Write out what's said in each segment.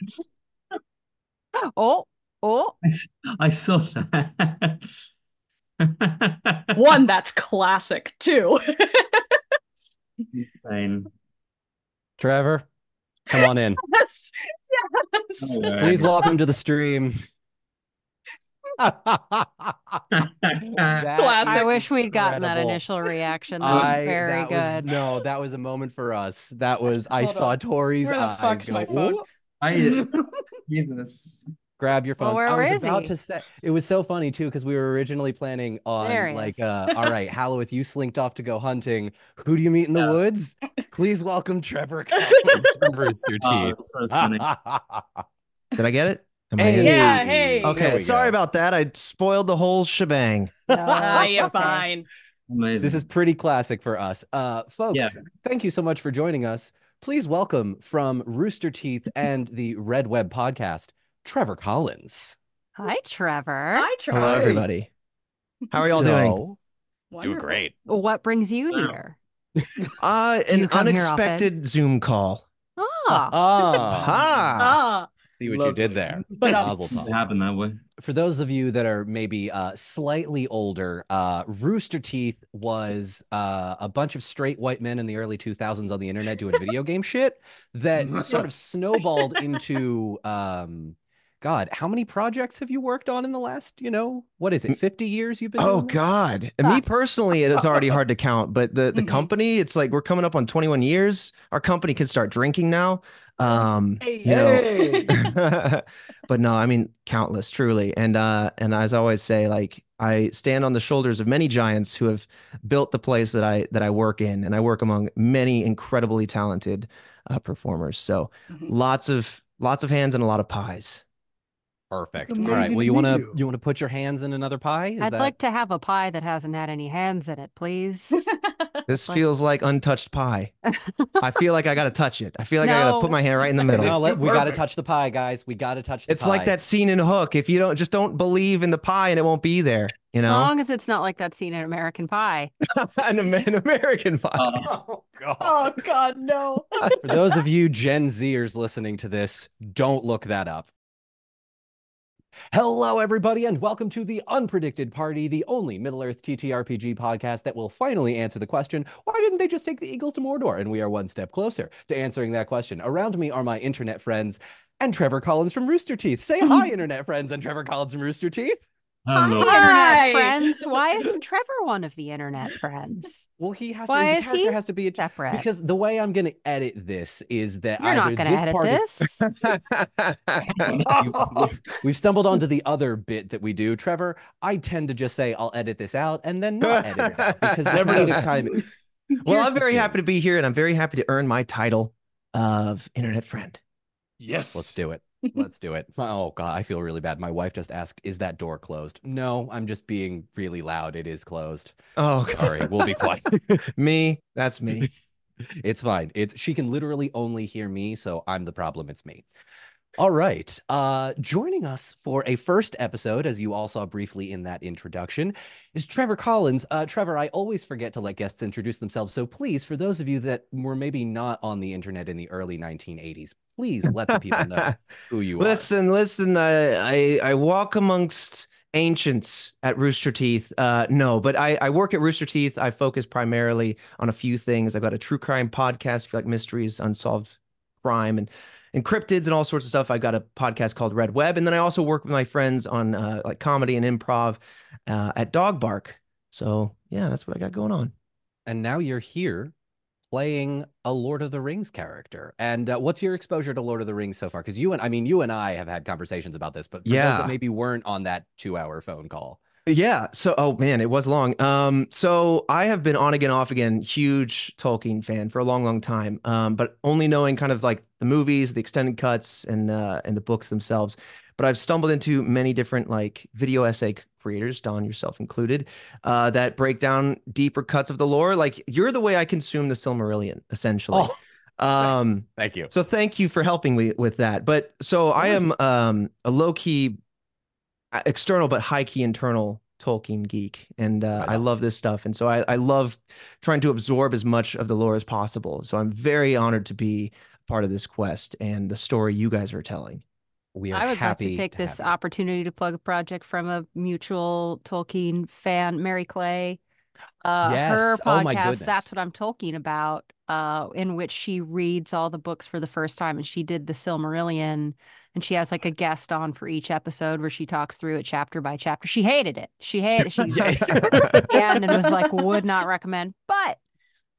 Oh, oh, I, s- I saw that. One that's classic too. Insane. Trevor, come on in. yes. Yes. Please welcome to the stream. That Classic. I wish we'd gotten that initial reaction. That was I- very that good. Was, no, that was a moment for us. That was I Hold saw on. Tori's eyes go, my phone? "Ooh." I Jesus. grab your Well, phones. where I was about he? to say it was so funny too because we were originally planning on like is. uh all right, Hallowith, you slinked off to go hunting. Who do you meet in the Yeah. woods? Please welcome Trevor Collins from Rooster Oh, Teeth. it's so funny. Did I get it? Am I Hey. in? Yeah, hey. Okay, sorry go. about that. I spoiled the whole shebang. No, Ah, you're fine. Amazing. This is pretty classic for us. Uh folks, Yeah. thank you so much for joining us. Please welcome from Rooster Teeth and the Red Web podcast, Trevor Collins. Hi, Trevor. Hi, Trevor. Hello, Hi. everybody. How are y'all doing? So- great. What brings you Wow. here? Uh, Do you an here unexpected Zoom call. Ah, Ah, Ah, see what you did there. But, um, Mazel It tov. happened that way. for those of you that are maybe uh, slightly older, uh, Rooster Teeth was uh, a bunch of straight white men in the early 2000s on the internet doing video game shit that sort of snowballed into. Um, God, how many projects have you worked on in the last, you know, what is it, 50 years you've been Oh doing? God. And me personally, it is already hard to count, but the the company, it's like we're coming up on 21 years. Our company can start drinking now. Um, Hey. you know, Hey! but no, I mean countless, truly. And uh, and as I always say, like I stand on the shoulders of many giants who have built the place that I that I work in, and I work among many incredibly talented uh, performers. So Mhm. lots of lots of hands and a lot of pies. Perfect. All right. Well, you want to you. you want to put your hands in another pie? Is I'd that- like to have a pie that hasn't had any hands in it, please. This Like- feels like untouched pie. I feel like I got to touch it. I feel like I got to put my hand right in the middle. No, let, we got to touch the pie, guys. We got to touch the It's pie. like that scene in Hook. If you don't just don't believe in the pie and it won't be there, you know, As long as it's not like that scene in American Pie. an, an American pie. Uh, Oh god. oh God, no. For those of you Gen Zers listening to this, don't look that up. Hello, everybody, and welcome to the Unpredicted Party, the only Middle Earth TTRPG podcast that will finally answer the question why didn't they just take the Eagles to Mordor? And we are one step closer to answering that question. Around me are my internet friends and Trevor Collins from Rooster Teeth. Say hi, internet friends, and Trevor Collins from Rooster Teeth. Hello. Hi. Internet friends. Why isn't Trevor one of the internet friends? Well, he has Why to, is character he has to be a Separate. because the way I'm going to edit this is that You're not going to edit part is this. We've stumbled onto the other bit that we do. Trevor, I tend to just say I'll edit this out and then not edit it out because the Never comedic time. well, Here's I'm very thing. happy to be here and I'm very happy to earn my title of internet friend. Yes. Let's do it. Let's do it. Oh god, I feel really bad. My wife just asked, "Is that door closed?" No, I'm just being really loud. It is closed. Oh, Sorry, we'll be quiet. me. That's me. It's fine. It's she can literally only hear me, so I'm the problem. It's me. All right. Uh joining us for a first episode, as you all saw briefly in that introduction, is Trevor Collins. Uh Trevor, I always forget to let guests introduce themselves. So please, for those of you that were maybe not on the internet in the early 1980s, please let the people know who you are. Listen, listen. I, I I walk amongst ancients at Rooster Teeth. Uh, no, but I I work at Rooster Teeth. I focus primarily on a few things. I've got a true crime podcast, if you like mysteries, unsolved crime, and and cryptids and all sorts of stuff. I've got a podcast called Red Web, and then I also work with my friends on uh, like comedy and improv uh, at Dog Bark. So yeah, that's what I got going on. and now you're here playing a Lord of the Rings character. And uh, what's your exposure to Lord of the Rings so far? Because you and I mean, you and I have had conversations about this, but for those Yeah. that maybe weren't on that two-hour phone call. Yeah. So, oh man, it was long. Um, so I have been on again, off again, huge Tolkien fan for a long, long time. Um, but only knowing kind of like the movies, the extended cuts, and uh, and the books themselves. But I've stumbled into many different like video essay creators, Don yourself included, uh, that break down deeper cuts of the lore. Like you're the way I consume the Silmarillion, essentially. Oh, Um, thank you. so thank you for helping me with that. But so I am um, a low key external but high key internal Tolkien geek, and uh, Right I love this stuff. And so I, I love trying to absorb as much of the lore as possible. So I'm very honored to be part of this quest and the story you guys are telling. We are I would like to take have this opportunity to plug a project from a mutual Tolkien fan, Mary Clay. Uh, her Yes. Oh my podcast, goodness. that's what I'm talking about, uh, in which she reads all the books for the first time, and she did the Silmarillion, and she has like a guest on for each episode where she talks through it chapter by chapter. She hated it. She hated. It. She Yeah. and it was like would not recommend, but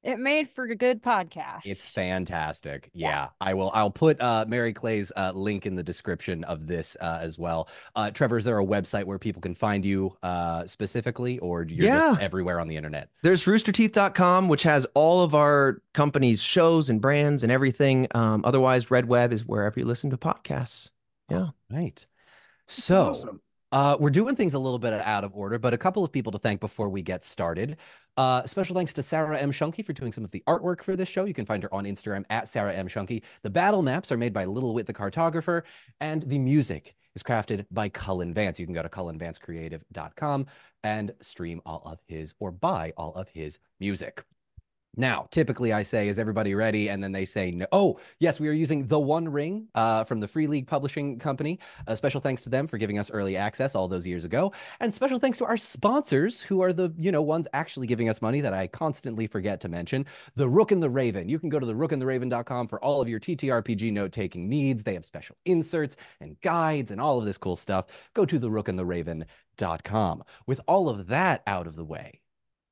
it made for a good podcast. It's fantastic. Yeah. Yeah. I will I'll put uh Mary Clay's uh link in the description of this uh as well. Uh Trevor, is there a website where people can find you uh specifically or you're just Yeah. everywhere on the internet? There's roosterteeth.com, which has all of our company's shows and brands and everything. Um, otherwise, Red Web is wherever you listen to podcasts. Yeah. Right. So awesome. Uh, we're doing things a little bit out of order, but a couple of people to thank before we get started. Uh, special thanks to Sarah M. Shunky for doing some of the artwork for this show. You can find her on Instagram at Sarah M. Shunky. The battle maps are made by Little Wit the cartographer, and the music is crafted by Cullen Vance. You can go to cullenvancecreative.com and stream all of his or buy all of his music. Now, typically I say, is everybody ready? And then they say, no. Oh, yes, we are using The One Ring uh, from the Free League Publishing Company. A special thanks to them for giving us early access all those years ago. And special thanks to our sponsors, who are the, you know, ones actually giving us money that I constantly forget to mention. The Rook and the Raven. You can go to the rookandtheraven.com for all of your TTRPG note-taking needs. They have special inserts and guides and all of this cool stuff. Go to the rookandtheraven.com. With all of that out of the way,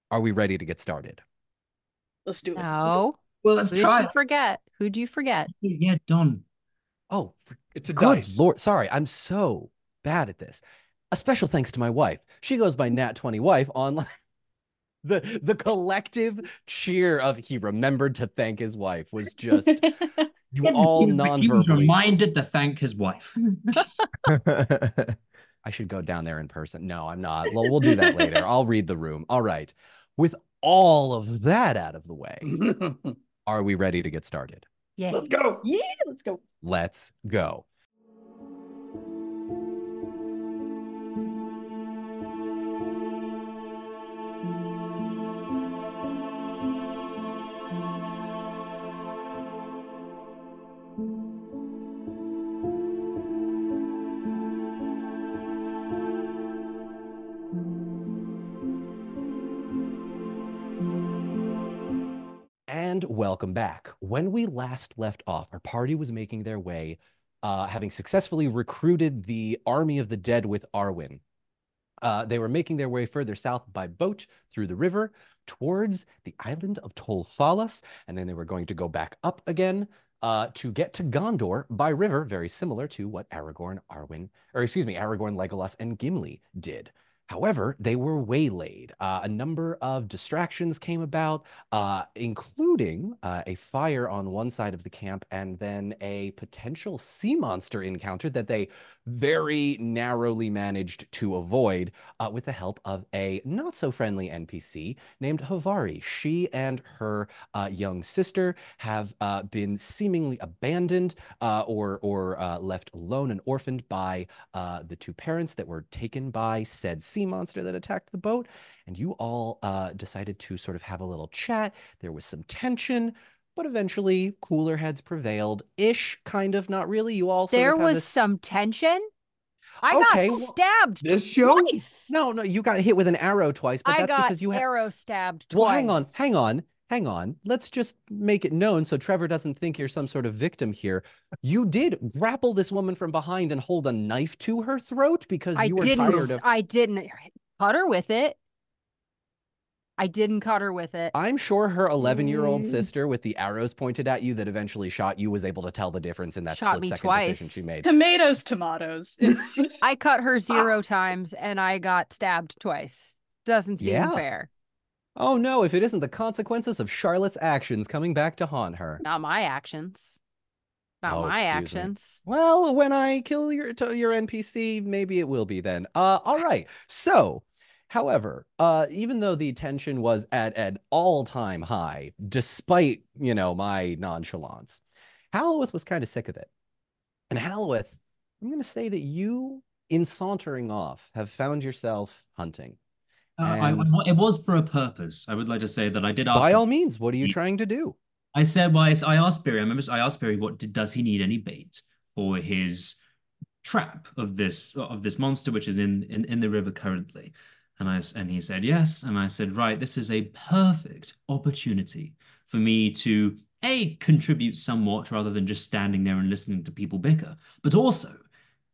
are we ready to get started? Let's do it. no. Well, let's Who did try. you forget? Who do you forget? Yeah, done. Oh, for It's a Good dice. lord. Sorry, I'm so bad at this. A special thanks to my wife. She goes by Nat20 Wife online. The the collective cheer of he remembered to thank his wife was just you all He was- He was non-verbally. reminded to thank his wife. I should go down there in person. No, I'm not. Well, we'll do that later. I'll read the room. All right. With all of that out of the way, are we ready to get started? Yeah. Let's go. yeah, let's go. Let's go. Welcome back. When we last left off, our party was making their way, uh, having successfully recruited the army of the dead with Arwen. Uh, they were making their way further south by boat through the river towards the island of Tolfalas, and then they were going to go back up again uh, to get to Gondor by river, very similar to what Aragorn, Arwen, or excuse me, Aragorn, Legolas, and Gimli did. However, they were waylaid. Uh, a number of distractions came about, uh, including uh, a fire on one side of the camp and then a potential sea monster encounter that they very narrowly managed to avoid uh, with the help of a not so friendly NPC named Havari. She and her uh, young sister have uh, been seemingly abandoned uh, or, or uh, left alone and orphaned by uh, the two parents that were taken by said sea monster that attacked the boat. And you all decided to sort of have a little chat. There was some tension, but eventually cooler heads prevailed ish, kind of, not really. You all sort There of was this- some tension. I Okay, got well, stabbed This show? twice. No, no, you got hit with an arrow twice, but I that's got because you had. arrow stabbed twice. Well, hang on, hang on, hang on. Let's just make it known so Trevor doesn't think you're some sort of victim here. You did grapple this woman from behind and hold a knife to her throat because I you were didn't. tired of. I didn't cut her with it. I didn't cut her with it. I'm sure her 11 year old Mm. sister with the arrows pointed at you that eventually shot you was able to tell the difference in that Shot split me second decision she twice. made. Tomatoes, tomatoes. It's I cut her zero times and I got stabbed twice. Doesn't seem Yeah. fair. Oh no, if it isn't the consequences of Charlotte's actions coming back to haunt her. Not my actions. Not Oh, my excuse me. actions. Well, when I kill your your NPC, maybe it will be then. Uh, all right. So, however, uh, even though the tension was at an all-time high, despite you know my nonchalance, Halloweth was kind of sick of it. And Halloweth, I'm going to say that you, in sauntering off, have found yourself hunting. Uh, I, it was for a purpose. I would like to say that I did ask. By all means, what are you trying to do? I said, well, I, I asked Barry. I remember I asked Barry, what did, does he need any bait for his trap of this of this monster, which is in in, in the river currently? And I and he said yes. And I said, right, this is a perfect opportunity for me to a contribute somewhat rather than just standing there and listening to people bicker, but also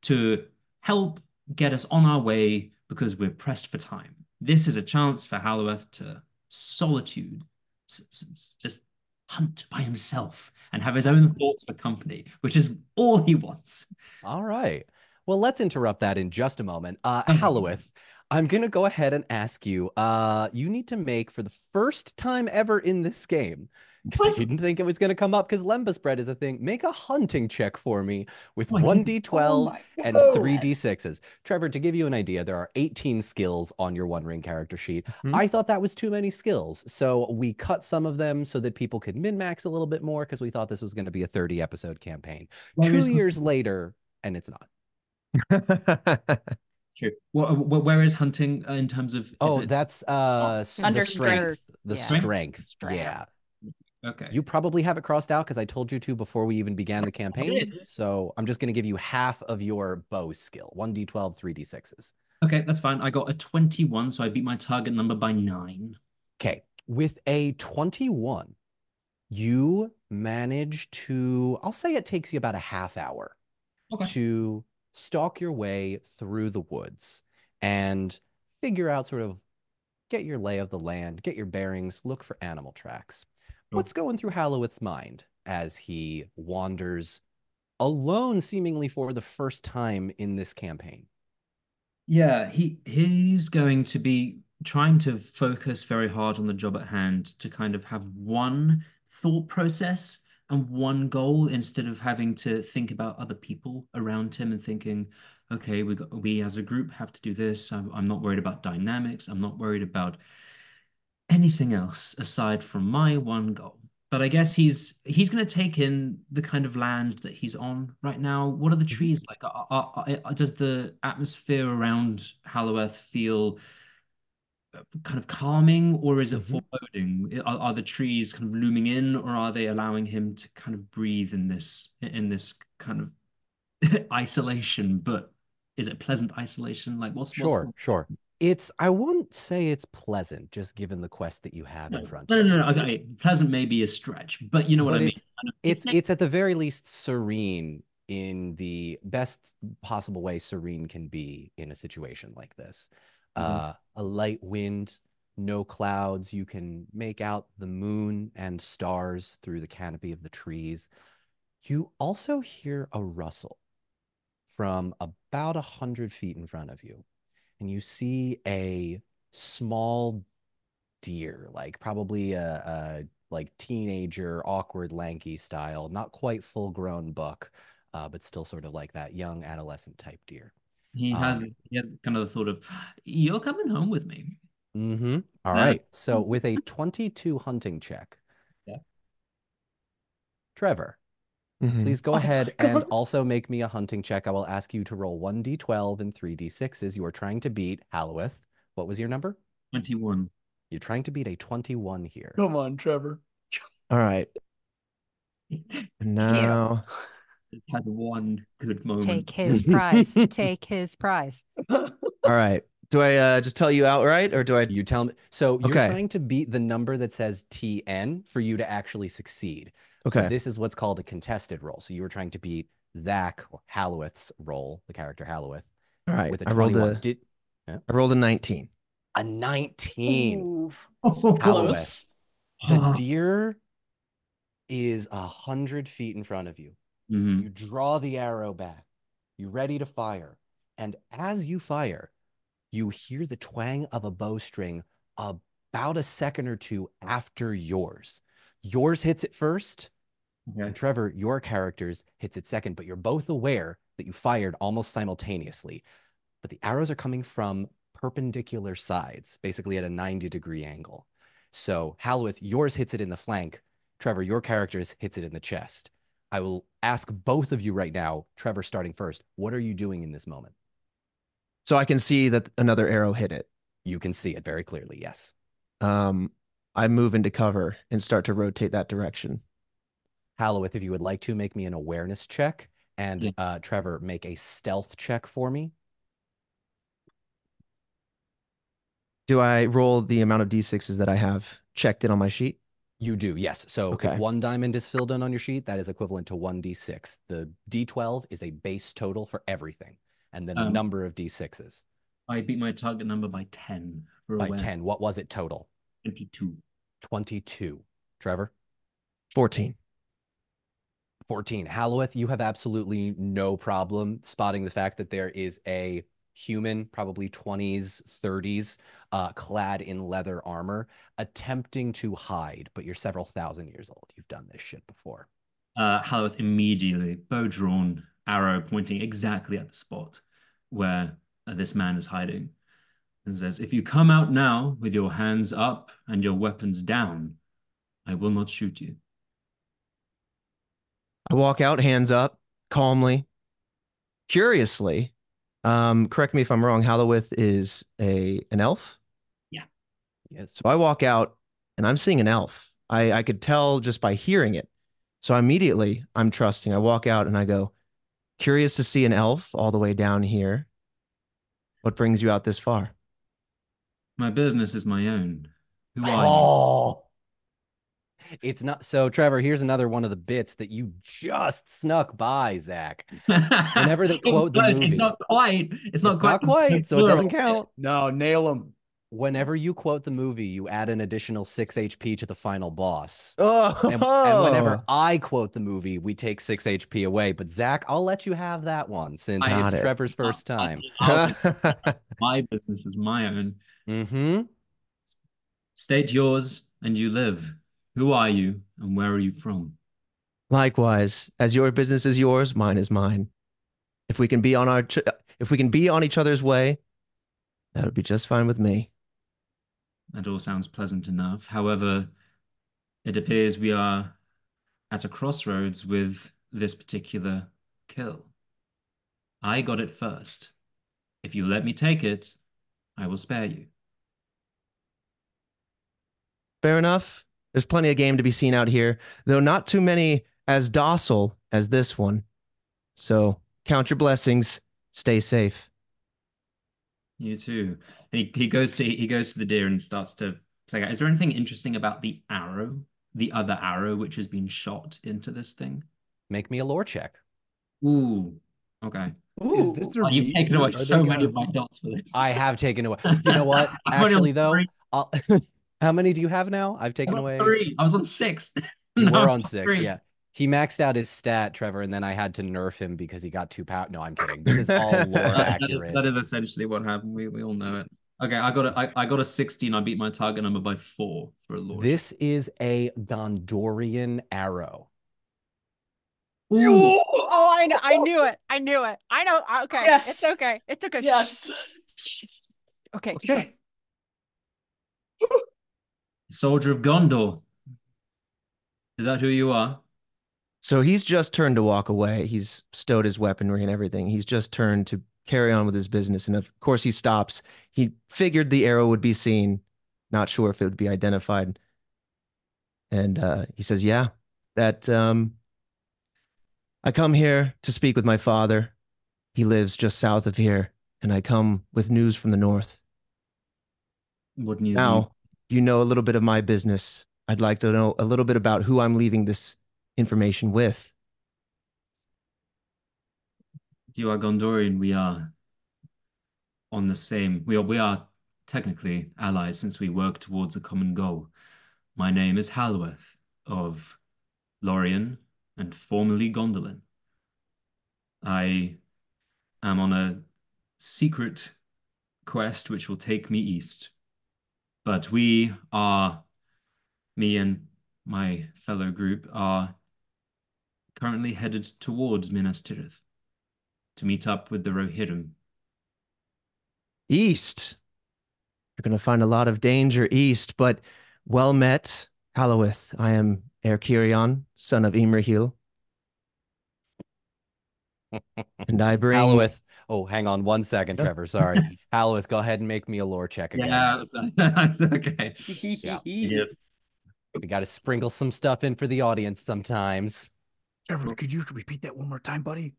to help get us on our way because we're pressed for time. This is a chance for Halloweth to solitude, just hunt by himself and have his own thoughts for company, which is all he wants. All right. Well, let's interrupt that in just a moment. Uh, Halloweth, I'm going to go ahead and ask you. Uh, you need to make for the first time ever in this game because I didn't think it was going to come up because Lembas bread is a thing. Make a hunting check for me with Oh, 1d12 Oh and 3d6s. Trevor, to give you an idea, there are 18 skills on your One Ring character sheet. Mhm. I thought that was too many skills. So we cut some of them so that people could min max a little bit more because we thought this was going to be a 30 episode campaign. Where Two years later, and it's not. True. Wh- wh- Where is hunting uh, in terms of? Oh, it- that's uh s- the under strength. strength. The Yeah. strength. Strength. Yeah. okay. You probably have it crossed out because I told you to before we even began the campaign. So I'm just going to give you half of your bow skill 1d12, 3d6s. Okay, that's fine. I got a 21, so I beat my target number by nine. Okay. With a 21, you manage to, I'll say it takes you about a half hour Okay. to stalk your way through the woods and figure out sort of get your lay of the land, get your bearings, look for animal tracks. Sure. What's going through Hallowith's mind as he wanders alone, seemingly for the first time in this campaign? Yeah, he he's going to be trying to focus very hard on the job at hand to kind of have one thought process and one goal instead of having to think about other people around him and thinking, okay, we got we as a group have to do this. I'm, I'm not worried about dynamics. I'm not worried about anything else aside from my one goal. But I guess he's he's going to take in the kind of land that he's on right now. What are the trees like? Are, are- are- does the atmosphere around Halloweth feel uh, kind of calming, or is it Mhm. foreboding? Are, are the trees kind of looming in, or are they allowing him to kind of breathe in this in this kind of isolation? But is it pleasant isolation? Like what's what's Sure, the- sure. It's, I won't say it's pleasant, just given the quest that you have in front no, of no, you. no, okay. Pleasant may be a stretch, but you know what But I mean. It's, it's at the very least serene in the best possible way serene can be in a situation like this. Mhm. Uh, a light wind, no clouds. You can make out the moon and stars through the canopy of the trees. You also hear a rustle from about a hundred feet in front of you, and you see a small deer, like probably a, a like teenager, awkward, lanky style, not quite full grown buck, uh, but still sort of like that young adolescent type deer. He has Um, he has kind of the thought of you're coming home with me. Mm-hmm. All Yeah. right. So with a 22 hunting check, Yeah. Trevor, Mhm. please go Oh ahead my and also make me a hunting check. I will ask you to roll 1d12 and 3d6s. You are trying to beat Halloweth. What was your number? 21. You're trying to beat a 21 here. Come on, Trevor. All right. And now It's had one good moment. Take his prize. Take his prize. all right. Do I uh, just tell you outright or do I You tell me. So you're Okay. trying to beat the number that says TN for you to actually succeed. Okay. This is what's called a contested roll. So you were trying to beat Zach or Halloweth's roll, the character Halloweth, All right. with a I rolled 21. a Did I rolled a 19. a 19. Ooh, Oh, close. The deer is a hundred feet in front of you. Mhm. You draw the arrow back. You're ready to fire. And as you fire, you hear the twang of a bowstring about a second or two after yours. Yours hits it first, Okay. and Trevor, your character's hits it second, but you're both aware that you fired almost simultaneously. But the arrows are coming from perpendicular sides, basically at a 90 degree angle. So, Halloweth, yours hits it in the flank. Trevor, your character's hits it in the chest. I will ask both of you right now, Trevor starting first, what are you doing in this moment? So I can see that another arrow hit it. You can see it very clearly, yes. Um, I move into cover and start to rotate that direction. Halloweth, if you would like to make me an awareness check, and Yeah. uh, Trevor, make a stealth check for me. Do I roll the amount of d6s that I have checked in on my sheet? You do, yes. So Okay. if one diamond is filled in on your sheet, that is equivalent to one d6. The d12 is a base total for everything, and then the Um, number of d6s I beat my target number by 10 for by aware. 10. What was it total? 22. 22. Trevor? 14. 14. Halloweth, you have absolutely no problem spotting the fact that there is a human, probably 20s, 30s, uh, clad in leather armor, attempting to hide, but you're several thousand years old. You've done this shit before. Uh, Halloweth immediately, bow drawn, arrow pointing exactly at the spot where uh, this man is hiding, and says, If you come out now with your hands up and your weapons down, I will not shoot you. I walk out, hands up, calmly, curiously. Um, correct me if I'm wrong. Hallowith is a an elf. Yeah. Yes. So I walk out and I'm seeing an elf. I, I could tell just by hearing it. So immediately I'm trusting. I walk out and I go, curious to see an elf all the way down here. What brings you out this far? My business is my own. Who are Oh. It's not so, Trevor. Here's another one of the bits that you just snuck by, Zach. Whenever they quote the it's, not- movie. it's not quite. It's not It's quite. not quite, so it doesn't count. No, nail them. Whenever you quote the movie, you add an additional six HP to the final boss. Oh, And, and whenever I quote the movie, we take six HP away. But Zach, I'll let you have that one since I- it's Got it. Trevor's first time. I'll- my business is my own. Mm-hmm. State yours and you live. Who are you and where are you from? Likewise, as your business is yours, mine is mine. If we can be on our, ch- if we can be on each other's way, that would be just fine with me. That all sounds pleasant enough. However, it appears we are at a crossroads with this particular kill. I got it first. If you let me take it, I will spare you. Fair enough. There's plenty of game to be seen out here, though not too many as docile as this one. So count your blessings. Stay safe. You too. And he, he goes to he goes to the deer and starts to play out. Is there anything interesting about the arrow, the other arrow which has been shot into this thing? Make me a lore check. Ooh, okay. Ooh. Oh, you've taken away so many of my dots for this. I have taken away. You know what? I'm only on Actually, though. I'll... how many do you have now? I've taken away. three. I was on six. You No, were I'm on six, three. yeah. He maxed out his stat, Trevor, and then I had to nerf him because he got too power. No, I'm kidding. This is all lore That- That is, that is essentially what happened. We we all know it. Okay, I got a I, I got a 16. I beat my target number by four for a lord. This is a Gondorian arrow. Ooh. Oh, I know. I knew it. I knew it. I know. uh, Okay. Yes. It's okay. It took a. sh- Yes. Okay. Okay. Soldier of Gondor. Is that who you are? So he's just turned to walk away. He's stowed his weaponry and everything. He's just turned to carry on with his business. And of course, he stops. He figured the arrow would be seen, not sure if it would be identified. And uh, he says, Yeah, that um, I come here to speak with my father. He lives just south of here, and I come with news from the north. What news? Now, you know a little bit of my business. I'd like to know a little bit about who I'm leaving this information with. you are Gondorian. We are on the same. We are we are technically allies since we work towards a common goal. My name is Halworth of Lorien and formerly Gondolin. I am on a secret quest which will take me east. But we are, me and my fellow group are currently headed towards Minas Tirith to meet up with the Rohirrim. East. You're going to find a lot of danger east, but well met, Hallowith. I am Erchirion, son of Imrahil. and I bring. Halloweth. Oh, hang on one second, Trevor. Sorry. Halloweth, go ahead and make me a lore check again. Yeah, okay. Yeah. Yeah. We got to sprinkle some stuff in for the audience sometimes. Trevor, could you repeat that one more time, buddy?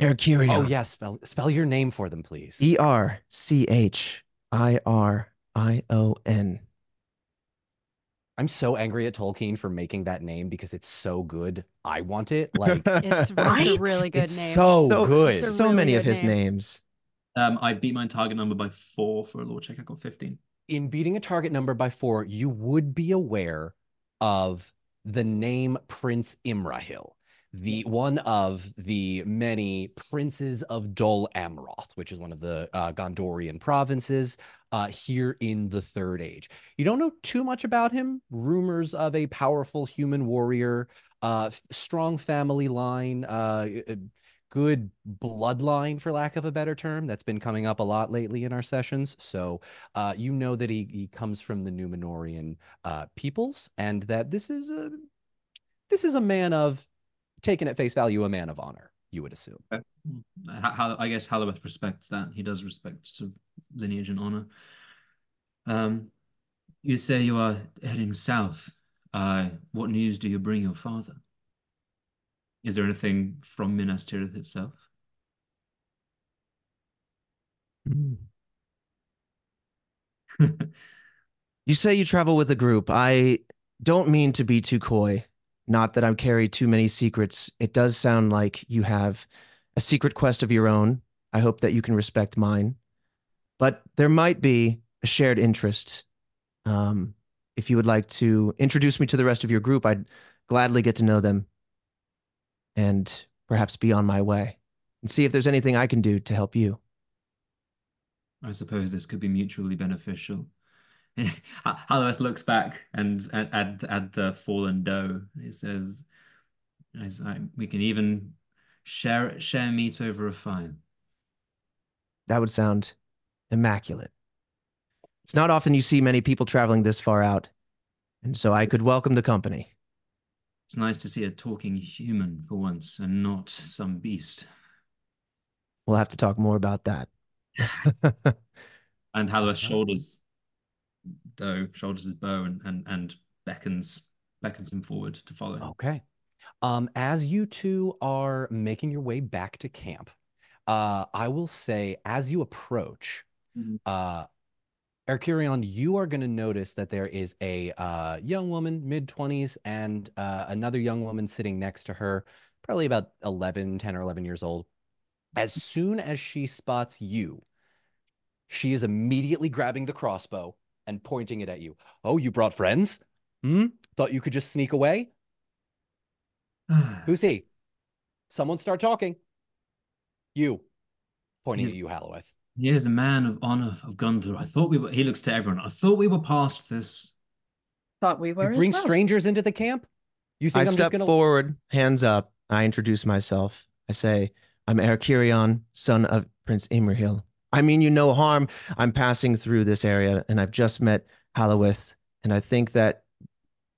Erchirion. Oh yeah, spell spell your name for them, please. E R C H I R I O N. I'm so angry at Tolkien for making that name because it's so good. I want it. Like It's, it's a really good it's name. so, So- good. It's So really many of his name. names. Um, I beat my target number by four for a lore check. I got 15. in beating a target number by four, you would be aware of the name Prince Imrahil, the one of the many princes of Dol Amroth, which is one of the uh, Gondorian provinces uh, here in the Third Age. You don't know too much about him. Rumors of a powerful human warrior, uh, strong family line, uh, uh, good bloodline, for lack of a better term. That's been coming up a lot lately in our sessions. So uh, you know that he, he comes from the Numenorean uh, peoples, and that this is a this is a man of taken at face value, a man of honor. You would assume. How, I guess Halibut respects that. He does respect lineage and honor. Um, you say you are heading south. Uh, what news do you bring your father? Is there anything from Minas Tirith itself? You say you travel with a group. I don't mean to be too coy. Not that I carry too many secrets. It does sound like you have a secret quest of your own. I hope that you can respect mine. But there might be a shared interest. Um, if you would like to introduce me to the rest of your group, I'd gladly get to know them and perhaps be on my way and see if there's anything I can do to help you. I suppose this could be mutually beneficial. Halibut looks back and at, at at the fallen doe. He says, "As I- "We can even share share meat over a fire." That would sound immaculate. It's not often you see many people traveling this far out, and so I could welcome the company. It's nice to see a talking human for once and not some beast. We'll have to talk more about that. And Halibut shoulders doe, shoulders his bow and, and and beckons beckons him forward to follow. Okay. Um, as you two are making your way back to camp, uh, I will say as you approach, Mhm. uh, Erchirion, you are going to notice that there is a uh, young woman, mid 20s, and uh, another young woman sitting next to her, probably about 11, 10 or 11 years old. As soon as she spots you, she is immediately grabbing the crossbow and pointing it at you. Oh, you brought friends? Hmm? Thought you could just sneak away? Who's he? Someone start talking. You. Pointing He's- at you, Halloweth. He is a man of honor of Gondor. I thought we were. He looks to everyone. I thought we were past this. Thought we were You as bring well. strangers into the camp? You think I I'm just step gonna forward, hands up. I introduce myself. I say, I'm Erchirion, son of Prince Imrahil. I mean you no harm. I'm passing through this area and I've just met Halowith. And I think that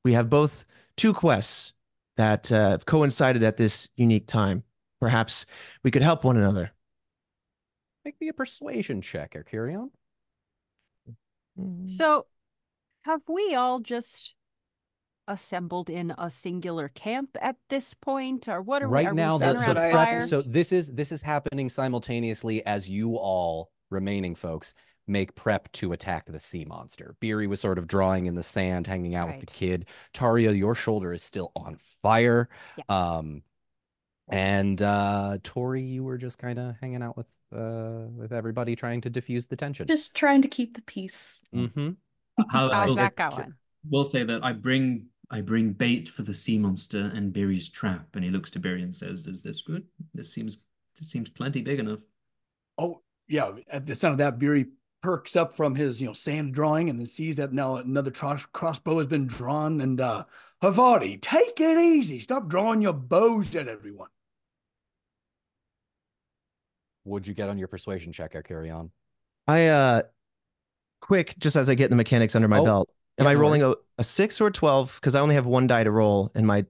we have both two quests that uh, have coincided at this unique time. Perhaps we could help one another. make me a persuasion check, Erchirion? So, have we all just assembled in a singular camp at this point, or what are we? Right are now, sitting that's what the around I a prep. fire? So this is this is happening simultaneously as you all remaining folks make prep to attack the sea monster. Beery was sort of drawing in the sand, hanging out with the kid. Taria, your shoulder is still on fire. Um, and uh, Tori, you were just kind of hanging out with uh with everybody, trying to diffuse the tension. Just trying to keep the peace. Mm-hmm. How How's that going? We'll say that I bring I bring bait for the sea monster and Beery's trap, and he looks to Beery and says, "Is this good? This seems this seems plenty big enough." Oh, yeah. At the sound of that, Beery perks up from his, you know, sand drawing and then sees that now another tros- crossbow has been drawn. And uh Havarti, take it easy. Stop drawing your bows at everyone. Would you get on your persuasion check, I carry on? I, uh, quick, just as I get the mechanics under my Oh, belt, am yeah, I no rolling a, a six or a 12? Because I only have one die to roll and my,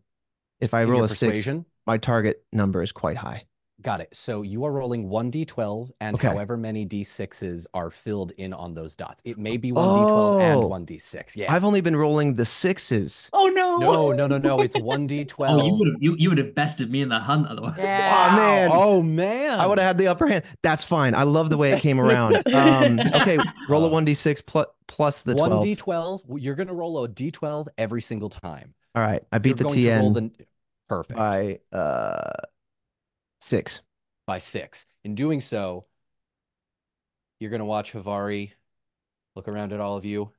if I In roll a six, my target number is quite high. Got it. So you are rolling 1d12 and Okay. however many d6s are filled in on those dots. It may be 1d12 and Oh. 1d6. Yeah. I've only been rolling the sixes. Oh no. No, no, no, no. It's 1d12. Oh, you would have you, you would have bested me in the hunt otherwise. Yeah. Oh, man. Oh man. I would have had the upper hand. That's fine. I love the way it came around. Um, okay, roll a Uh, 1d6 plus, plus the 12. 1d12. You're going to roll a d12 every single time. All right. I beat You're the going to roll TN the perfect I uh, six. by 6. In doing so, you're going to watch Havari look around at all of you.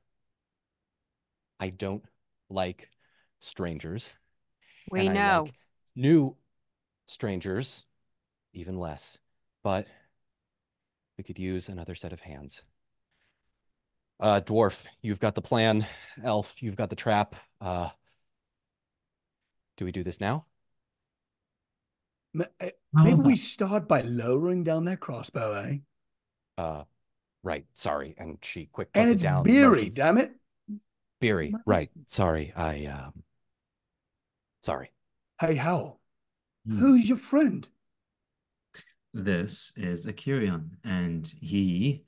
I don't like strangers. We and I know. like new strangers even less. But we could use another set of hands. Uh, dwarf, you've got the plan. Elf, you've got the trap. Uh, do we do this now? Ma- eh, How Maybe we start by lowering down that crossbow, eh? Uh, right. Sorry. And she quick puts And it it's down. beery, motions- damn it. Beery. My- Right. Sorry. I um. Sorry. Hey, Hal, Hmm. who's your friend? This is Akirion, and he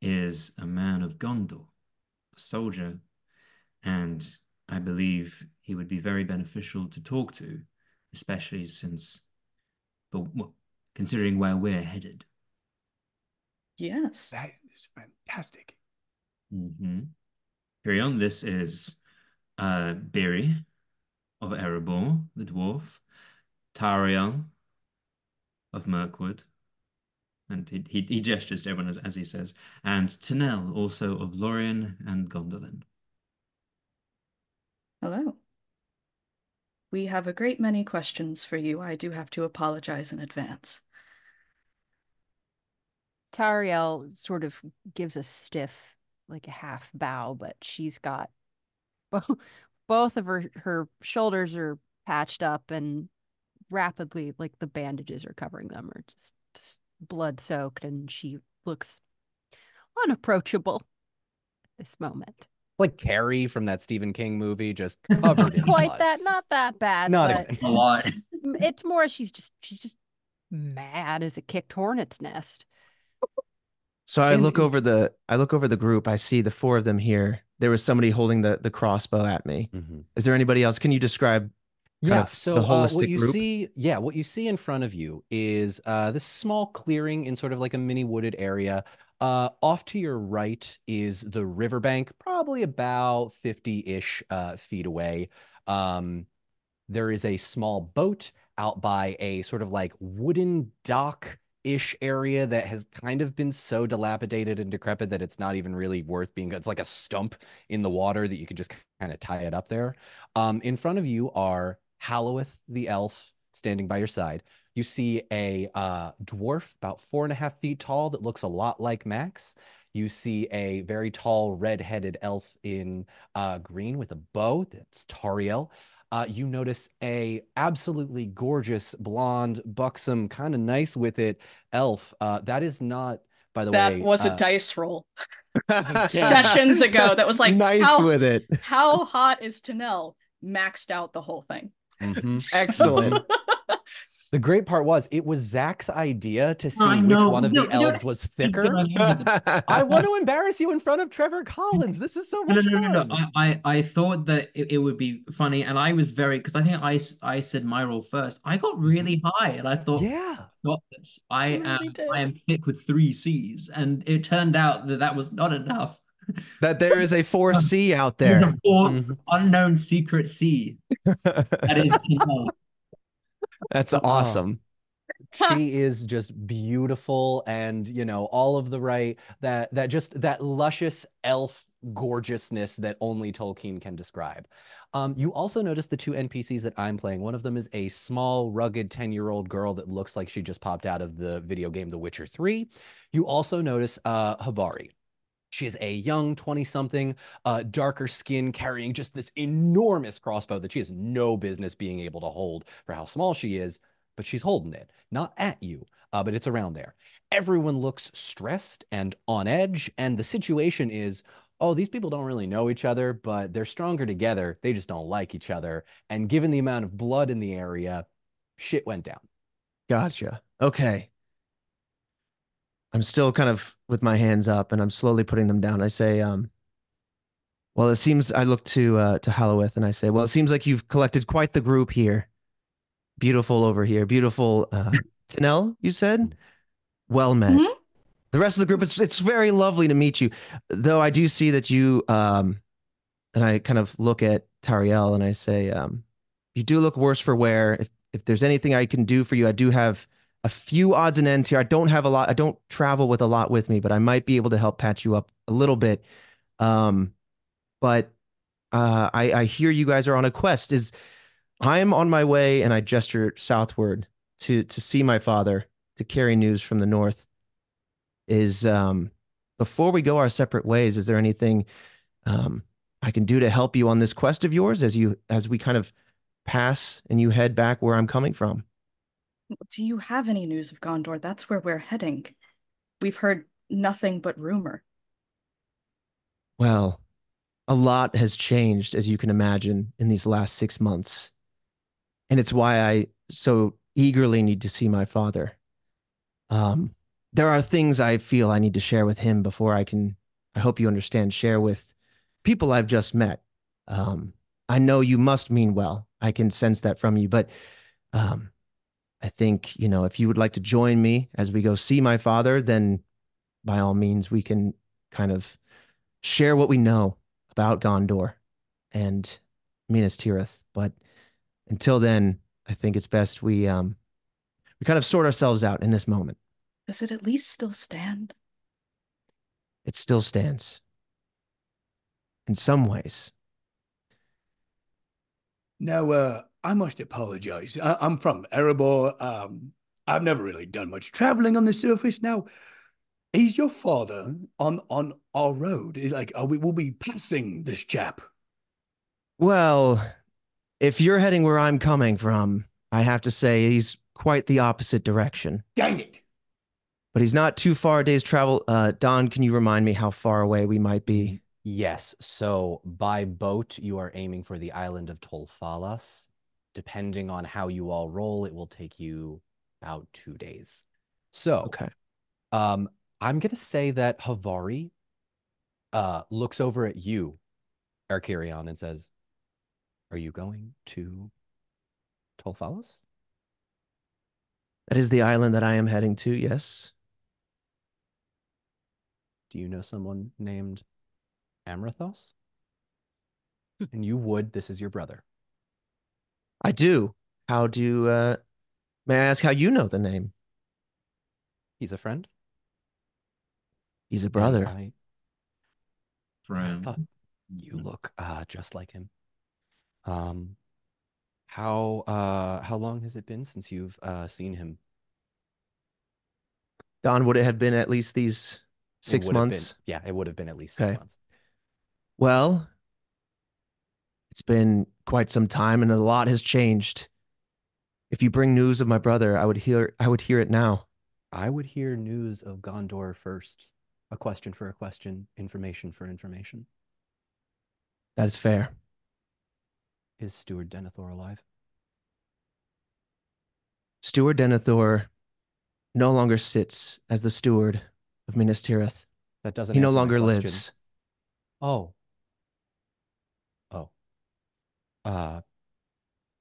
is a man of Gondor, a soldier, and I believe he would be very beneficial to talk to, especially since, but well, considering where we're headed. Yes. That is fantastic. Mm-hmm. Akirion, this is uh Biri of Erebor, the dwarf, Tarion of Mirkwood, and he, he, he gestures to everyone as, as he says, and Tanel, also of Lorien and Gondolin. Hello. We have a great many questions for you. I do have to apologize in advance. Tariel sort of gives a stiff, like a half bow, but she's got both both of her her shoulders are patched up and rapidly like the bandages are covering them are just, just blood soaked and she looks unapproachable at this moment. Like Carrie from that Stephen King movie, just covered in Quite blood. that, not that bad. Not but exactly. A lot. it's more she's just she's just mad as a kicked hornet's nest. So I And look over the I look over the group. I see the four of them here. There was somebody holding the the crossbow at me. Mhm. Is there anybody else? Can you describe Yeah, so the uh, what you group? see, yeah, what you see in front of you is uh, this small clearing in sort of like a mini wooded area. Uh, off to your right is the riverbank, probably about 50-ish uh, feet away. Um, there is a small boat out by a sort of like wooden dock-ish area that has kind of been so dilapidated and decrepit that it's not even really worth being. It's like a stump in the water that you could just kind of tie it up there. Um, in front of you are Halloweth the elf standing by your side. You see a uh, dwarf about four and a half feet tall that looks a lot like Max. You see a very tall red-headed elf in uh, green with a bow. That's Tariel. Uh, you notice a absolutely gorgeous blonde, buxom, kind of nice with it elf. Uh, that is not, by the that way. That was a uh, dice roll sessions ago. That was like nice how, with it. how hot is Tanel? Maxed out the whole thing. mhm. Excellent. The great part was it was Zach's idea to see which one of No, the elves was thicker. I want to embarrass you in front of Trevor Collins. This is so much no, no, no, no. I, I, I thought that it, it would be funny, and I was very because I think I I said my role first. I got really high, and I thought, Yeah. got this. I am. I am thick with three C's, and it turned out that that was not enough. that there is a 4C out there. There's there. a fourth Mhm. unknown secret C that is Tanel. That's Oh. awesome. she is just beautiful and you know all of the right that that just that luscious elf gorgeousness that only Tolkien can describe. Um, you also notice the two NPCs that I'm playing. One of them is a small, rugged 10-year-old girl that looks like she just popped out of the video game The Witcher 3. You also notice uh, Havari. She is a young 20-something, uh, darker skin, carrying just this enormous crossbow that she has no business being able to hold for how small she is, but she's holding it, not at you, uh, but it's around there. Everyone looks stressed and on edge, and the situation is, oh, these people don't really know each other, but they're stronger together. They just don't like each other. And given the amount of blood in the area, shit went down. Gotcha. Okay. I'm still kind of with my hands up and I'm slowly putting them down. I say, um, well, it seems I look to uh to Halloweth and I say, well, it seems like you've collected quite the group here. Beautiful over here. Beautiful uh Tanel, you said? Well met. Mhm. The rest of the group, it's it's very lovely to meet you. Though I do see that you um and I kind of look at Tariel and I say, um, you do look worse for wear. If if there's anything I can do for you, I do have a few odds and ends here. I don't have a lot. I don't travel with a lot with me, but I might be able to help patch you up a little bit. Um, but uh, I I hear you guys are on a quest. Is I'm on my way, and I gesture southward to to see my father to carry news from the north. Is um before we go our separate ways, is there anything um I can do to help you on this quest of yours as you as we kind of pass and you head back where I'm coming from? Do you have any news of Gondor? That's where we're heading. We've heard nothing but rumor. Well, a lot has changed, as you can imagine, in these last six months. And it's why I so eagerly need to see my father. Um, there are things I feel I need to share with him before I can, I hope you understand, share with people I've just met. Um, I know you must mean well. I can sense that from you, but um, I think, you know, if you would like to join me as we go see my father, then by all means, we can kind of share what we know about Gondor and Minas Tirith. But until then, I think it's best we um we kind of sort ourselves out in this moment. Does it at least still stand? It still stands. In some ways. Now, uh, I must apologize. I- I'm from Erebor. Um, I've never really done much traveling on the surface. Now, is your father on on our road? Is like, are we will be passing this chap? Well, if you're heading where I'm coming from, I have to say he's quite the opposite direction. Dang it! But he's not too far a day's travel. Uh, Don, can you remind me how far away we might be? Yes, so by boat, you are aiming for the island of Tolfalas. Depending on how you all roll, it will take you about two days. So, Okay. um, I'm gonna say that Havari uh looks over at you, Erchirion, and says, Are you going to Tolfalas? That is the island that I am heading to, yes. Do you know someone named Amrothos? And you would, this is your brother. I do. How do uh may I ask how you know the name? He's a friend. He's a brother. I Friend. thought you look uh just like him. Um, how uh how long has it been since you've uh seen him? Don, would it have been at least these six would have been- months? yeah, it would have been at least six Okay. months. Well, it's been quite some time and a lot has changed. If you bring news of my brother, I would hear I would hear it now. I would hear news of Gondor first. A question for a question, information for information. That is fair. Is Steward Denethor alive? Steward Denethor no longer sits as the steward of Minas Tirith. That doesn't He no longer lives. Oh. Uh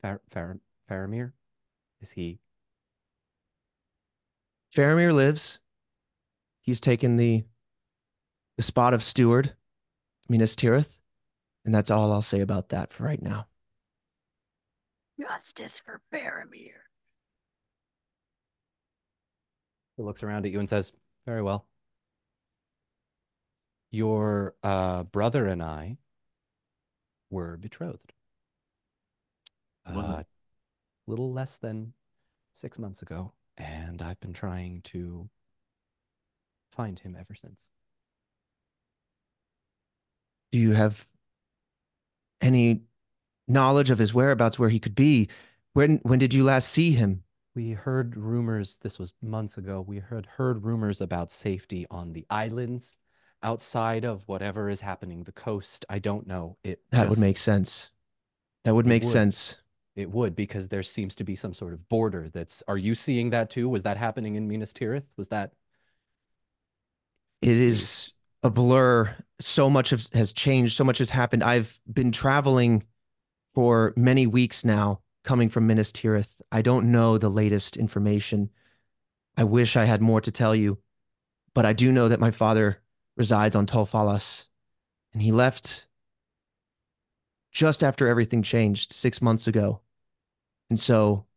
Far Far Faramir? Is he Faramir lives. He's taken the the spot of steward of Minas Tirith, and that's all I'll say about that for right now. Justice for Faramir. He looks around at you and says, Very well. Your uh, brother and I were betrothed. Was it? Uh, little less than six months ago, and I've been trying to find him ever since. Do you have any knowledge of his whereabouts, where he could be? When when did you last see him? We heard rumors, this was months ago, we heard heard rumors about safety on the islands outside of whatever is happening, the coast. I don't know. It That would make sense. That would make would. sense. It would because there seems to be some sort of border that's are you seeing that too? Was that happening in Minas Tirith? Was that It is a blur. So much has changed. So much has happened. I've been traveling for many weeks now, coming from Minas Tirith. I don't know the latest information. I wish I had more to tell you, but I do know that my father resides on Tol Falas, and he left just after everything changed six months ago. And so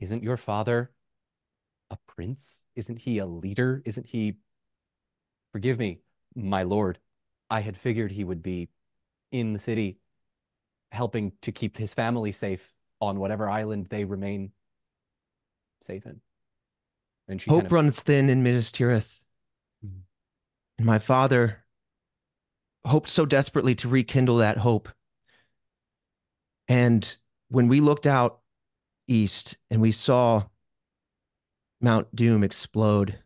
isn't your father a prince? Isn't he a leader? Isn't he Forgive me, my lord. I had figured he would be in the city helping to keep his family safe on whatever island they remain safe in. And she hope kind of... runs thin in Minas Tirith. Mm-hmm. And my father hoped so desperately to rekindle that hope. And when we looked out east and we saw Mount Doom explode,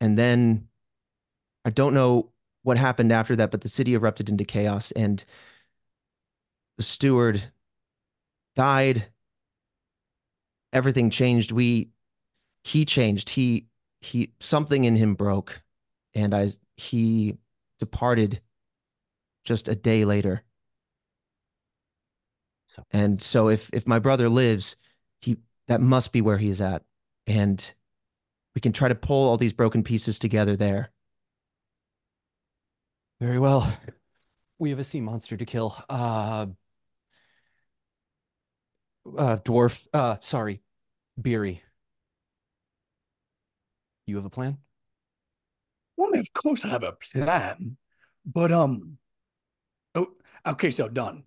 and then I don't know what happened after that, but the city erupted into chaos and the steward died. Everything changed. We, he changed. He, he, something in him broke and I, he departed just a day later. So, and so if, if my brother lives, he, that must be where he's at. And we can try to pull all these broken pieces together there. Very well. We have a sea monster to kill. Uh, uh dwarf, uh, sorry, Beery. You have a plan? Well, of course I have a plan, but, um, oh, okay, so done.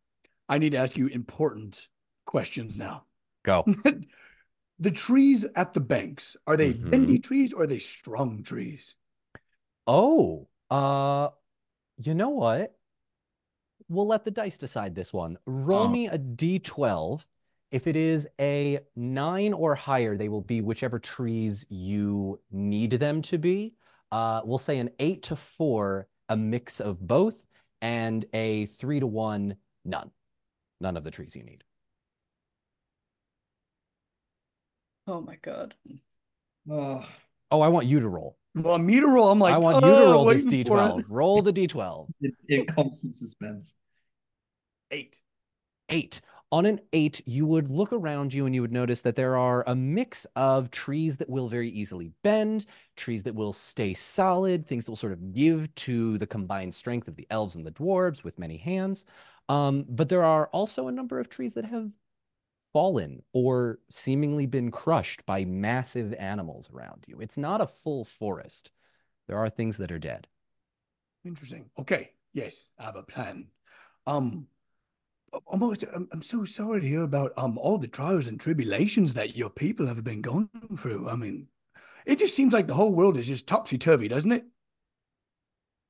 I need to ask you important questions now. Go. the trees at the banks are they mm-hmm. bendy trees or are they strong trees oh uh you know what we'll let the dice decide this one roll oh. me a d12 if it is a nine or higher they will be whichever trees you need them to be uh we'll say an eight to four a mix of both and a three to one none none of the trees you need Oh my god. Oh, oh I want you to roll. Well, me to roll. I'm like, I want you to oh, roll this d12. Roll the d12. It's in constant suspense. Eight. Eight. On an eight, you would look around you and you would notice that there are a mix of trees that will very easily bend, trees that will stay solid, things that will sort of give to the combined strength of the elves and the dwarves with many hands. Um, but there are also a number of trees that have fallen or seemingly been crushed by massive animals around you. It's not a full forest. There are things that are dead. Interesting. Okay. Yes, I have a plan. Um, almost, I'm, I'm so sorry to hear about um all the trials and tribulations that your people have been going through. I mean, it just seems like the whole world is just topsy turvy, doesn't it?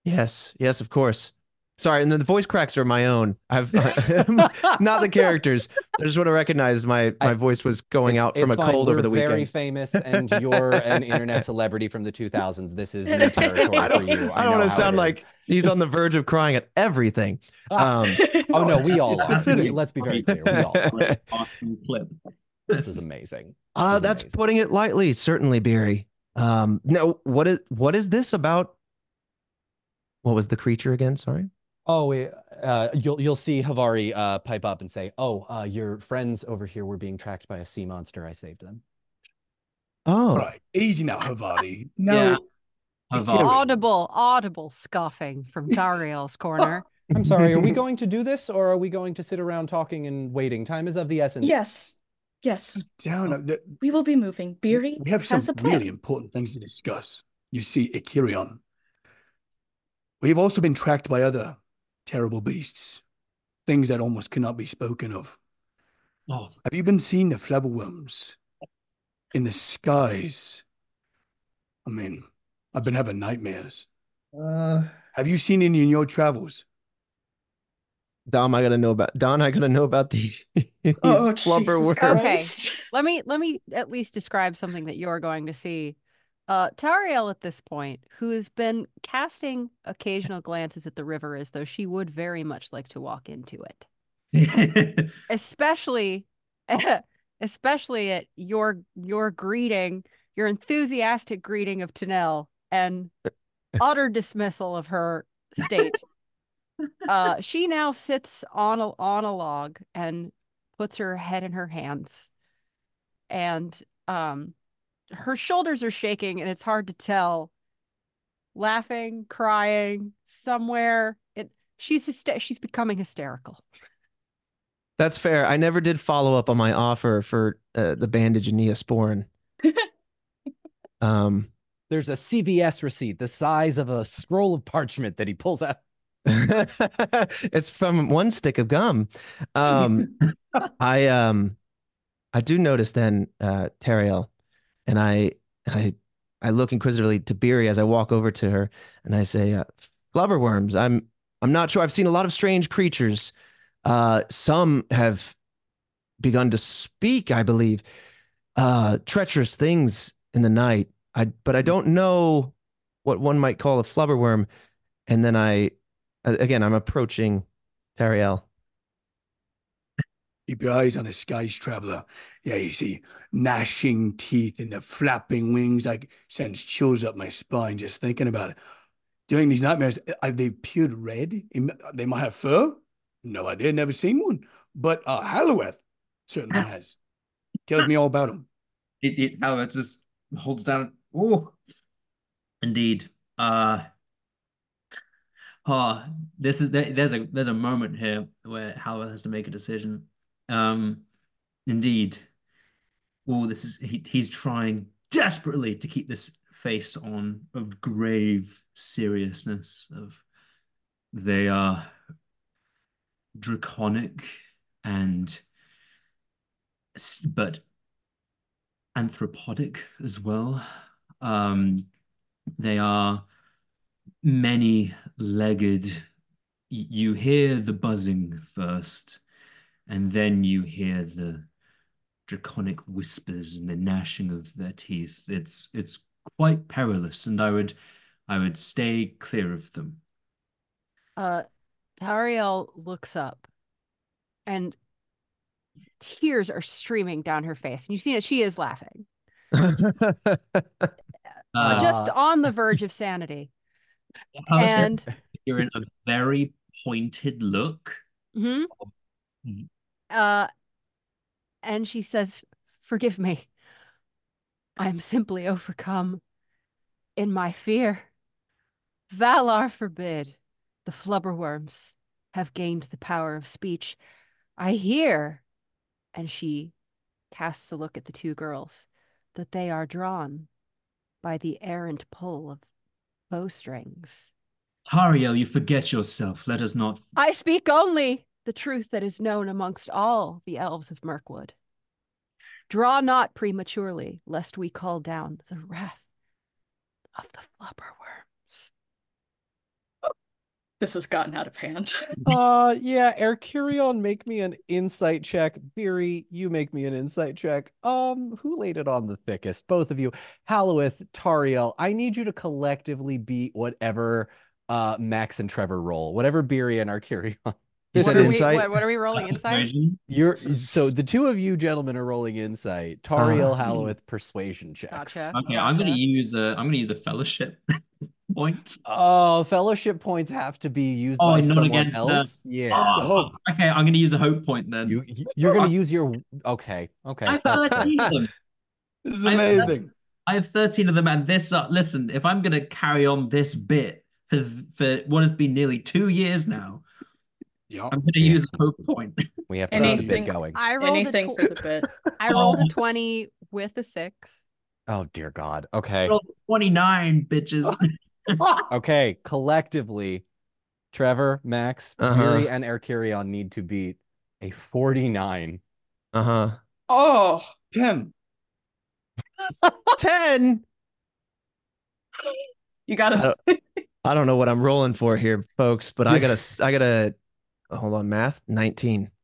Yes, yes, of course. Sorry, and then the voice cracks are my own. I've not the characters. I just want to recognize my my voice was going out from a fine. cold We're over the weekend. Very famous, and you're an internet celebrity from the 2000s. This is new territory for you. I, I don't want to sound like he's on the verge of crying at everything. Um, oh no, we all are. let's be very clear. We all. Are. This is amazing. Uh, is that's amazing. putting it lightly. Certainly, Beery. Um, no, what is what is this about? What was the creature again? Sorry. Oh, uh, you'll you'll see Havari uh, pipe up and say, "Oh, uh, your friends over here were being tracked by a sea monster. I saved them." Oh, right, easy now, Havari. No, yeah. audible, audible scoffing from Tariel's corner. I'm sorry. Are we going to do this, or are we going to sit around talking and waiting? Time is of the essence. Yes, yes. Down. The, we will be moving. Beery, we have some really important things to discuss. You see, Erchirion. We have also been tracked by other terrible beasts, things that almost cannot be spoken of. Oh. Have you been seeing the flabberworms in the skies? I mean, I've been having nightmares. Uh, Have you seen any in your travels? Dom, I gotta know about Don. I gotta know about the these oh, flubber Okay, let me let me at least describe something that you're going to see. Uh, Tariel at this point, who has been casting occasional glances at the river as though she would very much like to walk into it. especially especially at your your greeting, your enthusiastic greeting of Tanel and utter dismissal of her state. Uh, she now sits on a on a log and puts her head in her hands, and um, her shoulders are shaking, and it's hard to tell. Laughing, crying, somewhere. It she's hyster- she's becoming hysterical. That's fair. I never did follow up on my offer for uh, the bandage and Neosporin. um, There's a CVS receipt the size of a scroll of parchment that he pulls out. it's from one stick of gum. Um, I um, I do notice then, uh, Teriel, and I I I look inquisitively to Beery as I walk over to her, and I say, uh, "Flubberworms. I'm I'm not sure. I've seen a lot of strange creatures. Uh, some have begun to speak, I believe, uh, treacherous things in the night. I but I don't know what one might call a flubberworm. And then I, again, I'm approaching Tariel. Keep your eyes on the skies, traveler. Yeah, you see gnashing teeth and the flapping wings. Like sends chills up my spine just thinking about it. During these nightmares, are they peeled red? They might have fur. No idea, never seen one. But uh, Halloweth certainly has. Tells me all about them. It, it Halloweth just holds down. Oh, indeed. Uh, oh, this is there's a there's a moment here where Halloweth has to make a decision. Um, indeed. Oh, this is he, he's trying desperately to keep this face on of grave seriousness of they are draconic and but anthropodic as well. Um, they are many-legged. You hear the buzzing first, and then you hear the draconic whispers and the gnashing of their teeth. It's it's quite perilous, and I would I would stay clear of them. Uh, Tariel looks up, and tears are streaming down her face, and you see that she is laughing, Uh, just on the verge of sanity. And you're in a very pointed look. mhm. Uh, and she says, "Forgive me. I am simply overcome in my fear. Valar forbid the flubberworms have gained the power of speech. I hear, and she casts a look at the two girls, that they are drawn by the errant pull of bowstrings. Tariel, you forget yourself. Let us not. I speak only the truth that is known amongst all the elves of Mirkwood. Draw not prematurely, lest we call down the wrath of the flubberworms. This has gotten out of hand. Uh yeah, Erchirion, make me an insight check. Beery, you make me an insight check. Um, who laid it on the thickest? Both of you. Halloweth, Tariel, I need you to collectively beat whatever uh Max and Trevor roll, whatever Beery and Erchirion. You What are, we, what, what are we rolling inside? You're so the two of you gentlemen are rolling insight. Tariel, Ah. Halloweth, persuasion checks. Gotcha. Okay, I'm gonna use a I'm gonna use a fellowship point. Oh, fellowship points have to be used Oh, by not someone against the- else. Yeah. Oh, okay, I'm gonna use a hope point then. You you're gonna use your okay, okay. I have 13 of them. This is I- amazing. I have 13 of them, and this uh, listen, if I'm gonna carry on this bit for for what has been nearly two years now, Yeah. I'm gonna Yeah. use a hope point. We have to keep the bit going. I rolled Anything a for the bit. I rolled a Oh. 20 with a six. Oh dear God. Okay. Roll 29, bitches. Okay. Collectively, Trevor, Max, Uh-huh. Yuri, and Erchirion need to beat a 49. Uh huh. Oh, Ten. 10. 10. you gotta. I don't know what I'm rolling for here, folks, but I gotta, s- I gotta, hold on, math 19.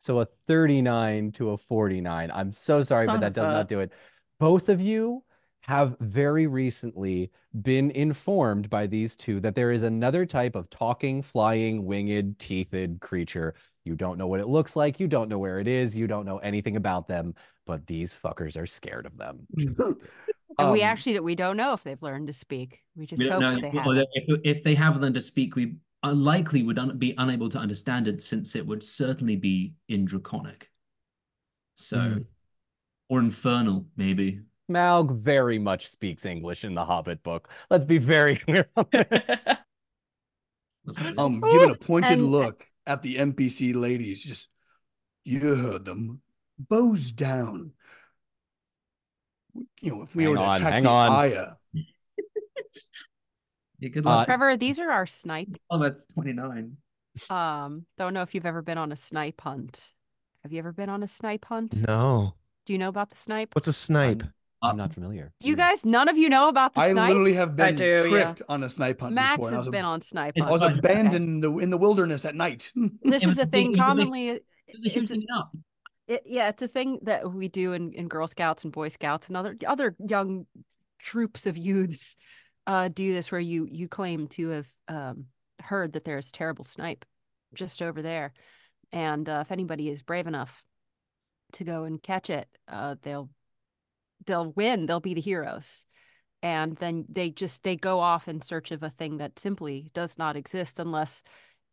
So a 39 to a 49. I'm so sorry, but that does a- not do it. Both of you have very recently been informed by these two that there is another type of talking, flying, winged, teethed creature. You don't know what it looks like, you don't know where it is, you don't know anything about them, but these fuckers are scared of them. And we Um, actually we don't know if they've learned to speak. We just We hope don't know that they or have. if, if they have learned to speak, we are likely would un be unable to understand it since it would certainly be in Draconic. So, Mm. or Infernal, maybe. Malg very much speaks English in the Hobbit book. Let's be very clear on this. That's what it is. Um, giving a pointed And- look at the NPC ladies, just you heard them, bows down. You know, if we Hang were to on, attack hang the on. Aya, Yeah, good Uh, luck. Trevor, these are our snipe. oh, that's 29. Um, don't know if you've ever been on a snipe hunt. Have you ever been on a snipe hunt? No. Do you know about the snipe? What's a snipe? I'm, I'm not familiar. You guys, none of you know about the snipe. I snipe. literally have been do, yeah. tricked on a snipe hunt Max before. has was, been on snipe I I was hunts. Okay. abandoned in the in the wilderness at night. This is a a thing big- it a commonly. It's a huge thing up. it, yeah, it's a thing that we do in, in Girl Scouts and Boy Scouts and other other young troops of youths uh, do this where you you claim to have um, heard that there's terrible snipe just over there, and uh, if anybody is brave enough to go and catch it, uh, they'll they'll win. They'll be the heroes, and then they just they go off in search of a thing that simply does not exist unless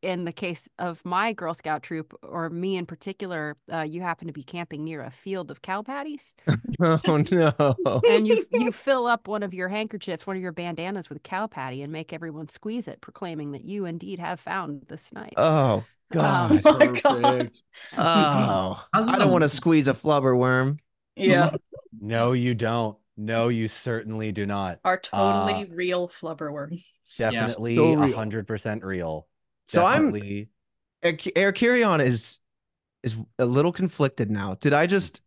in the case of my Girl Scout troop, or me in particular, uh, you happen to be camping near a field of cow patties, Oh no. and you you fill up one of your handkerchiefs, one of your bandanas with cow patty, and make everyone squeeze it, proclaiming that you indeed have found the snipe. Oh Um, God. Oh my God. Oh. I don't want to squeeze a flubber worm. Yeah, No, you don't. No, you certainly do not. are totally Uh, real flubber worms. Definitely so a real. hundred percent real. So I'm Definitely. Erchirion is is a little conflicted now. Did I just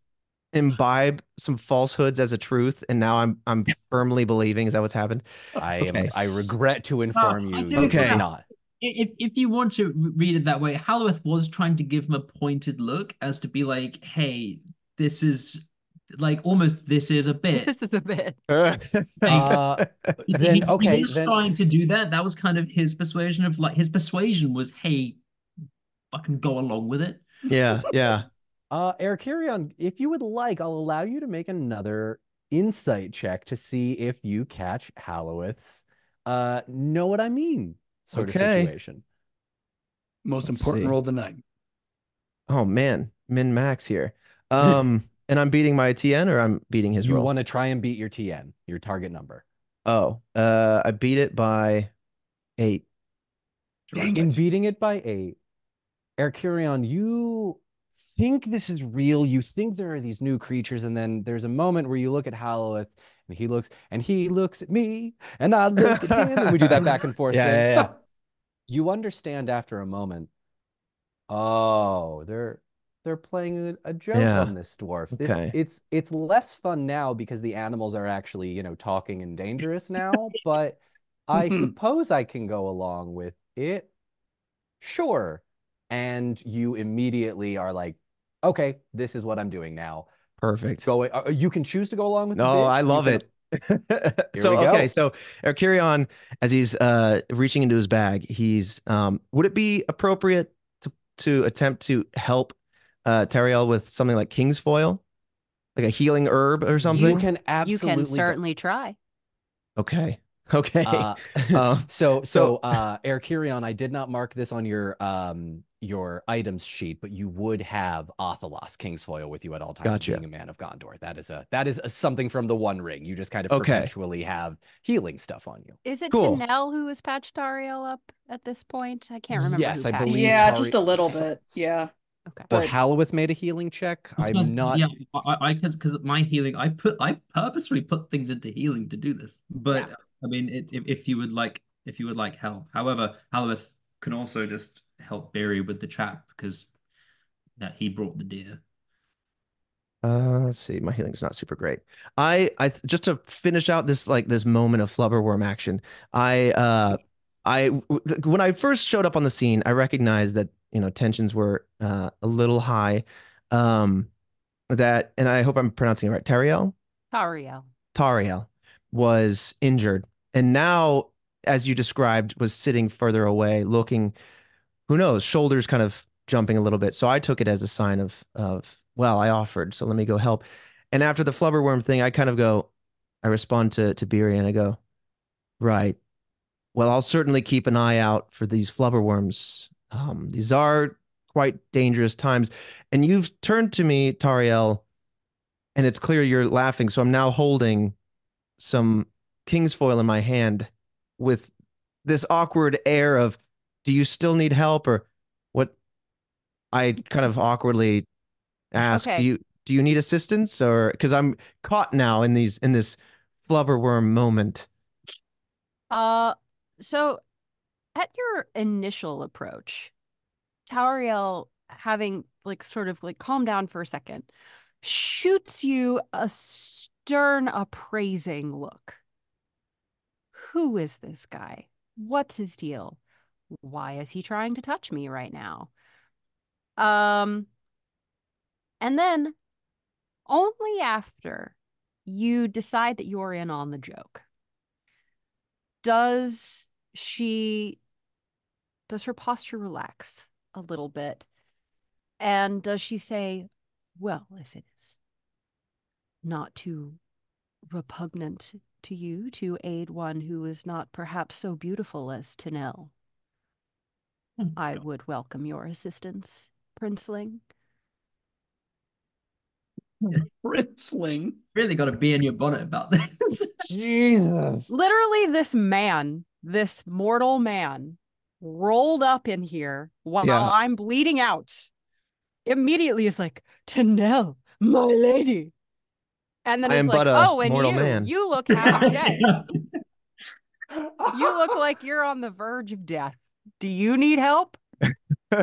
imbibe some falsehoods as a truth and now I'm I'm firmly believing is that what's happened? I am. I regret to inform oh, I you. do Okay. did not. if if you want to read it that way, Halloweth was trying to give him a pointed look as to be like, "Hey, this is like almost this is a bit." This is a bit. Uh, He- then okay, he was then trying to do that. That was kind of his persuasion of like his persuasion was, "Hey, fucking go along with it." yeah, yeah. uh, Erchirion, if you would like, I'll allow you to make another insight check to see if you catch Halloweth's. Uh, know what I mean? Sort Okay. of situation. Most Let's important see. roll of the night. Oh man, min max here. Um and I'm beating my TN or I'm beating his you roll. want to try and beat your TN, your target number. Oh, uh I beat it by 8. Dang In it. beating it by eight, Erchirion, you think this is real. You think there are these new creatures, and then there's a moment where you look at Halloweth, and he looks, and he looks at me, and I look at him, and we do that back and forth. Yeah, thing. yeah, yeah. You understand after a moment. Oh, they're they're playing a, joke Yeah. on this dwarf. This Okay. it's it's less fun now because the animals are actually, you know, talking and dangerous now, but I suppose I can go along with it. Sure. And you immediately are like, okay, this is what I'm doing now. Perfect. Go uh, you can choose to go along with No. I love can- it. so okay, so Erchirion, as he's uh reaching into his bag, he's um would it be appropriate to to attempt to help uh Teriel with something like King's foil? Like a healing herb or something? You can can You can go- certainly try. Okay. Okay. Uh, Uh, so so so- uh Erchirion, I did not mark this on your um your items sheet, but you would have Athelas Kingsfoil with you at all times, Gotcha. being a man of Gondor. That is a that is a, something from the One Ring. You just kind of Okay. perpetually have healing stuff on you. Is it Cool. Tanel who has patched Ariel up at this point? I can't remember. Yes, who I believe. Yeah, Tari- just a little bit. Yeah. Okay. Or But- Halloweth made a healing check. I'm not. Yeah, I I because because my healing, I put I purposely put things into healing to do this. But I mean, it, if if you would like if you would like help. However, Halloweth can also just help Barry with the trap because that he brought the deer. Uh, let's see. My healing's not super great. I, I just to finish out this like this moment of flubberworm action. I, uh, I when I first showed up on the scene, I recognized that you know tensions were uh, a little high. Um, that and I hope I'm pronouncing it right. Tariel, Tariel. Tariel. was injured and now as you described was sitting further away looking who knows shoulders kind of jumping a little bit so i took it as a sign of of well i offered so let me go help and after the flubberworm thing i kind of go i respond to to beery and i go right well i'll certainly keep an eye out for these flubberworms um, these are quite dangerous times. And you've turned to me tariel and it's clear you're laughing so i'm now holding some king's foil in my hand with this awkward air of do you still need help? or what i kind of awkwardly ask Okay. do you do you need assistance? or because i'm caught now in these in this flubberworm moment. Uh, so at your initial approach, Tauriel, having like sort of like calmed down for a second, shoots you a stern, appraising look. Who is this guy? What's his deal? Why is he trying to touch me right now? Um, and then only after you decide that you're in on the joke does she does her posture relax a little bit and does she say well if it is not too repugnant to you to aid one who is not perhaps so beautiful as Tanel, hmm. I would welcome your assistance, Princeling. Princeling. Really got to be in your bonnet about this. jesus Literally, this man, this mortal man, rolled up in here while Yeah. I'm bleeding out. Immediately is like, Tanel, my lady. And then I it's am like, but a oh, and mortal you, man." you look half dead. you you look like you're on the verge of death. Do you need help?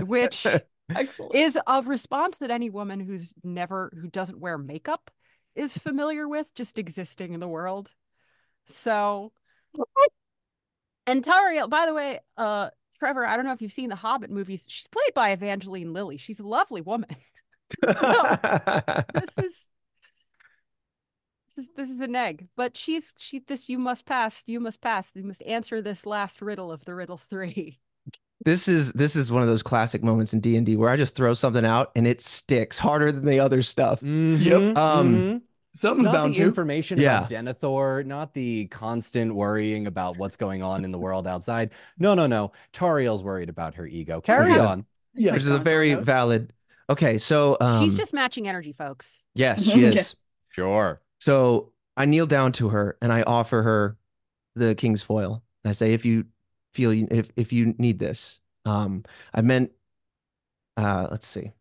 Which Excellent. is a response that any woman who's never who doesn't wear makeup is familiar with just existing in the world. So and Tariel, by the way, uh Trevor, I don't know if you've seen the Hobbit movies. She's played by Evangeline Lilly. She's a lovely woman. this is this is this is an egg. But she's she this you must pass, you must pass. You must answer this last riddle of the riddles three. this is this is one of those classic moments in d&d where i just throw something out and it sticks harder than the other stuff Mhm, Um, mhm. Something's not bound the to. information Yeah. about Denethor, not the constant worrying about what's going on in the world outside. No, no, no. Tariel's worried about her ego. Carry Yeah. on. Yeah, which is a very notes. valid okay so um She's just matching energy, folks. yes she is Sure. So I kneel down to her and I offer her the king's foil. And I say, if you feel you, if if you need this, um, I meant, uh, let's see,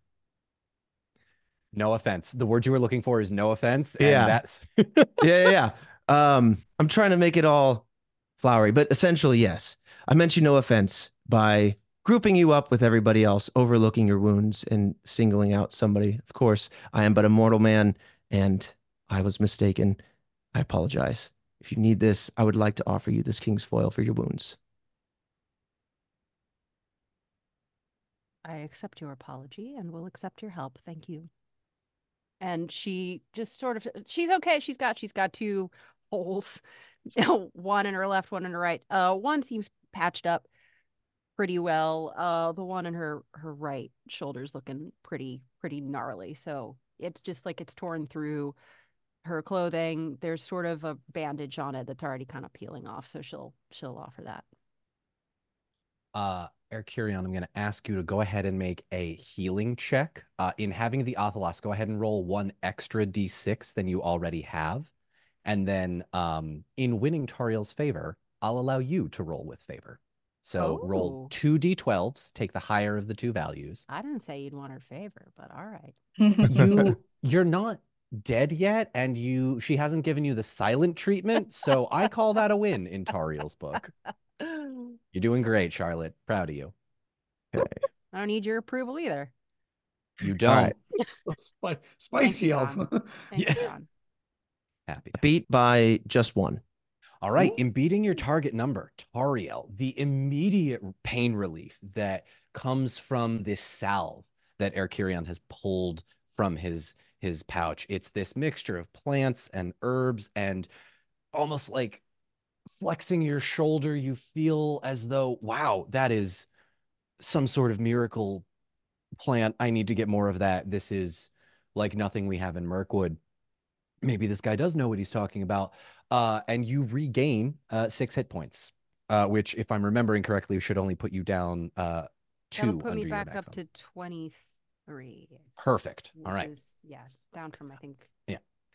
No offense. The word you were looking for is no offense. And Yeah. that's yeah, yeah, yeah. Um, I'm trying to make it all flowery, but essentially, yes. I meant you no offense by grouping you up with everybody else, overlooking your wounds and singling out somebody. Of course, I am but a mortal man, and I was mistaken. I apologize. If you need this, I would like to offer you this king's foil for your wounds. I accept your apology and will accept your help. Thank you. And she just sort of she's okay. She's got she's got two holes. one in her left, one in her right. Uh one seems patched up pretty well. Uh the one in her her right shoulder's looking pretty pretty gnarly. So it's just like it's torn through her clothing. There's sort of a bandage on it that's already kind of peeling off, so she'll she'll offer that. uh Erchirion, I'm gonna ask you to go ahead and make a healing check. Uh in having the Athelas, go ahead and roll one extra D6 than you already have. And then um in winning Tariel's favor, I'll allow you to roll with favor. So roll Oh. two D12s, take the higher of the two values. I didn't say you'd want her favor, but all right. you you're not dead yet and you she hasn't given you the silent treatment so i call that a win in tariel's book you're doing great charlotte proud of you I don't need your approval either. you don't right. Spi- spicy you, elf. John. Thank John. happy Beat by just one. all right Ooh. in beating your target number tariel the immediate pain relief that comes from this salve that Erchirion has pulled from his his pouch it's this mixture of plants and herbs and almost like flexing your shoulder. You feel as though, wow, that is some sort of miracle plant. I need to get more of that. This is like nothing we have in Mirkwood. Maybe this guy does know what he's talking about. Uh, and you regain uh, six hit points, uh, which, if I'm remembering correctly, should only put you down uh, 2 That'll put me back up to 23. Perfect. All right. is- yeah, down from, I think.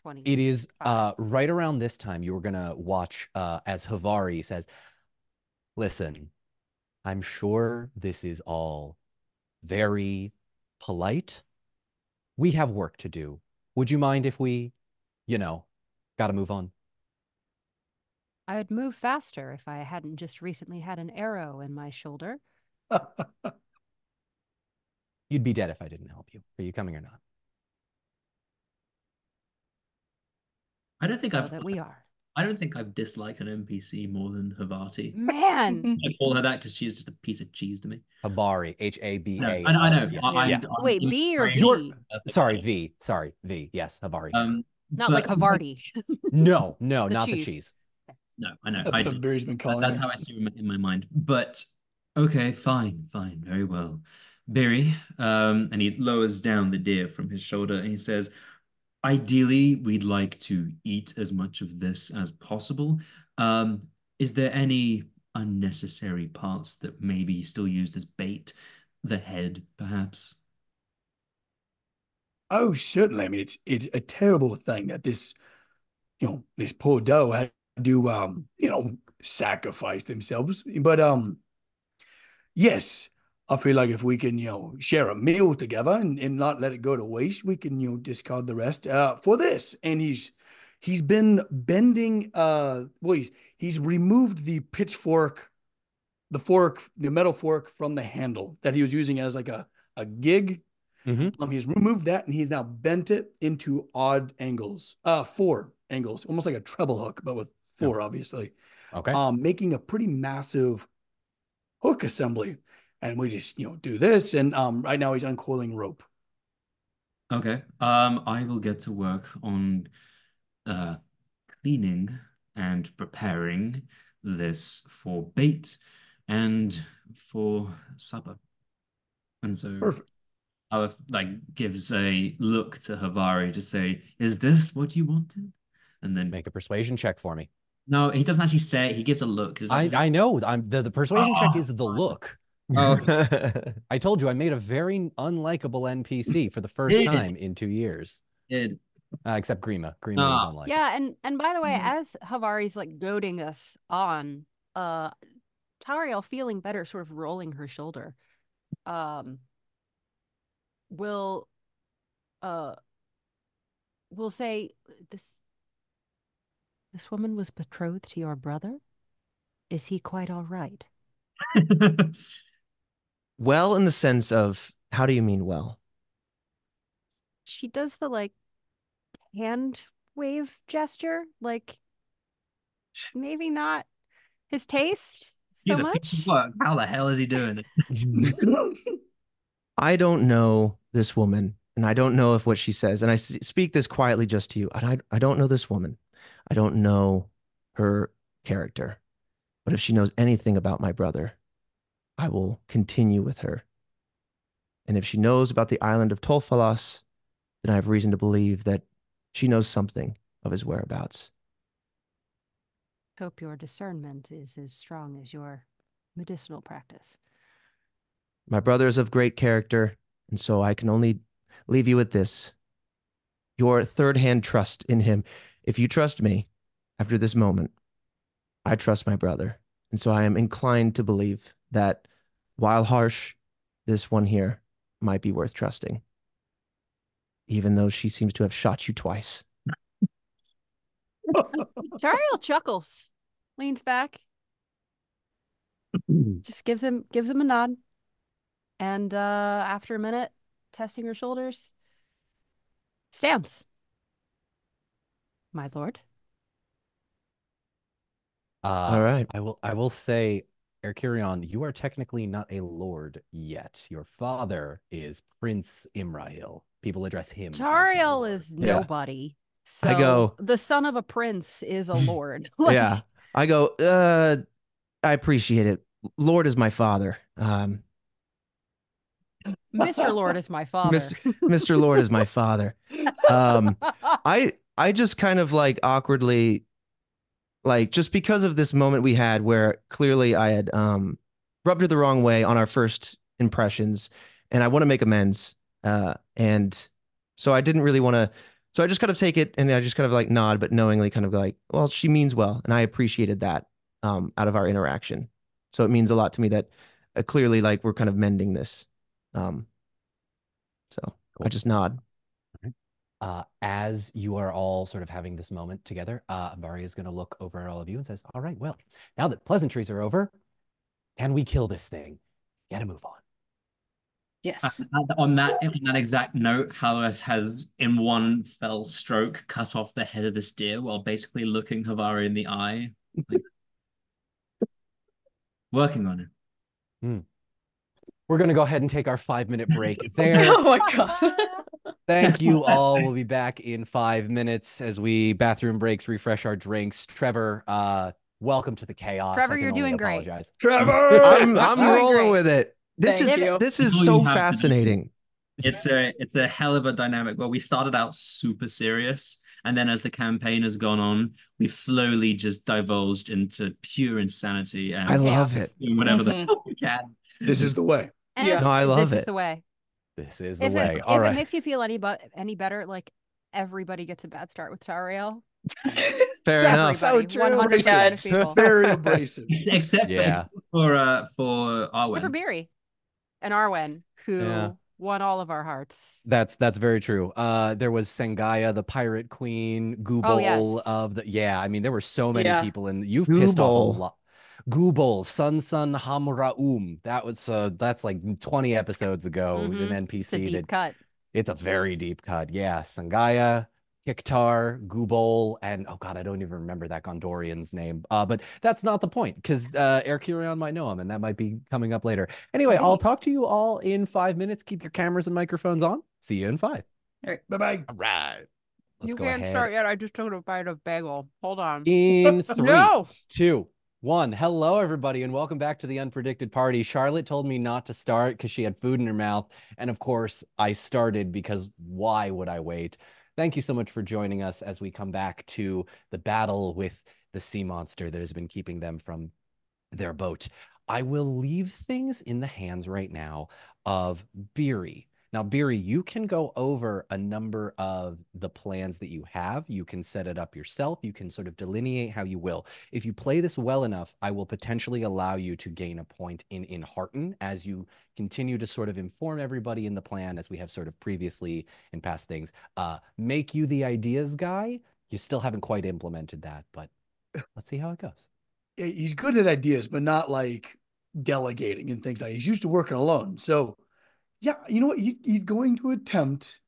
20. It is uh, right around this time you were gonna watch uh, as Havari says, "Listen, I'm sure this is all very polite. We have work to do. Would you mind if we, you know, got to move on?" I would move faster if I hadn't just recently had an arrow in my shoulder. You'd be dead if I didn't help you. Are you coming or not? I don't think I've that we are. I don't think I've disliked an NPC more than Havati. Man, I call her that because she is just a piece of cheese to me. Habari, H A B No, A. I, I know. Yeah. I, I'm- yeah. I'm wait, B or strange- You're- V? Sorry, V. Sorry, V. Yes, Havari. Um, Not like but- Havarti. no, no, the not the cheese. cheese. No, I know. That's I, what Barry's been That- calling that's her. how I see it in my mind. But okay, fine, fine, very well. Berry, um, and he lowers down the deer from his shoulder and he says, Ideally, we'd like to eat as much of this as possible. Um, is there any unnecessary parts that may be still used as bait? The head, perhaps? Oh, certainly. I mean, it's it's a terrible thing that this, you know, this poor doe had to, um, you know, sacrifice themselves. But um, yes, I feel like if we can, you know, share a meal together and, and not let it go to waste, we can, you know, discard the rest uh, for this. And he's he's been bending. Uh, well, he's he's removed the pitchfork, the fork, the metal fork from the handle that he was using as like a a gig Mhm. um, he's removed that and he's now bent it into odd angles, uh, four angles, almost like a treble hook, but with four, obviously. Okay. Um, making a pretty massive hook assembly. And we just, you know, do this. And um, right now he's uncoiling rope. Okay. Um, I will get to work on uh cleaning and preparing this for bait and for supper. And so Perfect. Aleph like gives a look to Havari to say, "Is this what you wanted?" And then Make a persuasion check for me. no, he doesn't actually say it. He gives a look. He's I, like, I know. I'm the, the persuasion check Oh, is the look. Oh. I told you I made a very unlikable NPC for the first time in two years. Did. Uh, except Grima. Grima was Ah. unlikable. Yeah, and and by the way, Mhm. as Havari's like goading us on, uh Tariel feeling better, sort of rolling her shoulder, um will uh will say this this woman was betrothed to your brother? Is he quite all right? Well, in the sense of how do you mean well? She does the like hand wave gesture, like maybe not his taste so He's a piece much. of. How the hell is he doing it? I don't know this woman, and I don't know if what she says, and I speak this quietly just to you. And I, I don't know this woman. I don't know her character. But if she knows anything about my brother, I will continue with her. And if she knows about the island of Tolfalas, then I have reason to believe that she knows something of his whereabouts. Hope your discernment is as strong as your medicinal practice. My brother is of great character, and so I can only leave you with this. Your third hand trust in him. If you trust me after this moment, I trust my brother. And so I am inclined to believe that while harsh, this one here might be worth trusting. Even though she seems to have shot you twice. Tariel chuckles, leans back, just gives him gives him a nod, and uh, after a minute, testing her shoulders, stands. My lord, Uh, All right. I will. I will say, Erchirion, you are technically not a lord yet. Your father is Prince Imrahil. People address him. as Tariel lord. is Yeah. nobody. So I go- the son of a prince is a lord. Like, yeah. I go, uh, I appreciate it. Lord is my father. Um, Mr. Lord is my father. Mr. Mr. Lord is my father. Um, I I just kind of like awkwardly like just because of this moment we had where clearly I had um rubbed her the wrong way on our first impressions and I want to make amends. Uh and so I didn't really want to so I just kind of take it and I just kind of like nod but knowingly kind of like, well, she means well and I appreciated that um out of our interaction. So it means a lot to me that uh, clearly like we're kind of mending this. Um so I just nod. Uh, as you are all sort of having this moment together, uh, Ambari is going to look over at all of you and says, All right, well, now that pleasantries are over, can we kill this thing? Gotta move on. Yes. Uh, on that on that exact note, Halos has in one fell stroke cut off the head of this deer while basically looking Havari in the eye. Like, working on it. We're going to go ahead and take our five minute break there. oh my god. Thank you all. We'll be back in five minutes as we bathroom breaks, refresh our drinks. Trevor, uh, welcome to the chaos. Trevor, you're only doing great. apologize. Trevor. I'm I'm rolling great. with it. This Thank is you. this is all so you have to do. fascinating. It's a it's a hell of a dynamic where we started out super serious, and then as the campaign has gone on, we've slowly just divulged into pure insanity and I love it. whatever the Mhm. hell we can. This is the way. And Yeah. No, I love this it. is the way. This is the If, way. it, all if right. it makes you feel any but any better, like everybody gets a bad start with Tariel. Fair enough. Everybody, So true. 100% of Yes. people. Very abrasive. Except for- Yeah. for uh for Arwen. Except for Beery and Arwen, who Yeah. won all of our hearts. That's that's very true. Uh, there was Sengaya, the pirate queen, Goobol Oh, yes. of the yeah. I mean, there were so many Yeah. people, and you've pissed off Goobol. a lot. Goobol, Sun Sun Hamraum. That was uh, that's like twenty episodes ago. Mhm. An It's a NPC deep that cut. it's a very deep cut. Yeah, Sangaya, Kiktar, Goobol, and oh god, I don't even remember that Gondorian's name. Uh, but that's not the point because uh, Erchirion might know him, and that might be coming up later. Anyway, I'll talk to you all in five minutes. Keep your cameras and microphones on. See you in five. Bye bye. All right. Let's you can't ahead. start yet. I just took a bite of bagel. Hold on. In three, no. two, one. Hello, everybody, and welcome back to the Unpredicted Party. Charlotte told me not to start because she had food in her mouth. And of course, I started because why would I wait? Thank you so much for joining us as we come back to the battle with the sea monster that has been keeping them from their boat. I will leave things in the hands right now of Beery. Now, Beery, you can go over a number of the plans that you have. You can set it up yourself. You can sort of delineate how you will. If you play this well enough, I will potentially allow you to gain a point in in Hearten as you continue to sort of inform everybody in the plan, as we have sort of previously in past things. Uh, make you the ideas guy. You still haven't quite implemented that, but let's see how it goes. He's good at ideas, but not like delegating and things like. He's used to working alone. So, yeah, you know what? He, he's going to attempt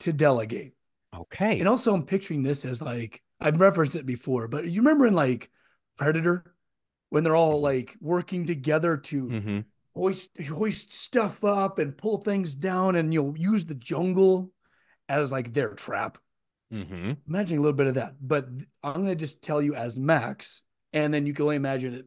to delegate. Okay. And also, I'm picturing this as like I've referenced it before, but you remember in like Predator when they're all like working together to Mhm. hoist hoist stuff up and pull things down, and you'll use the jungle as like their trap. Mhm. Imagine a little bit of that, but I'm gonna just tell you as Max, and then you can only imagine it.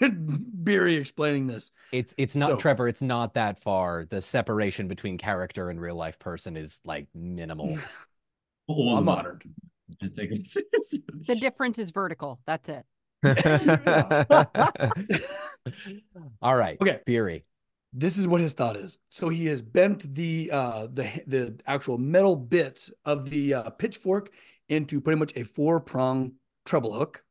Beery explaining this. It's it's not So- Trevor, it's not that far. The separation between character and real life person is like minimal. All I'm honored. I think it's, it's- The difference is vertical. That's it. All right. Okay. Beery. This is what his thought is. So he has bent the uh the the actual metal bit of the uh, pitchfork into pretty much a four prong treble hook,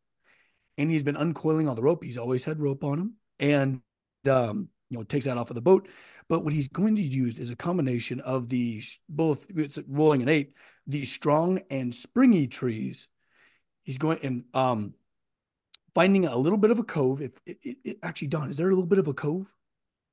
and he's been uncoiling all the rope. He's always had rope on him, and um you know takes that off of the boat. But what he's going to use is a combination of the both it's rolling an eight, the strong and springy trees. He's going and um finding a little bit of a cove. If it, it, it actually, Don, is there a little bit of a cove?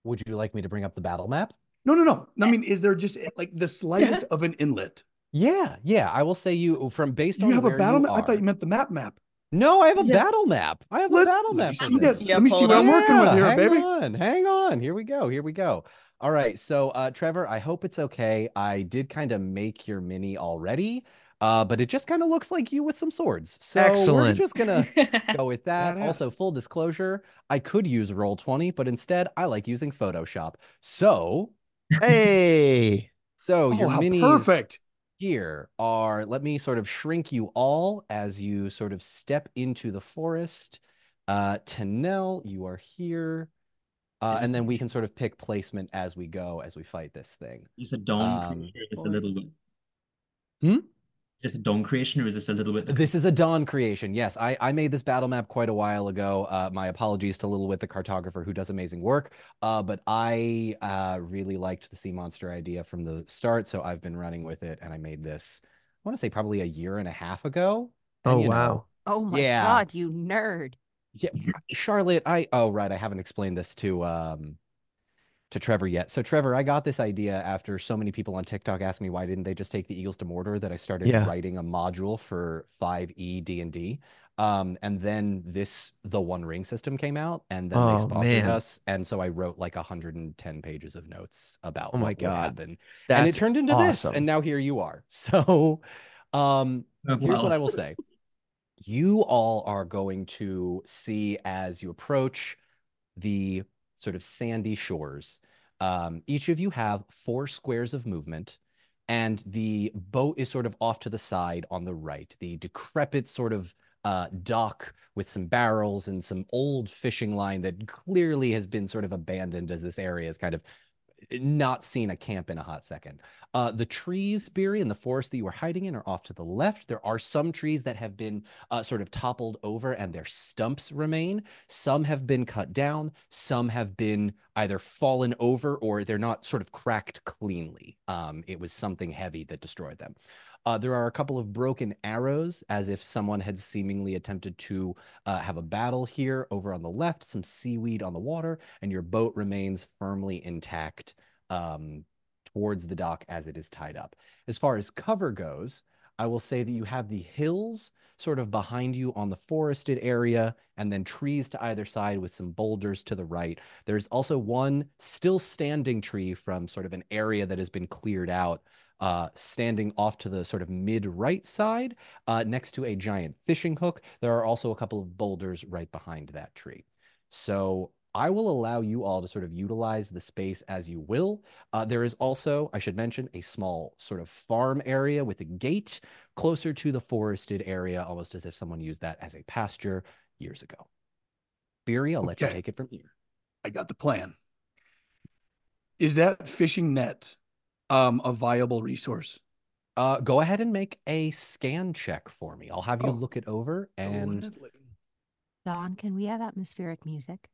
Would you like me to bring up the battle map? No, no, no. I mean, is there just like the slightest of an inlet? Yeah, yeah. I will say you from based You on have a battle you map? I thought you meant the map map. No, I have a Yeah. battle map. I have a Let's- battle let map. me see this. that. Yeah, Let me see what it I'm up. working with here, hang baby. on, hang on. Here we go. Here we go. All right. So, uh, Trevor, I hope it's okay. I did kind of make your mini already. Uh, but it just kind of looks like you with some swords. So Excellent. we're just gonna go with that. Badass. Also, full disclosure, I could use Roll20, but instead I like using Photoshop. So, Hey. so oh, your mini minis perfect. Here are let me sort of shrink you all as you sort of step into the forest. Uh, Tanel, you are here. Uh, and then we can sort of pick placement as we go as we fight this thing. This a dawn Um, or a little? Hmm? Is this a dawn creation or is this a little bit? This is a Dawn creation. Yes, I, I made this battle map quite a while ago. Uh, my apologies to Littlewit, the cartographer, who does amazing work. Uh, but I uh, really liked the sea monster idea from the start, so I've been running with it, and I made this. I want to say probably a year and a half ago. And, Oh you know, wow. Oh my Yeah. God, you nerd. Yeah, Charlotte, I oh right, I haven't explained this to um to Trevor yet. So Trevor, I got this idea after so many people on TikTok asked me why didn't they just take the Eagles to Mordor that I started Yeah. writing a module for E 5e D&D. Um and then this the One Ring system came out and then Oh, they sponsored man. us and so I wrote like 110 pages of notes about Oh my what God. happen. That's and it turned into this and now here you are. So um Oh, Here's what. I will say. You all are going to see as you approach the sort of sandy shores. Um, each of you have four squares of movement, and the boat is sort of off to the side on the right. The decrepit sort of uh, dock with some barrels and some old fishing line that clearly has been sort of abandoned as this area is kind of not seen a camp in a hot second. Uh, the trees, Beery, in the forest that you were hiding in are off to the left. There are some trees that have been uh, sort of toppled over and their stumps remain. Some have been cut down. Some have been either fallen over or they're not sort of cracked cleanly. Um, it was something heavy that destroyed them. Uh, there are a couple of broken arrows, as if someone had seemingly attempted to uh, have a battle here. Over on the left, some seaweed on the water, and your boat remains firmly intact um, towards the dock as it is tied up. As far as cover goes, I will say that you have the hills sort of behind you on the forested area, and then trees to either side with some boulders to the right. There's also one still standing tree from sort of an area that has been cleared out uh, standing off to the sort of mid right side uh, next to a giant fishing hook. There are also a couple of boulders right behind that tree. So I will allow you all to sort of utilize the space as you will. Uh, there is also, I should mention, a small sort of farm area with a gate closer to the forested area, almost as if someone used that as a pasture years ago. Beery, I'll let you take it from here. I got the plan. Is that fishing net um a viable resource? Uh, go ahead and make a scan check for me. I'll have you Oh. look it over and Don, can we have atmospheric music?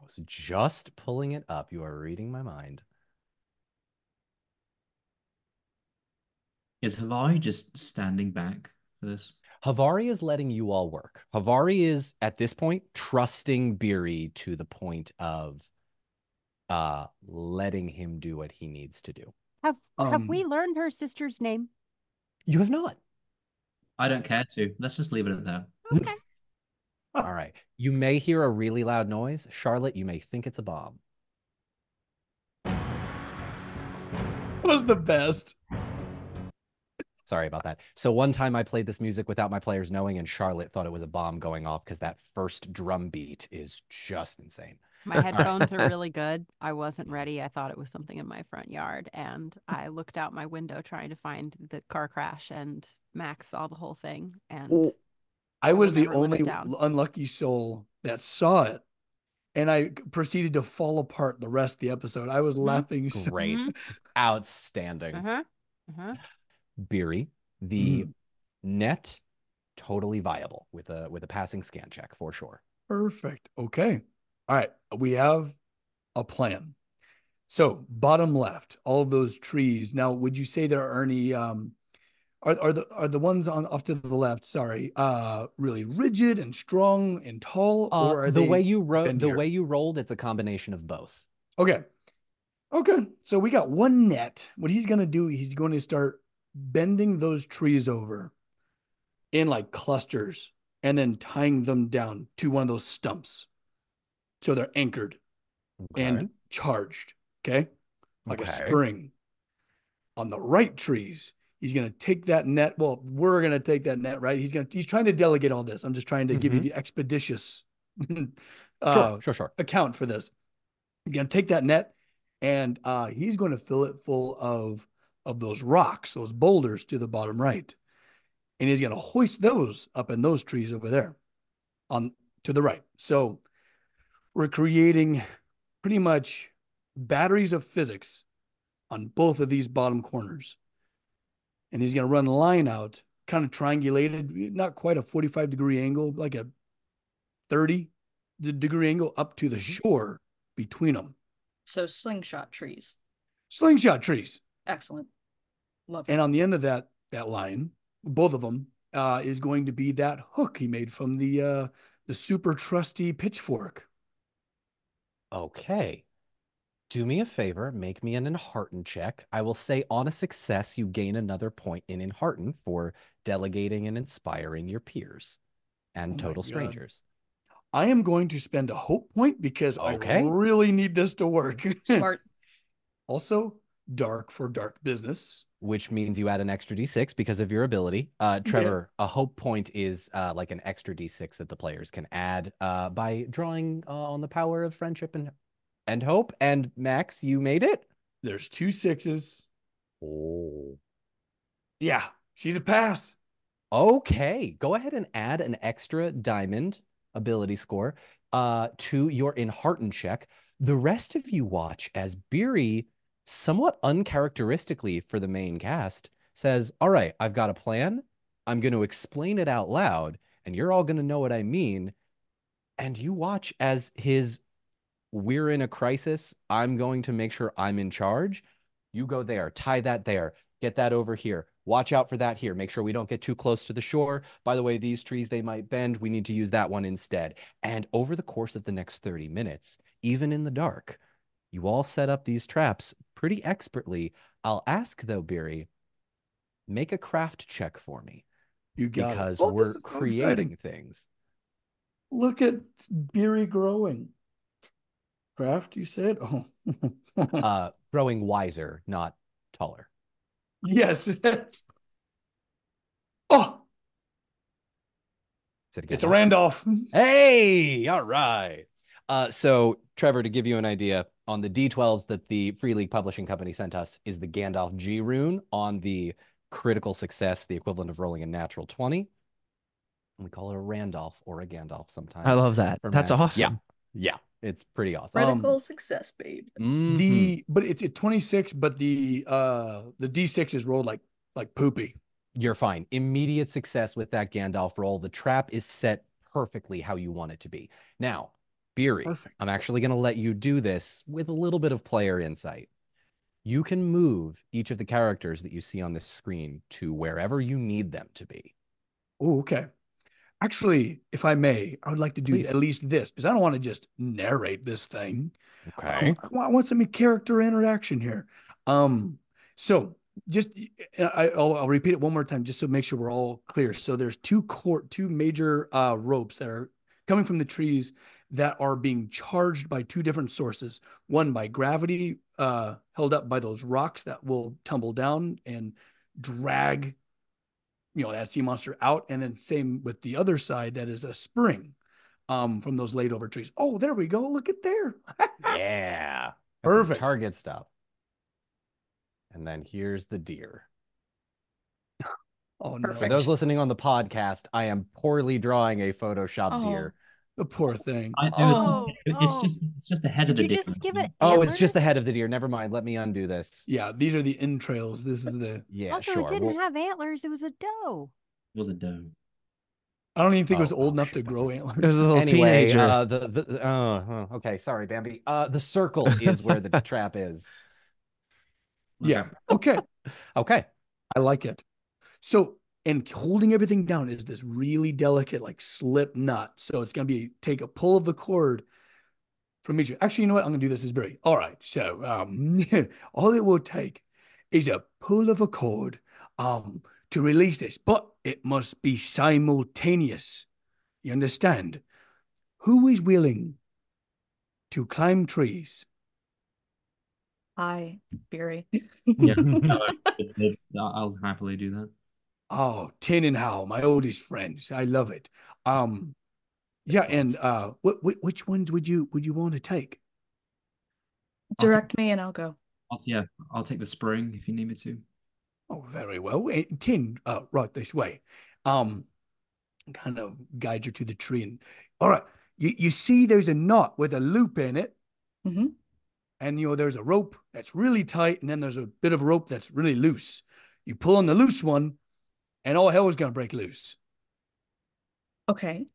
I was just pulling it up. You are reading my mind. Is Havari just standing back for this? Havari is letting you all work. Havari is at this point trusting Beery to the point of uh letting him do what he needs to do. Have have we Um, learned her sister's name? You have not. I don't care to. Let's just leave it at that. Okay. All right. You may hear a really loud noise. Charlotte, you may think it's a bomb. was the best. Sorry about that. So one time I played this music without my players knowing, and Charlotte thought it was a bomb going off because that first drum beat is just insane. My headphones are really good. I wasn't ready. I thought it was something in my front yard, and I looked out my window trying to find the car crash, and Max saw the whole thing. And Well, I was the never live it only unlucky soul that saw it. And I proceeded to fall apart the rest of the episode. I was Mhm. laughing so Great. Mhm. Outstanding. uh-huh, uh-huh. Beery, the net totally viable with a with a passing scan check for sure. Perfect. Okay. All right. We have a plan. So bottom left, all of those trees. Now, would you say there are any um are are the are the ones on off to the left, sorry, uh really rigid and strong and tall, Uh, or are the they way you wrote the way you rolled, it's a combination of both. Okay. Okay. So we got one net. What he's going to do, he's going to start bending those trees over in like clusters and then tying them down to one of those stumps. So they're anchored Okay. and charged. Okay. Like a spring. On the right trees, He's going to take that net. Well, we're going to take that net, right? He's going to, he's trying to delegate all this. I'm just trying to give you Mhm. the expeditious Sure, uh, sure, sure. account for this. He's going to take that net and uh, he's going to fill it full of of those rocks, those boulders to the bottom right. And he's going to hoist those up in those trees over there on to the right. So we're creating pretty much batteries of physics on both of these bottom corners. And he's going to run a line out, kind of triangulated, not quite a 45 degree angle, like a 30 degree angle up to the shore between them. So slingshot trees. Slingshot trees. Excellent. Love it. And on the end of that that line, both of them, uh, is going to be that hook he made from the uh, the super trusty pitchfork. Okay. Do me a favor, make me an Enhearten check. I will say on a success, you gain another point in Enhearten for delegating and inspiring your peers and Oh total strangers. I am going to spend a hope point because Okay. I really need this to work. Smart. also, dark for dark business. which means you add an extra d6 because of your ability. Uh, Trevor, a hope point is uh, like an extra d6 that the players can add uh, by drawing uh, on the power of friendship and and hope. And Max, you made it. There's two sixes. Oh. Yeah, she's a pass. Okay, go ahead and add an extra diamond ability score uh, to your Enhearten check. The rest of you watch as Beery, somewhat uncharacteristically for the main cast, says, All right, I've got a plan. I'm going to explain it out loud, and you're all going to know what I mean. And you watch as his, we're in a crisis. I'm going to make sure I'm in charge. You go there, tie that there, get that over here. Watch out for that here. Make sure we don't get too close to the shore. By the way, these trees, they might bend. We need to use that one instead. And over the course of the next 30 minutes, even in the dark, you all set up these traps pretty expertly. I'll ask though, Beery, make a craft check for me You got because it. Oh, we're so creating exciting. things. Look at Beery growing. Craft, you said? Oh. Uh, growing wiser, not taller. yes. oh, Say it again. it's a Randolph. Hey, all right. Uh, so Trevor, to give you an idea, on the D12s that the Free League Publishing Company sent us is the Gandalf G rune on the critical success, the equivalent of rolling a natural 20. And we call it a Randolph or a Gandalf sometimes. I love that. That's Max. awesome. Yeah, it's pretty awesome. Critical success, babe. The but it's at 26, but the uh the D6 is rolled like like poopy. You're fine. Immediate success with that Gandalf roll. The trap is set perfectly how you want it to be. Now, Beery, Perfect. I'm actually going to let you do this with a little bit of player insight. You can move each of the characters that you see on this screen to wherever you need them to be. Oh, okay. Actually, if I may, I would like to do Please. at least this because I don't want to just narrate this thing. Okay. Um, I, want, some character interaction here. Um, so just I, I'll, I'll repeat it one more time just to make sure we're all clear. So there's two court, two major uh, ropes that are coming from the trees that are being charged by two different sources. One by gravity, uh, held up by those rocks that will tumble down and drag, you know, that sea monster out, and then same with the other side that is a spring. Um, from those laid over trees. Oh, there we go. Look at there. Yeah. Got some Perfect. Target stuff. And then here's the deer. Oh no. For those listening on the podcast, I am poorly drawing a Photoshop Oh. deer. The poor thing. I know it's, Oh, just, it's oh. just it's just the head of the Did you just give it Oh, it's just the head of the deer. Never mind. Let me undo this. Yeah, these are the entrails. This is the. Yeah, Also, sure. it didn't Well- have antlers. It was a doe. It was a doe. I don't even think it was Oh, old oh, enough shit, to that's grow right. It was a little anyway, teenager. uh, the the uh, uh, okay, sorry, Bambi. Uh, the circle is where the trap is. Yeah. Okay. Okay. I like it. So, and holding everything down is this really delicate, like slip knot. So it's gonna be take a pull of the cord from each. Actually, you know what? I'm gonna do this is Barry. All right. So, um, all it will take is a pull of a cord, um, to release this, but it must be simultaneous. You understand? Who is willing to climb trees? Hi, Beery. Yeah, no, I'll I'll happily do that. Oh, Tin and Hal, my oldest friends. I love it. Um, yeah, and uh, what, what which ones would you would you want to take? I'll Direct me and I'll go. I'll, yeah, I'll take the spring if you need me to. Oh, very well. Eh, Tin, uh, right this way. Um, kind of guide you to the tree, and all right, you you see, there's a knot with a loop in it, hmm and you know there's a rope that's really tight, and then there's a bit of rope that's really loose. You pull on the loose one, and all hell is gonna break loose. Okay.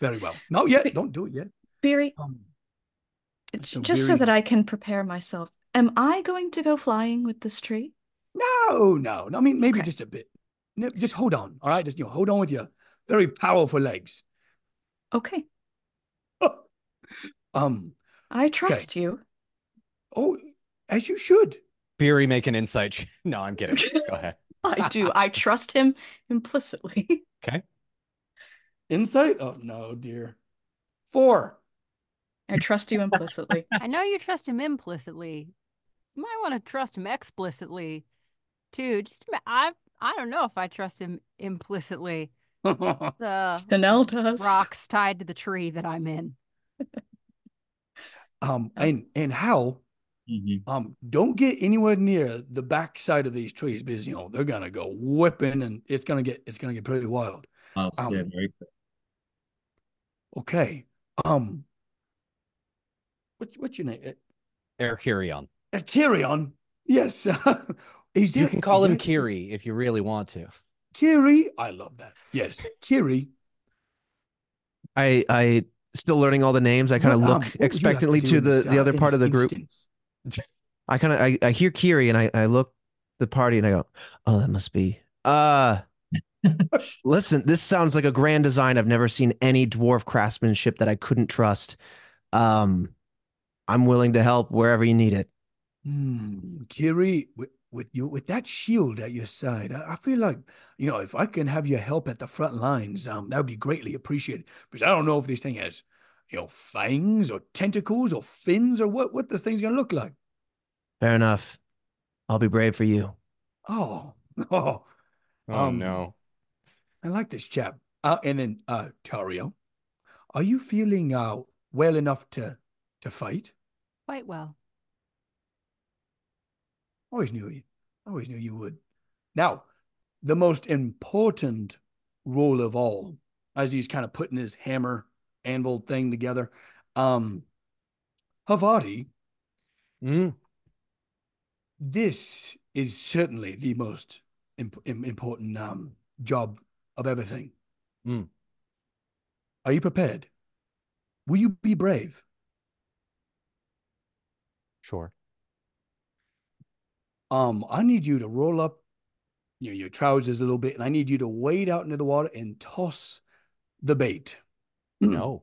Very well. Not yet. Be- Don't do it yet. Beery, Um, so just so that I can prepare myself, am I going to go flying with this tree? No, no, no. I mean, maybe Okay. just a bit. No, Just hold on. All right. Just, you know, hold on with your very powerful legs. Okay. um, I trust you. oh, as you should. Beery, make an insight. No, I'm kidding. Go ahead. I do. I trust him implicitly. Okay. Insight? Oh, no, dear. Four. I trust you implicitly. I know you trust him implicitly. You might want to trust him explicitly, too. Just I I don't know if I trust him implicitly. The Chanel does. rocks tied to the tree that I'm in. um, and, and Hal, Mhm. um, don't get anywhere near the backside of these trees because, you know, they're going to go whipping and it's going to get, it's going to get pretty wild. Um, very. Okay. Um, what's, what's your name? Erchirion. Uh, Kirion. Yes. is there, You can call is him there- Kiri if you really want to. Kiri. I love that. Yes. Kiri. I I still learning all the names. I kind of What, um, look what would you like expectantly do to the the uh, other part of the group. instance? I kind of I, I hear Kiri and I I look the party and I go, oh, that must be. Uh listen, this sounds like a grand design. I've never seen any dwarf craftsmanship that I couldn't trust. Um, I'm willing to help wherever you need it. Hmm, Kiri, with, with you with that shield at your side, I, I feel like you know if I can have your help at the front lines, um, that would be greatly appreciated. Because I don't know if this thing has, you know, fangs or tentacles or fins or what what this thing's gonna look like. Fair enough. I'll be brave for you. Oh, oh, Oh Um, no. I like this chap. Uh, and then uh, Tario, are you feeling uh well enough to to fight? Quite well. Always knew you. Always knew you would. Now, the most important role of all, as he's kind of putting his hammer anvil thing together, um, Havari, Mm. this is certainly the most imp- important um job of everything. Mm. Are you prepared? Will you be brave? Sure. Um, I need you to roll up you know, your trousers a little bit, and I need you to wade out into the water and toss the bait. Mm-hmm. No.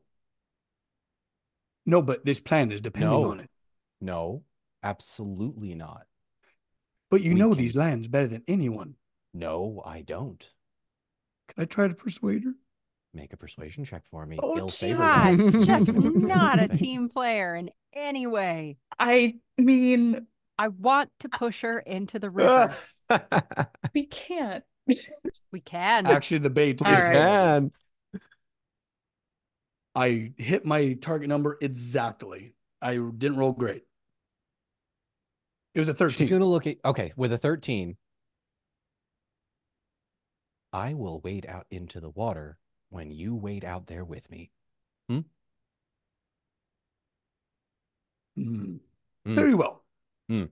No, but this plan is depending No. on it. No. Absolutely not. But you We know can- these lands better than anyone. No, I don't. Can I try to persuade her? Make a persuasion check for me. Oh, Ill favor. God, just not a team player in any way. I mean, I want to push her into the river. we can't. we can. Actually, the bait is right. Man. I hit my target number exactly. I didn't roll great. It was a 13. She's gonna look at okay, with a 13. I will wade out into the water when you wade out there with me. Hmm. Hmm. Very well. Hmm.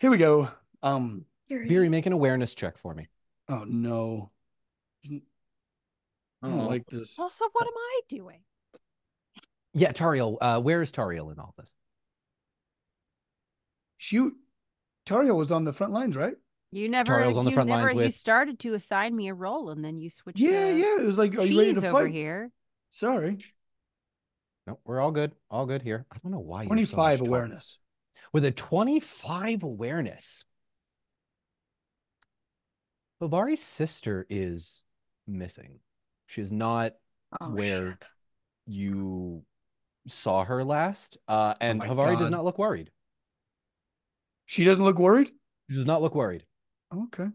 Here we go. Um. Beery, make an awareness check for me. Oh no. I don't Oh. like this. Also, what am I doing? Yeah, Tariel, uh, where is Tariel in all this? Shoot. Tario was on the front lines, right? You never, Tariel's on the you front never, lines you with- started to assign me a role and then you switched. Yeah, to yeah. It was like, are you ready cheese to over fight? here. Sorry. No, we're all good. All good here. I don't know why you're so 25 much talk- awareness. With a 25 awareness. Bobari's sister is missing. She's not Oh, where shit. you saw her last, uh, and my Havari does not look worried. She doesn't look worried. She does not look worried. Okay.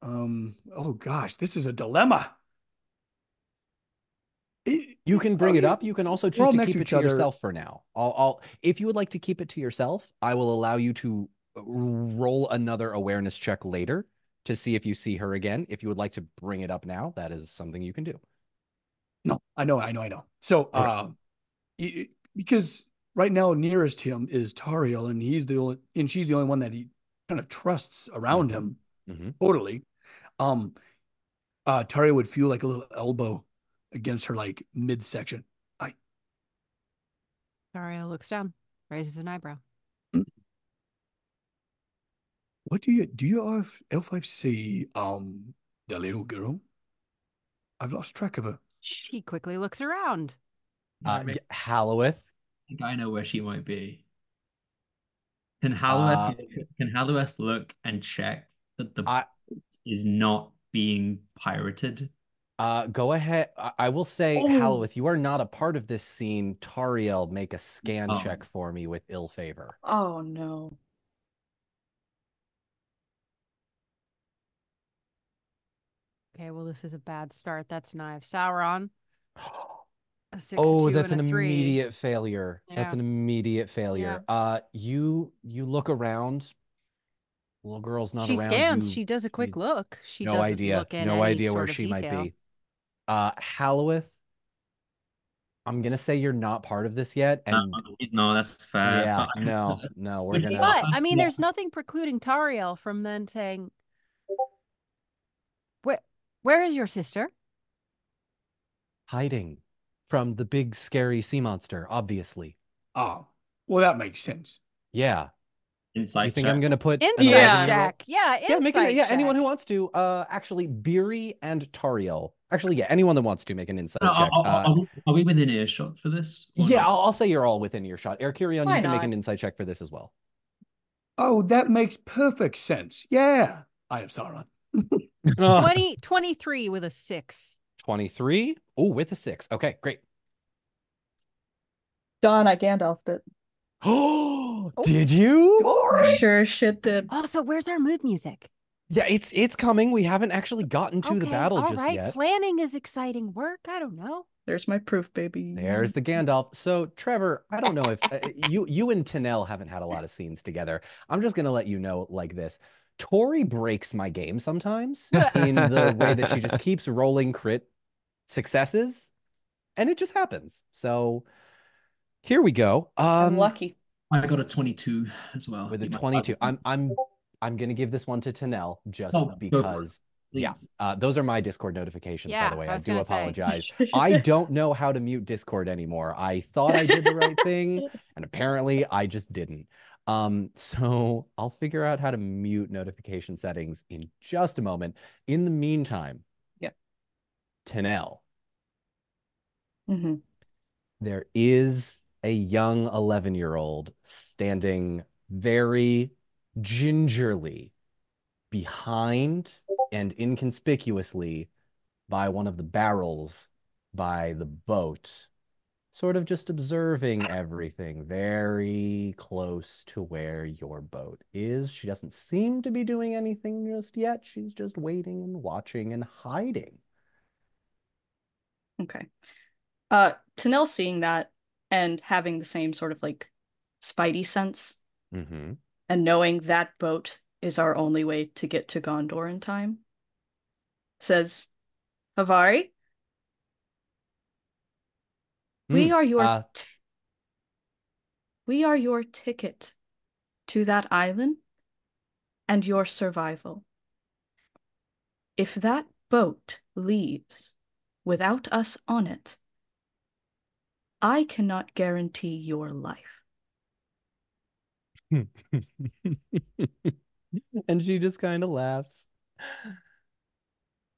Um. Oh gosh, this is a dilemma. It- You can bring it up. You can also we're choose to keep to it to other. yourself for now. I'll, I'll, if you would like to keep it to yourself, I will allow you to uh, roll another awareness check later to see if you see her again. If you would like to bring it up now, that is something you can do. No, I know, I know, I know. So, Okay. uh, y- because right now nearest him is Tariel, and he's the only, and she's the only one that he kind of trusts around him Mhm. totally. Um, uh, Tariel would feel like a little elbow against her like midsection. I Dario looks down, raises an eyebrow. What do you do? You have L5 see um the little girl? I've lost track of her. She quickly looks around. Uh, I y- Halloweth, think I know where she might be. Can Halloweth Uh, can Halloweth look and check that the I- is not being pirated? uh, go ahead. I, I will say, Oh. Halloweth, you are not a part of this scene. Tariel, make a scan Oh. check for me with ill favor. Oh no. Okay, well, this is a bad start. That's knife. Sauron. A six, Oh, two, that's an and a three. immediate failure. That's an immediate failure. Uh, you you look around. Little girl's not she around. She scans. You- She does a quick look. She no idea. look No idea where sort of she might be. Uh, Halloweth. I'm gonna say you're not part of this yet, No, and he's not. That's fair. yeah, no, no, we're gonna. But I mean, there's nothing precluding Tariel from then saying, "Where, where is your sister?" hiding from the big scary sea monster, obviously. Oh, well, that makes sense. Yeah. Insight you think check. I'm gonna put an Insight Yeah. 11 year old- check. Yeah, Yeah, make it, insight yeah, anyone who wants to. Uh actually Beery and Tariel. Actually, yeah, anyone that wants to make an insight No, check. are, are- Uh, are we, are we within earshot for this? yeah. I'll, I'll say you're all within earshot. Erchirion, Why you can make an insight check for this as well. Oh, that makes perfect sense. Yeah, I have Sauron. 20, 23 with a six. 23. Oh, with a six. Okay, great. Don, I Gandalfed it. Oh, did you? I sure shit did. Also, where's our mood music? Yeah, it's it's coming. We haven't actually gotten to the battle all just right. yet. Planning is exciting work. I don't know. There's my proof, baby. There's the Gandalf. So, Trevor, I don't know if uh, you you and Tanel haven't had a lot of scenes together. I'm just gonna let you know like this. Tori breaks my game sometimes in the way that she just keeps rolling crit successes, and it just happens. So here we go. I'm Um, lucky. I got a 22 as well. with a 22. I'm I'm I'm gonna give this one to Tanel just Oh, go for because. Yeah, uh, those are my Discord notifications, Yeah, by the way. I I, do apologize. I don't know how to mute Discord anymore. I thought I did the right thing, and apparently I just didn't. Um, so I'll figure out how to mute notification settings in just a moment. In the meantime, Yeah. Tanel, hmm there is a young 11 year old standing very gingerly behind and inconspicuously by one of the barrels by the boat, sort of just observing everything very close to where your boat is. She doesn't seem to be doing anything just yet. She's just waiting and watching and hiding. Okay. Uh, Tanel seeing that and having the same sort of like spidey sense Mm-hmm. and knowing that boat is our only way to get to Gondor in time, says, Havari, we Hmm, are your uh, t- we are your ticket to that island and your survival. If that boat leaves without us on it, I cannot guarantee your life. and she just kind of laughs.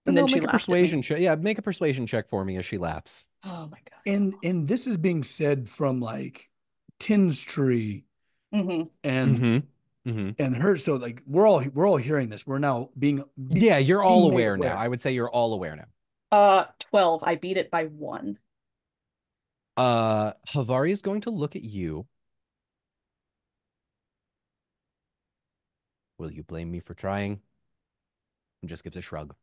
And then she make a laughed at me. persuasion check. Yeah, make a persuasion check for me as she laughs. Oh my god. And and this is being said from like Tin's tree hmm and Mm-hmm. Mm-hmm. and her. So like we're all we're all hearing this. We're now being Yeah, you're all being made aware now. I would say you're all aware now. Uh, 12. I beat it by one. Uh, Havari is going to look at you. Will you blame me for trying? And just gives a shrug.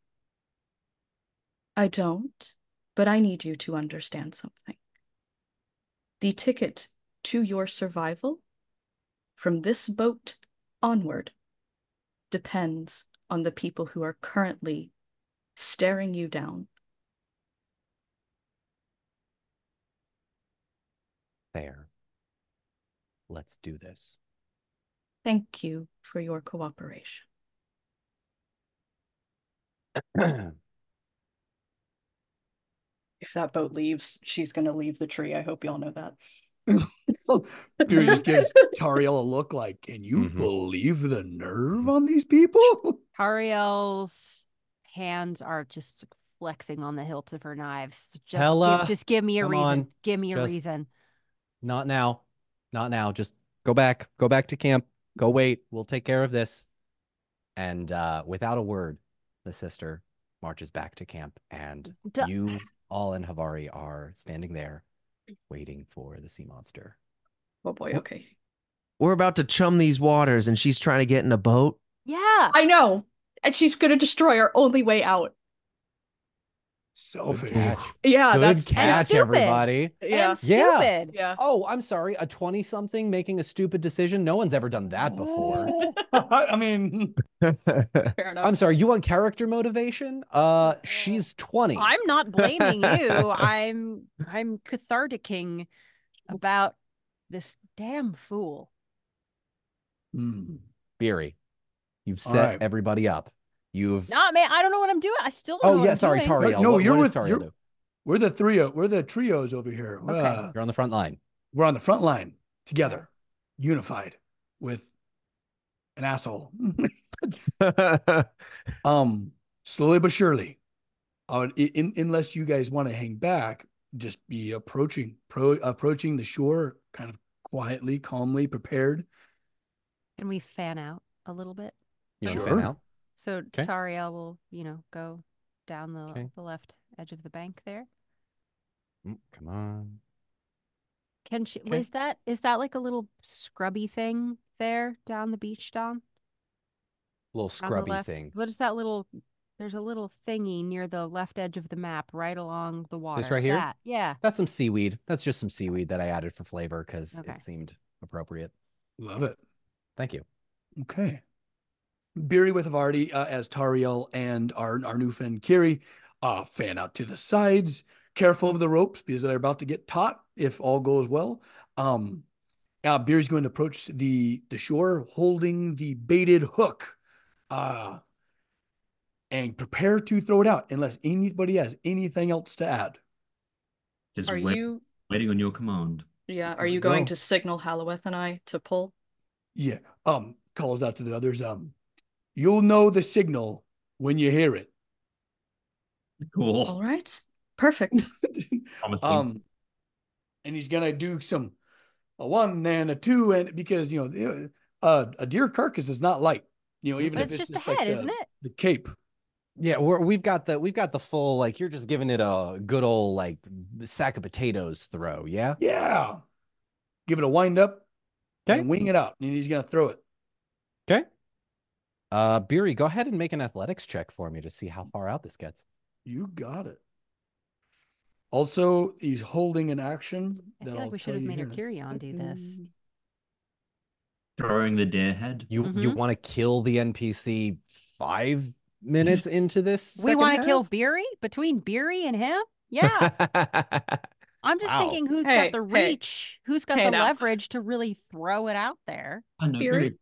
I don't, but I need you to understand something. The ticket to your survival from this boat onward depends on the people who are currently staring you down. Fair. Let's do this. Thank you for your cooperation. If that boat leaves, she's going to leave the tree. I hope y'all know that. Beery just gives Tariel a look like, can you Mhm. believe the nerve on these people? Tariel's hands are just flexing on the hilts of her knives. Just Hella, give, just give me a reason. on, Give me a just- reason. Not now. Not now. Just go back. Go back to camp. Go wait. We'll take care of this. And uh, without a word, the sister marches back to camp, and Duh. you all and Havari are standing there mm. waiting for the sea monster. Oh boy, okay. We're about to chum these waters and she's trying to get in a boat. Yeah. I know. And she's going to destroy our only way out. Selfish. catch. Yeah, Good that's catch, stupid. everybody. Yeah. And Yeah. stupid. Yeah. Oh, I'm sorry. A 20 something making a stupid decision? No one's ever done that before. I mean, Fair enough. I'm sorry. You want character motivation? Uh, she's 20. I'm not blaming you. I'm I'm catharticing about this damn fool. hmm. Beery. You've All set right. everybody up. You've. Not man, I don't know what I'm doing. I still don't know Oh what yeah, I'm sorry, doing. Tariel. No, what, you're what with- Tariel you're- we're the trio. We're the trios over here. Okay. Uh, You're on the front line. we're on the front line together, unified with an asshole. um, slowly but surely. I would, in, unless you guys want to hang back, just be approaching, pro, approaching the shore, kind of quietly, calmly, prepared. Can we fan out a little bit? You know, Sure. Fan out. So Okay. Tariel will, you know, go down the Okay. the left edge of the bank there. Mm, Come on. Can she? Okay. Is that is that like a little scrubby thing there down the beach, Don? Little scrubby thing. What is that little? There's a little thingy near the left edge of the map, right along the water. This right here? That, yeah. That's some seaweed. That's just some seaweed that I added for flavor because Okay. it seemed appropriate. Love it. Thank you. Okay. Beery with Vardy uh, as Tariel and our, our new friend Kiri uh, fan out to the sides, careful of the ropes because they're about to get taut if all goes well. Um, uh, Beery's going to approach the, the shore holding the baited hook uh, and prepare to throw it out unless anybody has anything else to add. Just Are wait- you? waiting on your command. Yeah. Are you going go. to signal Halloweth and I to pull? Yeah. Um, calls out to the others. Um, you'll know the signal when you hear it. Cool. All right. Perfect. Um, and he's gonna do some a one and a two, and because you know the, uh, a deer carcass is not light. You know, even But if it's it's just just the like head, the, isn't it? the cape. Yeah, we're, we've got the we've got the full like you're just giving it a good old like sack of potatoes throw. Yeah. Yeah. Give it a wind up Okay. and wing it out, and he's gonna throw it. Okay. Uh, Beery, go ahead and make an athletics check for me to see how far out this gets. You got it. Also, he's holding an action. I feel like I'll we tell should have you made here our in a Tyrion do this. second. Throwing the deer head. You you Mhm. want to kill the NPC five minutes into this? We want to kill half? Beery between Beery and him. Yeah. I'm just Wow. thinking who's Hey, got the hey. reach, who's got Hey, the now. leverage to really throw it out there. I know. Beery?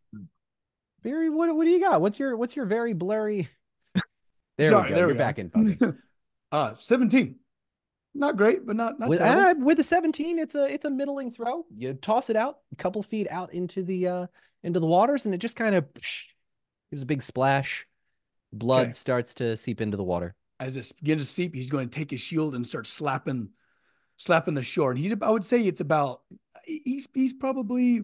Beery, what what do you got? What's your what's your very blurry? There Sorry, we go. there You're we back go. in uh, seventeen. Not great, but not not with, uh, with the 17, it's a it's a middling throw. You toss it out a couple feet out into the uh into the waters, and it just kind of gives a big splash. Blood Okay. starts to seep into the water. as this begins to seep, he's going to take his shield and start slapping, slapping the shore. And he's, I would say, it's about, he's he's probably,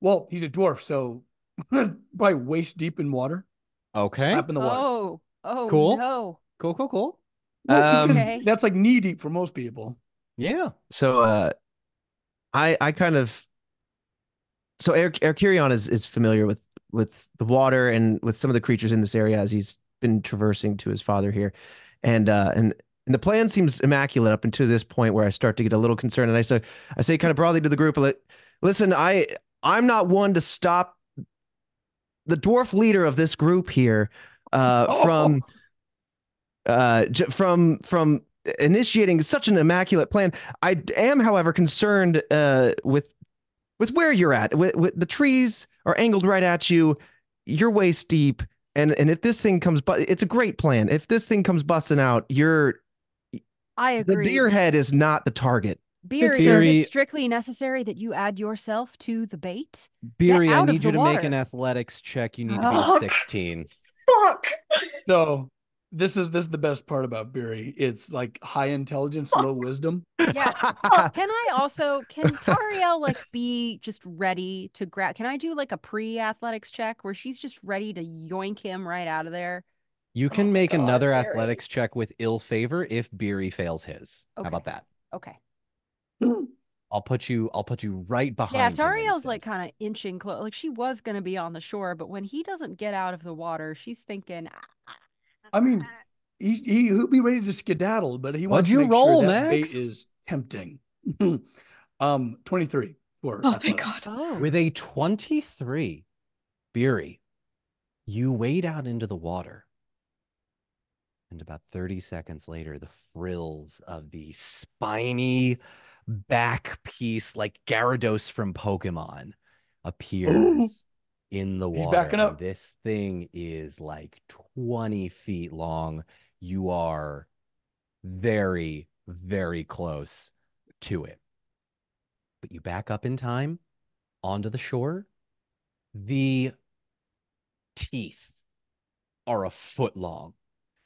well, he's a dwarf, so probably waist deep in water. Okay. In the water. Oh, oh Cool. no. Cool, cool, cool. Well, because Okay. that's like knee deep for most people. Yeah. So uh I I kind of so Eric Erchirion is is familiar with with the water and with some of the creatures in this area as he's been traversing to his father here. And uh and and the plan seems immaculate up until this point where I start to get a little concerned and I say I say kind of broadly to the group like listen I I'm not one to stop the dwarf leader of this group here uh Oh. from uh j- from from initiating such an immaculate plan. I am however concerned uh with with where you're at. With, with the trees are angled right at you. You're waist deep. And and if this thing comes but it's a great plan. If this thing comes busting out you're I agree. the deer head is not the target Beery, is it strictly necessary that you add yourself to the bait? Beery, I need you to make an athletics check. You need to be Oh. 16. Fuck. So this is this is the best part about Beery. It's like high intelligence, low wisdom. Yeah. Can I also can Tariel like be just ready to grab? Can I do like a pre-athletics check where she's just ready to yoink him right out of there? You can Oh, make God, another Barry. athletics check with ill favor if Beery fails his. How about that? Okay. I'll put you. I'll put you right behind. Yeah, him Tariel's like kind of inching close. Like she was gonna be on the shore, but when he doesn't get out of the water, she's thinking. "Ah, I mean, He's he, he'll be ready to skedaddle, but he What'd wants you to make roll, sure that bait Max? is tempting. um, twenty three for Oh, thank athletics. God. Oh, With a 23, Beery, you wade out into the water. And about 30 seconds later, the frills of the spiny back piece, like Gyarados from Pokemon, appears in the He's water. backing up. this thing is like 20 feet long. You are very, very close to it. But you back up in time onto the shore. The teeth are a foot long.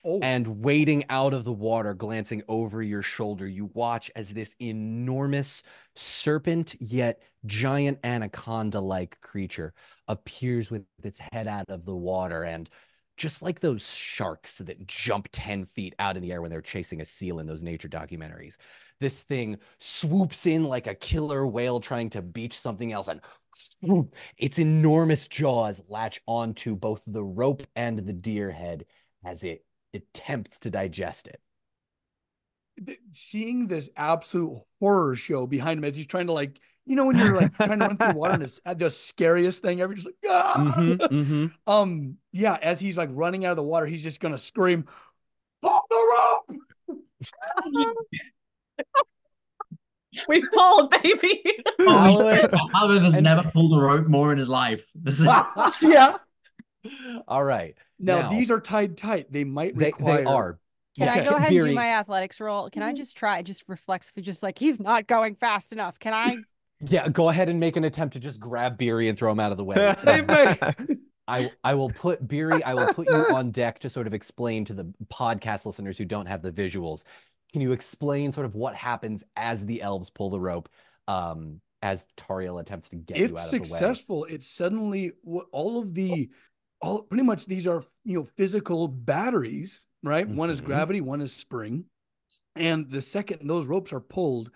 Oh, And wading out of the water, glancing over your shoulder, you watch as this enormous serpent, yet giant anaconda like creature appears with its head out of the water. And just like those sharks that jump 10 feet out in the air when they're chasing a seal in those nature documentaries, this thing swoops in like a killer whale trying to beach something else. And its enormous jaws latch onto both the rope and the deer head as it attempts to digest it. seeing this absolute horror show behind him as he's trying to like, you know, when you're like trying to run through water and it's the scariest thing ever, just like, ah! Mhm, mhm. um, yeah, as he's like running out of the water, he's just gonna scream, pull the rope. We pulled, baby. Alan- Alan has and- never pulled a rope more in his life. This is yeah. All right. Now, Now, these are tied tight. They might they, require. they are. Can I go ahead and do my athletics roll? Can I just try? Just reflex to just like he's not going fast enough. Can I? Yeah, go ahead and make an attempt to just grab Beery and throw him out of the way. I I will put Beery, I will put you on deck to sort of explain to the podcast listeners who don't have the visuals. Can you explain sort of what happens as the elves pull the rope, um, as Tariel attempts to get you out of the way? successful, it's suddenly wh- all of the, all pretty much these are you know physical batteries, right? One is Mhm. gravity, one is spring, and the second those ropes are pulled,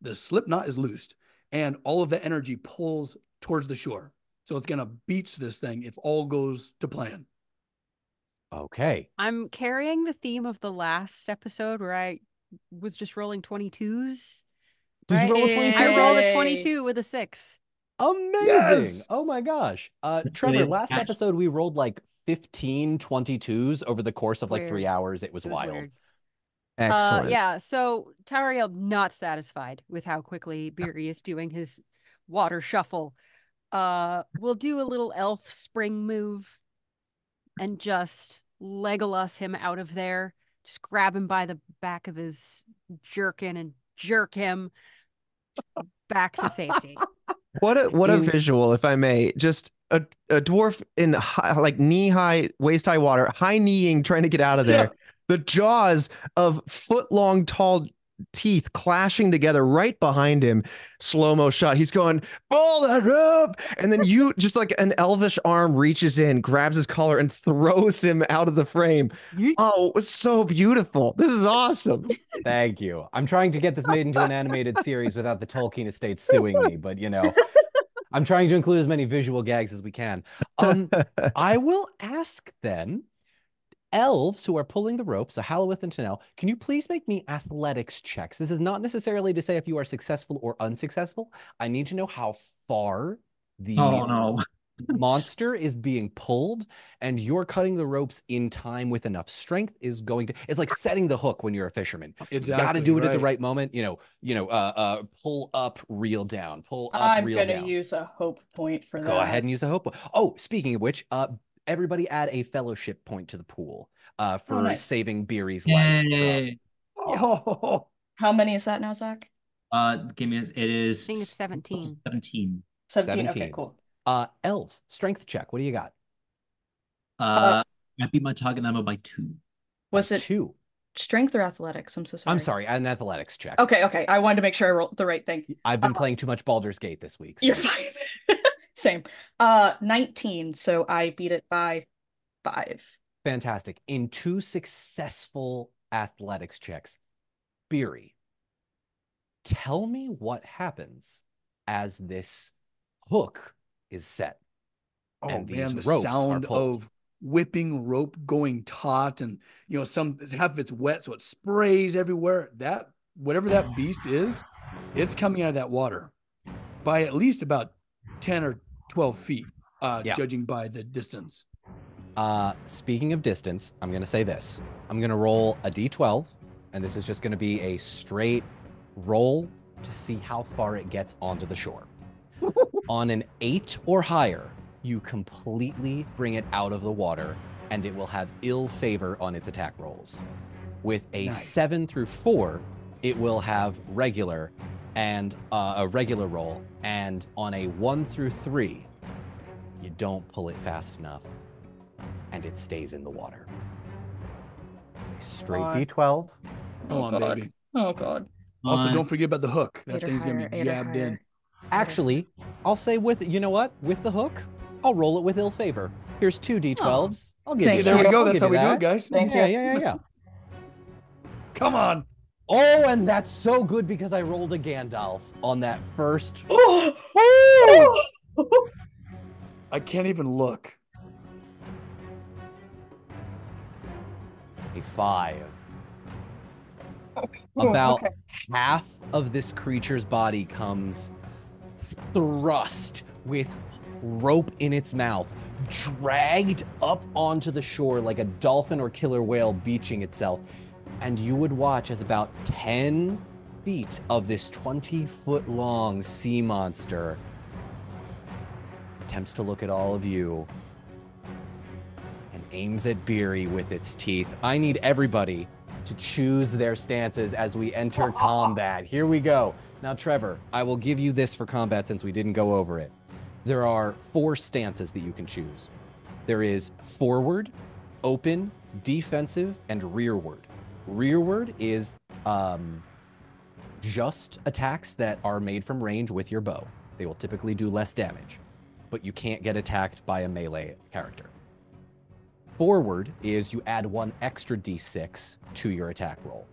the slip knot is loosed, and all of the energy pulls towards the shore. So it's gonna beach this thing if all goes to plan. Okay. I'm carrying the theme of the last episode where I was just rolling 22s. Did you roll a 22? I rolled a 22 with a six. Amazing. Yes! Oh my gosh. Uh Trevor, last Nice. episode we rolled like 15 22s over the course of like Weird. three hours. It was, It was wild. weird. Excellent. Uh, yeah. So Tariel not satisfied with how quickly Beery is doing his water shuffle. Uh, we'll do a little elf spring move and just Legolas him out of there. Just grab him by the back of his jerkin and jerk him back to safety. What a what a In- visual, if I may. Just a, a dwarf in high, like knee high, waist high water, high kneeing, trying to get out of there. The jaws of foot long, tall teeth clashing together right behind him. Slow mo shot. He's going, pull that rope. And then you just like an elvish arm reaches in, grabs his collar, and throws him out of the frame. Oh, it was so beautiful. This is awesome. Thank you. I'm trying to get this made into an animated series without the Tolkien estate suing me, but you know, I'm trying to include as many visual gags as we can. Um, I will ask then, elves who are pulling the rope, so Halloweth and Tanel, can you please make me athletics checks? This is not necessarily to say if you are successful or unsuccessful. I need to know how far the Oh no. monster is being pulled and you're cutting the ropes in time with enough strength is going to it's like setting the hook when you're a fisherman you got to do it at the right. right moment you know you know uh uh pull up reel down pull up I'm reel gonna use a hope point for that. go ahead and use a hope point. oh speaking of which uh everybody add a fellowship point to the pool uh for nice. saving beery's life from- Yay. Oh, How many is that now, Zach? Uh, give me. a- It is. I think it's 17. Seventeen. 17. Okay, cool. uh elves strength check what do you got Uh, I beat my target number by two. Was it two strength or athletics? I'm so sorry. i'm sorry an athletics check Okay, okay. I wanted to make sure I rolled the right thing. i've been Uh, playing too much Baldur's Gate this week You're fine. Same. Uh 19, so I beat it by 5. Fantastic. In two successful athletics checks, Beery, tell me what happens as this hook is set. oh And man, the ropes sound of whipping rope going taut, and you know, some half of it's wet, so it sprays everywhere. That whatever that beast is, it's coming out of that water by at least about 10 or 12 feet, uh, Yeah. judging by the distance. Uh, speaking of distance, I'm going to say this. I'm going to roll a d12, and this is just going to be a straight roll to see how far it gets onto the shore. On an eight or higher, you completely bring it out of the water, and it will have ill favor on its attack rolls. With a Nice. seven through four, it will have regular and uh, a regular roll, and on a one through three, you don't pull it fast enough, and it stays in the water. A straight God. d12. Come on, God. baby. Oh god. Also, don't forget about the hook. That Eight or thing's gonna be jabbed in. Actually, I'll say with you know what? With the hook, I'll roll it with ill favor. Here's two d12s. I'll give Thank you. See, there we go. I'll That's how you we do it, guys. Thank yeah, you. yeah, yeah, yeah. Come on. Oh, and that's so good because I rolled a Gandalf on that first. Oh! I can't even look. A five. Oh, About okay. half of this creature's body comes thrust with rope in its mouth, dragged up onto the shore like a dolphin or killer whale beaching itself. And you would watch as about 10 feet of this 20 foot long sea monster attempts to look at all of you and aims at Beery with its teeth. I need everybody to choose their stances as we enter combat. Here we go. Now, Trevor, I will give you this for combat since we didn't go over it. There are four stances that you can choose there is forward, open, defensive, and rearward. Rearward is um, just attacks that are made from range with your bow. They will typically do less damage, but you can't get attacked by a melee character. Forward is you add one extra d6 to your attack roll.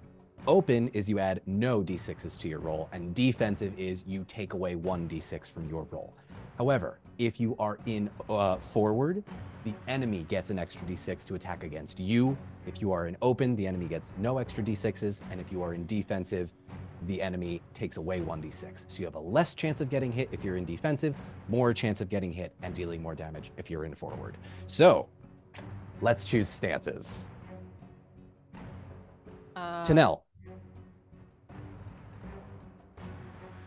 Open is you add no d6s to your roll, and defensive is you take away one d6 from your roll. However, if you are in uh, forward, the enemy gets an extra d6 to attack against you. If you are in open, the enemy gets no extra d6s, and if you are in defensive, the enemy takes away 1d6. So you have a less chance of getting hit if you're in defensive, more chance of getting hit and dealing more damage if you're in forward. So let's choose stances. Uh, Tanel,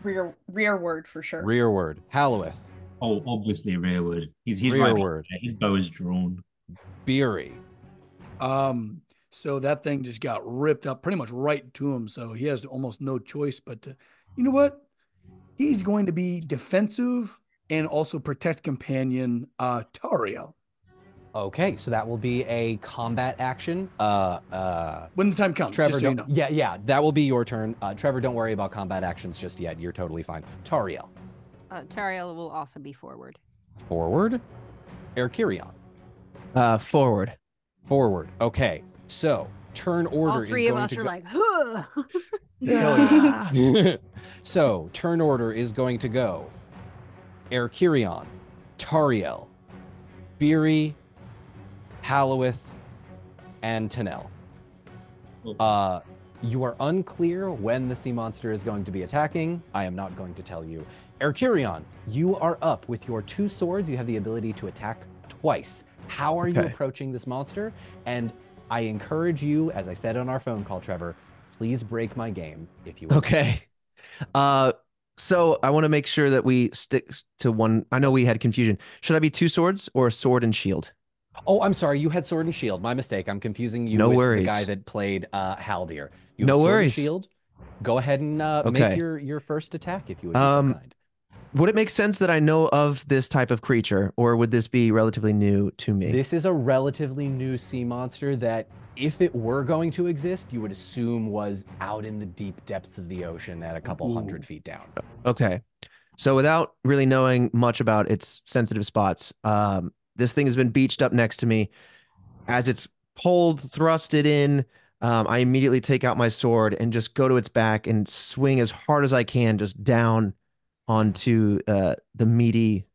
Rear rearward for sure. rearward. Halloweth, Oh, obviously rearward. He's he's right. rearward. His bow is drawn. Beery, Um, so that thing just got ripped up pretty much right to him. So he has almost no choice but to, you know what? He's going to be defensive and also protect companion uh Tario. Okay, so that will be a combat action. Uh, uh, When the time comes, Trevor, just so you don't, know. yeah, yeah, that will be your turn. Uh, Trevor, don't worry about combat actions just yet. You're totally fine. Tariel, Uh, Tariel will also be forward. forward. Erchirion, Uh, forward. Forward. Okay, so turn order All three is of us to are go- like, huh. Hell so turn order is going to go Erchirion, Tariel, Beery, Halloweth, and Tanel. Uh, you are unclear when the sea monster is going to be attacking. I am not going to tell you. Erchirion, you are up with your two swords. You have the ability to attack twice. How are you approaching this monster? And I encourage you, as I said on our phone call, Trevor, please break my game if you will. Okay. Uh, so I want to make sure that we stick to one. I know we had confusion. Should I be two swords or a sword and shield? Oh, I'm sorry. You had sword and shield. My mistake. I'm confusing you No with the guy that played uh, Haldir. You No have sword and worries. shield. Go ahead and uh, Okay. make your your first attack if you would be Um, so kind. Would it make sense that I know of this type of creature, or would this be relatively new to me? This is a relatively new sea monster that, if it were going to exist, you would assume was out in the deep depths of the ocean at a couple Ooh. hundred feet down. Okay. So without really knowing much about its sensitive spots, um, this thing has been beached up next to me. As it's pulled, thrusted in, um, I immediately take out my sword and just go to its back and swing as hard as I can, just down onto uh, the meaty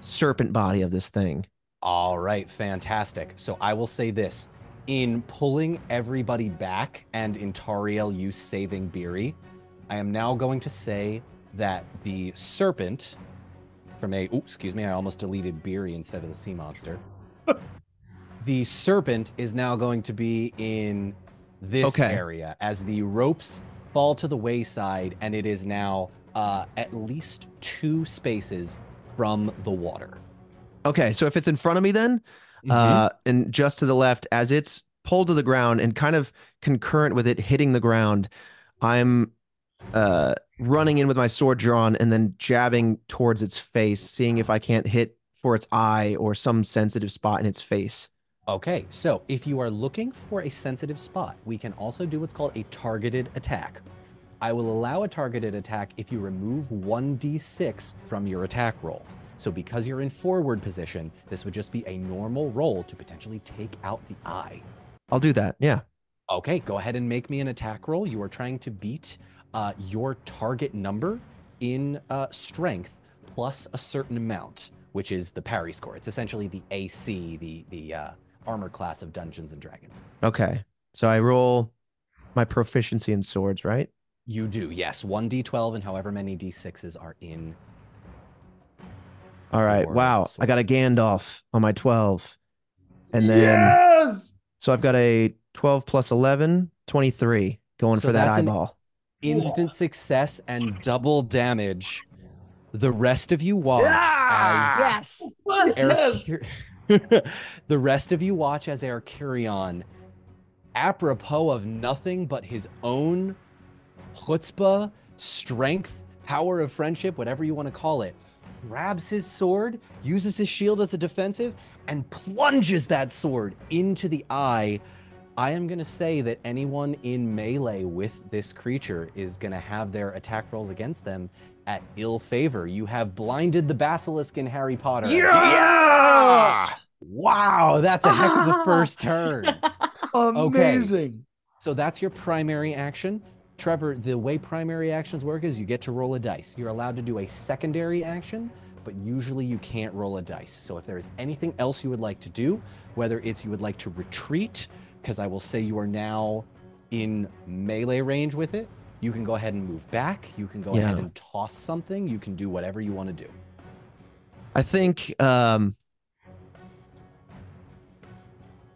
serpent body of this thing. All right, fantastic. So I will say this. In pulling everybody back and in Tariel you saving Beery, I am now going to say that the serpent from a ooh, excuse me, I almost deleted Beery instead of the sea monster. the serpent is now going to be in this Okay. area as the ropes fall to the wayside and it is now uh, at least two spaces from the water. Okay, so if it's in front of me, then Mm-hmm. uh, and just to the left, as it's pulled to the ground and kind of concurrent with it hitting the ground, I'm uh, running in with my sword drawn and then jabbing towards its face, seeing if I can't hit for its eye or some sensitive spot in its face. Okay, so if you are looking for a sensitive spot, we can also do what's called a targeted attack. I will allow a targeted attack if you remove 1d6 from your attack roll. So because you're in forward position, this would just be a normal roll to potentially take out the eye. I'll do that. Yeah. Okay, go ahead and make me an attack roll. You are trying to beat uh, your target number in uh, strength plus a certain amount, which is the parry score. It's essentially the AC, the the uh, armor class of Dungeons and Dragons. Okay. So I roll my proficiency in swords, right? You do, yes. One d12 and however many d6s are in. All right. Or Wow. I got a Gandalf on my 12. And then, yes. so I've got a 12 plus 11, 23 going So for that eyeball. Instant success and double damage. The rest of you watch as yes. Yes, yes. The rest of you watch as Erchirion, apropos of nothing but his own chutzpah, strength, power of friendship, whatever you want to call it, grabs his sword, uses his shield as a defensive, and plunges that sword into the eye. I am going to say that anyone in melee with this creature is going to have their attack rolls against them at ill favor. You have blinded the basilisk in Harry Potter. Yeah! Wow, that's a heck of a first turn. Amazing. So that's your primary action. Trevor, the way primary actions work is you get to roll a dice. You're allowed to do a secondary action, but usually you can't roll a dice. So if there is anything else you would like to do, whether it's you would like to retreat, because I will say you are now in melee range with it, you can go ahead and move back. You can go ahead and toss something. You can do whatever you want to do. I think um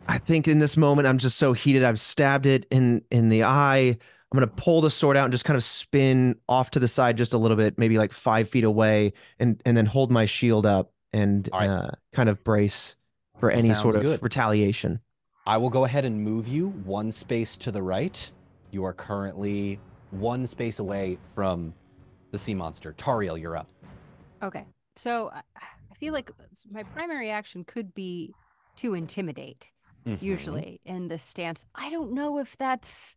I think in this moment I'm just so heated. I've stabbed it in in the eye. I'm gonna pull the sword out and just kind of spin off to the side just a little bit, maybe like five feet away, and and then hold my shield up and All right. uh, kind of brace for any Sounds sort of good. retaliation. I will go ahead and move you one space to the right. You are currently one space away from the sea monster. Tariel, you're up. Okay. So I I feel like my primary action could be to intimidate Mhm. usually in this stance. I don't know if that's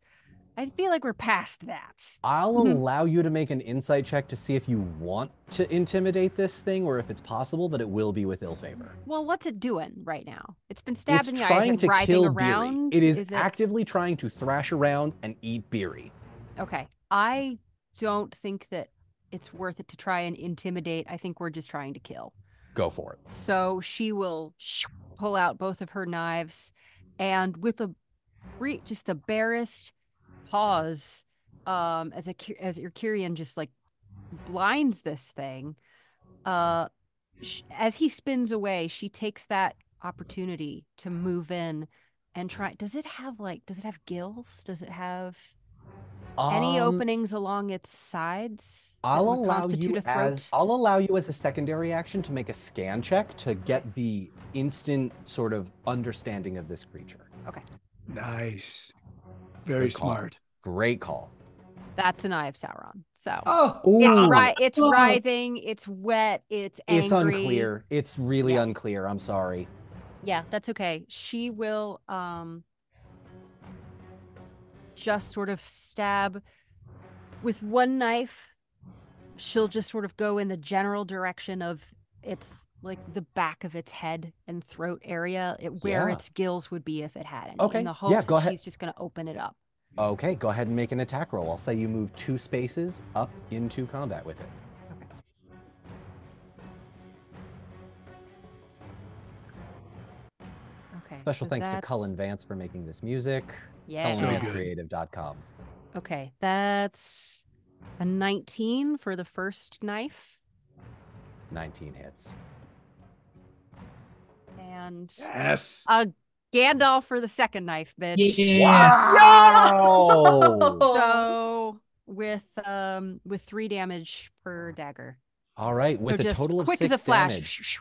I feel like we're past that. I'll Mhm. allow you to make an insight check to see if you want to intimidate this thing or if it's possible, but it will be with ill favor. Well, what's it doing right now? It's been stabbing it's the eye. Is trying to writhing kill around? Beery. It is, Is it actively trying to thrash around and eat Beery. okay? I don't think that it's worth it to try and intimidate. I think we're just trying to kill. Go for it. So she will pull out both of her knives, and with a re- just the barest pause, um, as a Ki- as Erchirion just like blinds this thing, uh, sh- as he spins away, she takes that opportunity to move in and try. Does it have like? Does it have gills? Does it have any Um, openings along its sides? I'll allow you a as I'll allow you as a secondary action to make a scan check to get the instant sort of understanding of this creature. Okay. Nice. Very call. smart. Great call. That's an eye of Sauron. So. Oh, It's Ooh. right. It's Oh. writhing. It's wet. It's angry. It's unclear. It's really Yeah. unclear. I'm sorry. Yeah, that's okay. She will um just sort of stab with one knife. She'll just sort of go in the general direction of its like the back of its head and throat area, it, where Yeah. its gills would be if it had any. Okay, In the yeah, hopes go that ahead. she's just going to open it up. Okay, go ahead and make an attack roll. I'll say you move two spaces up into combat with it. Okay. Special so thanks to that's- Cullen Vance for making this music. Yeah. So good. CullenVanceCreative.com. Okay, that's a 19 for the first knife 19 hits. and yes. a Gandalf for the second knife, bitch. Wow! So with um with three damage per dagger. All right, with so a total of quick six as a flash, damage.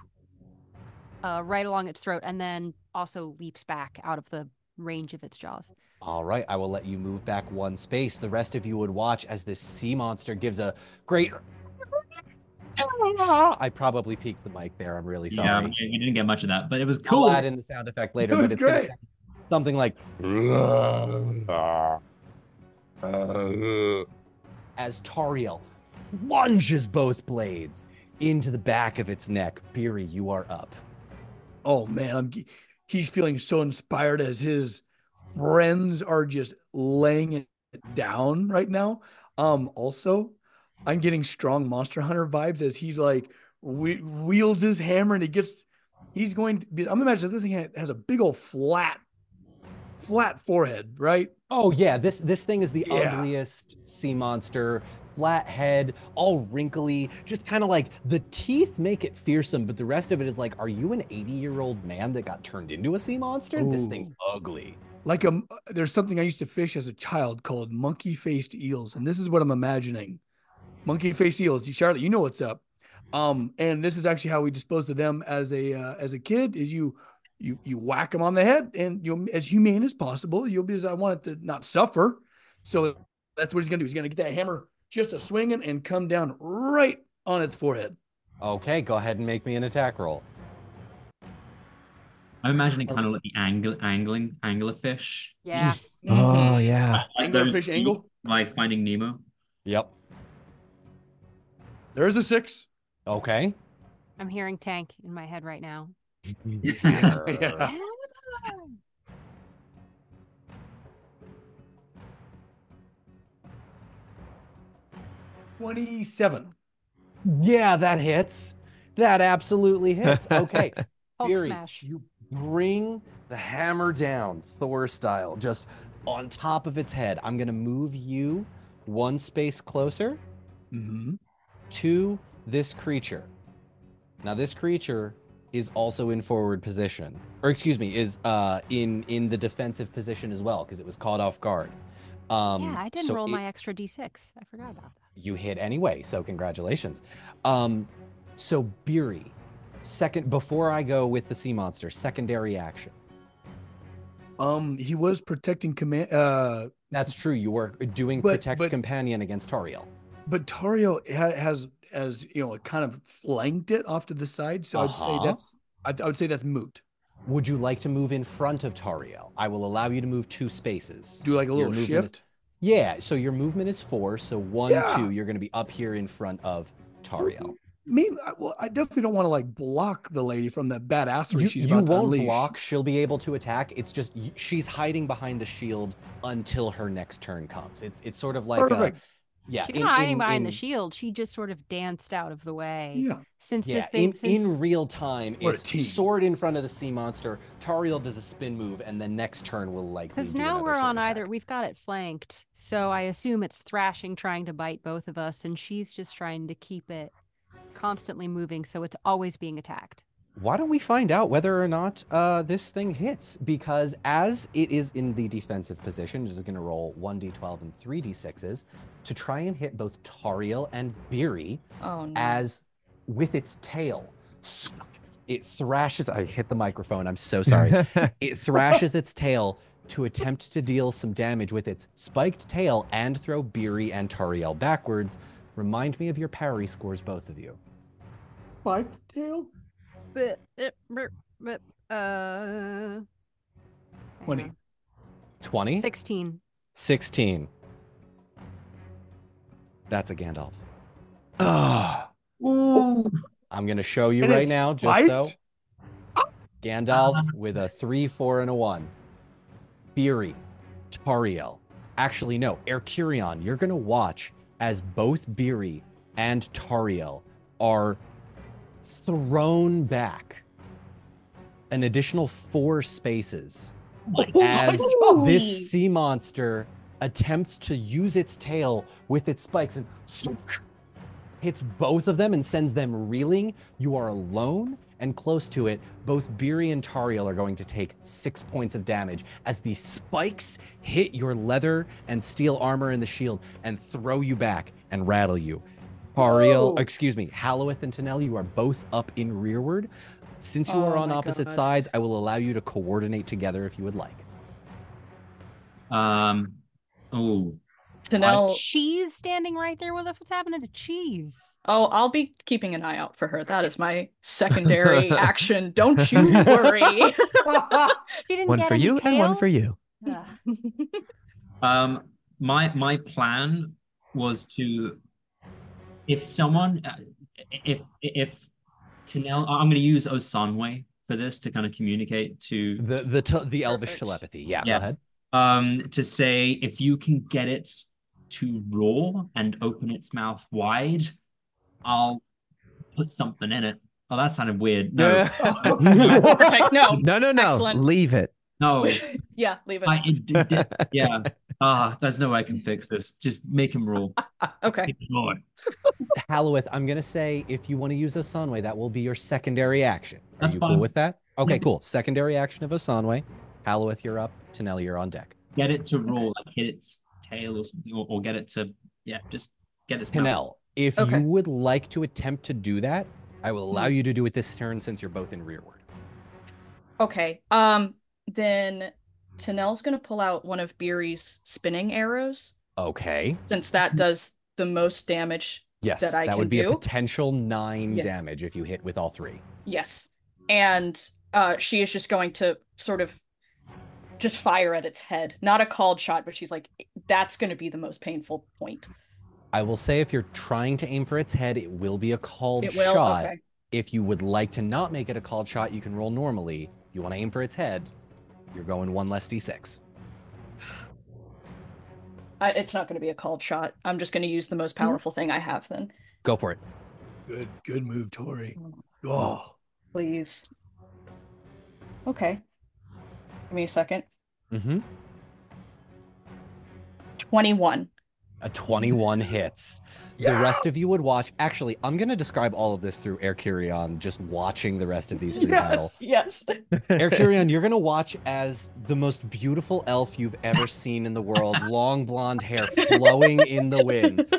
uh, right along its throat, and then also leaps back out of the range of its jaws. All right, I will let you move back one space. The rest of you would watch as this sea monster gives a great. I probably peaked the mic there. I'm really sorry. Yeah, you didn't get much of that, but it was cool. I'll cool. add in the sound effect later, It but was it's great. sound something like as Tariel lunges both blades into the back of its neck. Beery, you are up. Oh man, I'm he's feeling so inspired as his friends are just laying it down right now. Um also, I'm getting strong Monster Hunter vibes as he's like we- wields his hammer and he gets he's going to be I'm imagining this thing has a big old flat flat forehead, right? Oh yeah, this this thing is the Yeah. ugliest sea monster. Flat head, all wrinkly, just kind of like the teeth make it fearsome, but the rest of it is like, are you an 80 year old man that got turned into a sea monster? This thing's ugly. Like a there's something I used to fish as a child called monkey faced eels, and this is what I'm imagining. Monkey Face eels. Charlotte, you know what's up. Um, and this is actually how we disposed of them as a uh, as a kid. Is you you you whack them on the head, and you as humane as possible. You'll be as I want it to not suffer. So that's what he's gonna do. He's gonna get that hammer just a swinging and come down right on its forehead. Okay, go ahead and make me an attack roll. I'm imagining kind of like the angle, angling, anglerfish. Yeah. Oh yeah. Like Anglerfish angle? Like Finding Nemo. Yep. There's a six. Okay. I'm hearing tank in my head right now. Yeah. Twenty-seven. Yeah, that hits. That absolutely hits. Okay. Hulk Fury, smash. you bring the hammer down, Thor style, just on top of its head. I'm going to move you one space closer Mm-hmm. To this creature. Now, this creature is also in forward position, or excuse me, is uh, in in the defensive position as well because it was caught off guard. Um, yeah, I didn't so roll it- my extra d6. I forgot about that. you hit anyway, so congratulations. Um, so Beery, second before I go with the sea monster, secondary action. Um, he was protecting command. Uh, That's true. You were doing But- protect but- companion against Tariel. But Tario ha- has, as you know, kind of flanked it off to the side. So I'd say Uh-huh. that's, I, I would say that's moot. Would you like to move in front of Tario? I will allow you to move two spaces. Do like a little shift. is- yeah, so your movement is four. So one, Yeah. two, you're going to be up here in front of Tario. Me, I- well, I definitely don't want to like block the lady from that badassery You, she's you about to won't unleash. block. She'll be able to attack. It's just she's hiding behind the shield until her next turn comes. It's it's sort of like a. yeah. She's in- not hiding in- behind the shield. She just sort of danced out of the way. Yeah. Since Yeah, this thing, in, since in real time, What a it's sword in front of the sea monster. Tariel does a spin move, and the next turn will likely Because now we're sword on either, we've got it flanked. So I assume it's thrashing, trying to bite both of us, and she's just trying to keep it constantly moving so it's always being attacked. Why don't we find out whether or not uh, this thing hits? Because as it is in the defensive position, it is going to roll 1d12 and 3d6s to try and hit both Tariel and Beery Oh no. as with its tail. It thrashes. I hit the microphone. I'm so sorry. it thrashes its tail to attempt to deal some damage with its spiked tail and throw Beery and Tariel backwards. Remind me of your parry scores, both of you. Spiked tail. But, but, uh, 20. 20? 16. 16. That's a Gandalf. Ah, Ooh. I'm going to show you And right now, just so. Gandalf with a three, four, and a one. Beery, Tariel. Actually, no, Erchirion. You're going to watch as both Beery and Tariel are thrown back an additional four spaces as this sea monster attempts to use its tail with its spikes and hits both of them and sends them reeling. You are alone and close to it. Both Beery and Tariel are going to take six points of damage as the spikes hit your leather and steel armor in the shield and throw you back and rattle you. Tariel, Whoa. excuse me, Halloweth and Tanel, you are both up in rearward. Since you Oh are on opposite God. sides, I will allow you to coordinate together if you would like. Um. Oh. Tanel. Cheese standing right there with us. What's happening to Cheese? Oh, I'll be keeping an eye out for her. That is my secondary action. Don't you worry. She didn't one get for any you and one for you. Um. My my plan was to, if someone, uh, if if Tanel, I'm going to use Osanwe for this to kind of communicate to The the te- the elvish Perfect. telepathy. Yeah, Yeah. go ahead. Um to say if you can get it to roar and open its mouth wide, I'll put something in it. Oh, that sounded weird. No, Perfect. No. no, no, no. Excellent. Leave it. no. Yeah, leave it. I, it, it- yeah. Ah, there's no way I can fix this. Just make him roar. Okay. Make him roar. Halloweth, I'm gonna say if you want to use Osanwe, that will be your secondary action. Are That's you fine. cool with that? Okay, cool. Secondary action of Osanwe. Halloweth, you're up. Tanel, you're on deck. Get it to roar, like hit its tail or something, or, or get it to, yeah, just get its mouth. Tanel, if Okay. you would like to attempt to do that, I will allow Mm-hmm. you to do it this turn since you're both in rearward. Okay. Um then Tanel's gonna pull out one of Beery's spinning arrows, Okay. since that does the most damage. Yes, That I that can would be a potential nine Yeah. damage if you hit with all three. Yes. And uh she is just going to sort of just fire at its head. Not a called shot, but she's like, that's gonna be the most painful point. I will say if you're trying to aim for its head, it will be a called It will? shot. Okay. If you would like to not make it a called shot, you can roll normally. If you want to aim for its head, you're going one less d6. I, it's not gonna be a called shot. I'm just gonna use the most mm-hmm. powerful thing I have then. Go for it. Good, good move, Tori. Oh, Please. Okay. Give me a second. Mm-hmm. 21. A 21 hits. The rest of you would watch. Actually, I'm going to describe all of this through Erchirion, just watching the rest of these three battle. Yes. Erchirion, you're going to watch as the most beautiful elf you've ever seen in the world, long blonde hair flowing in the wind,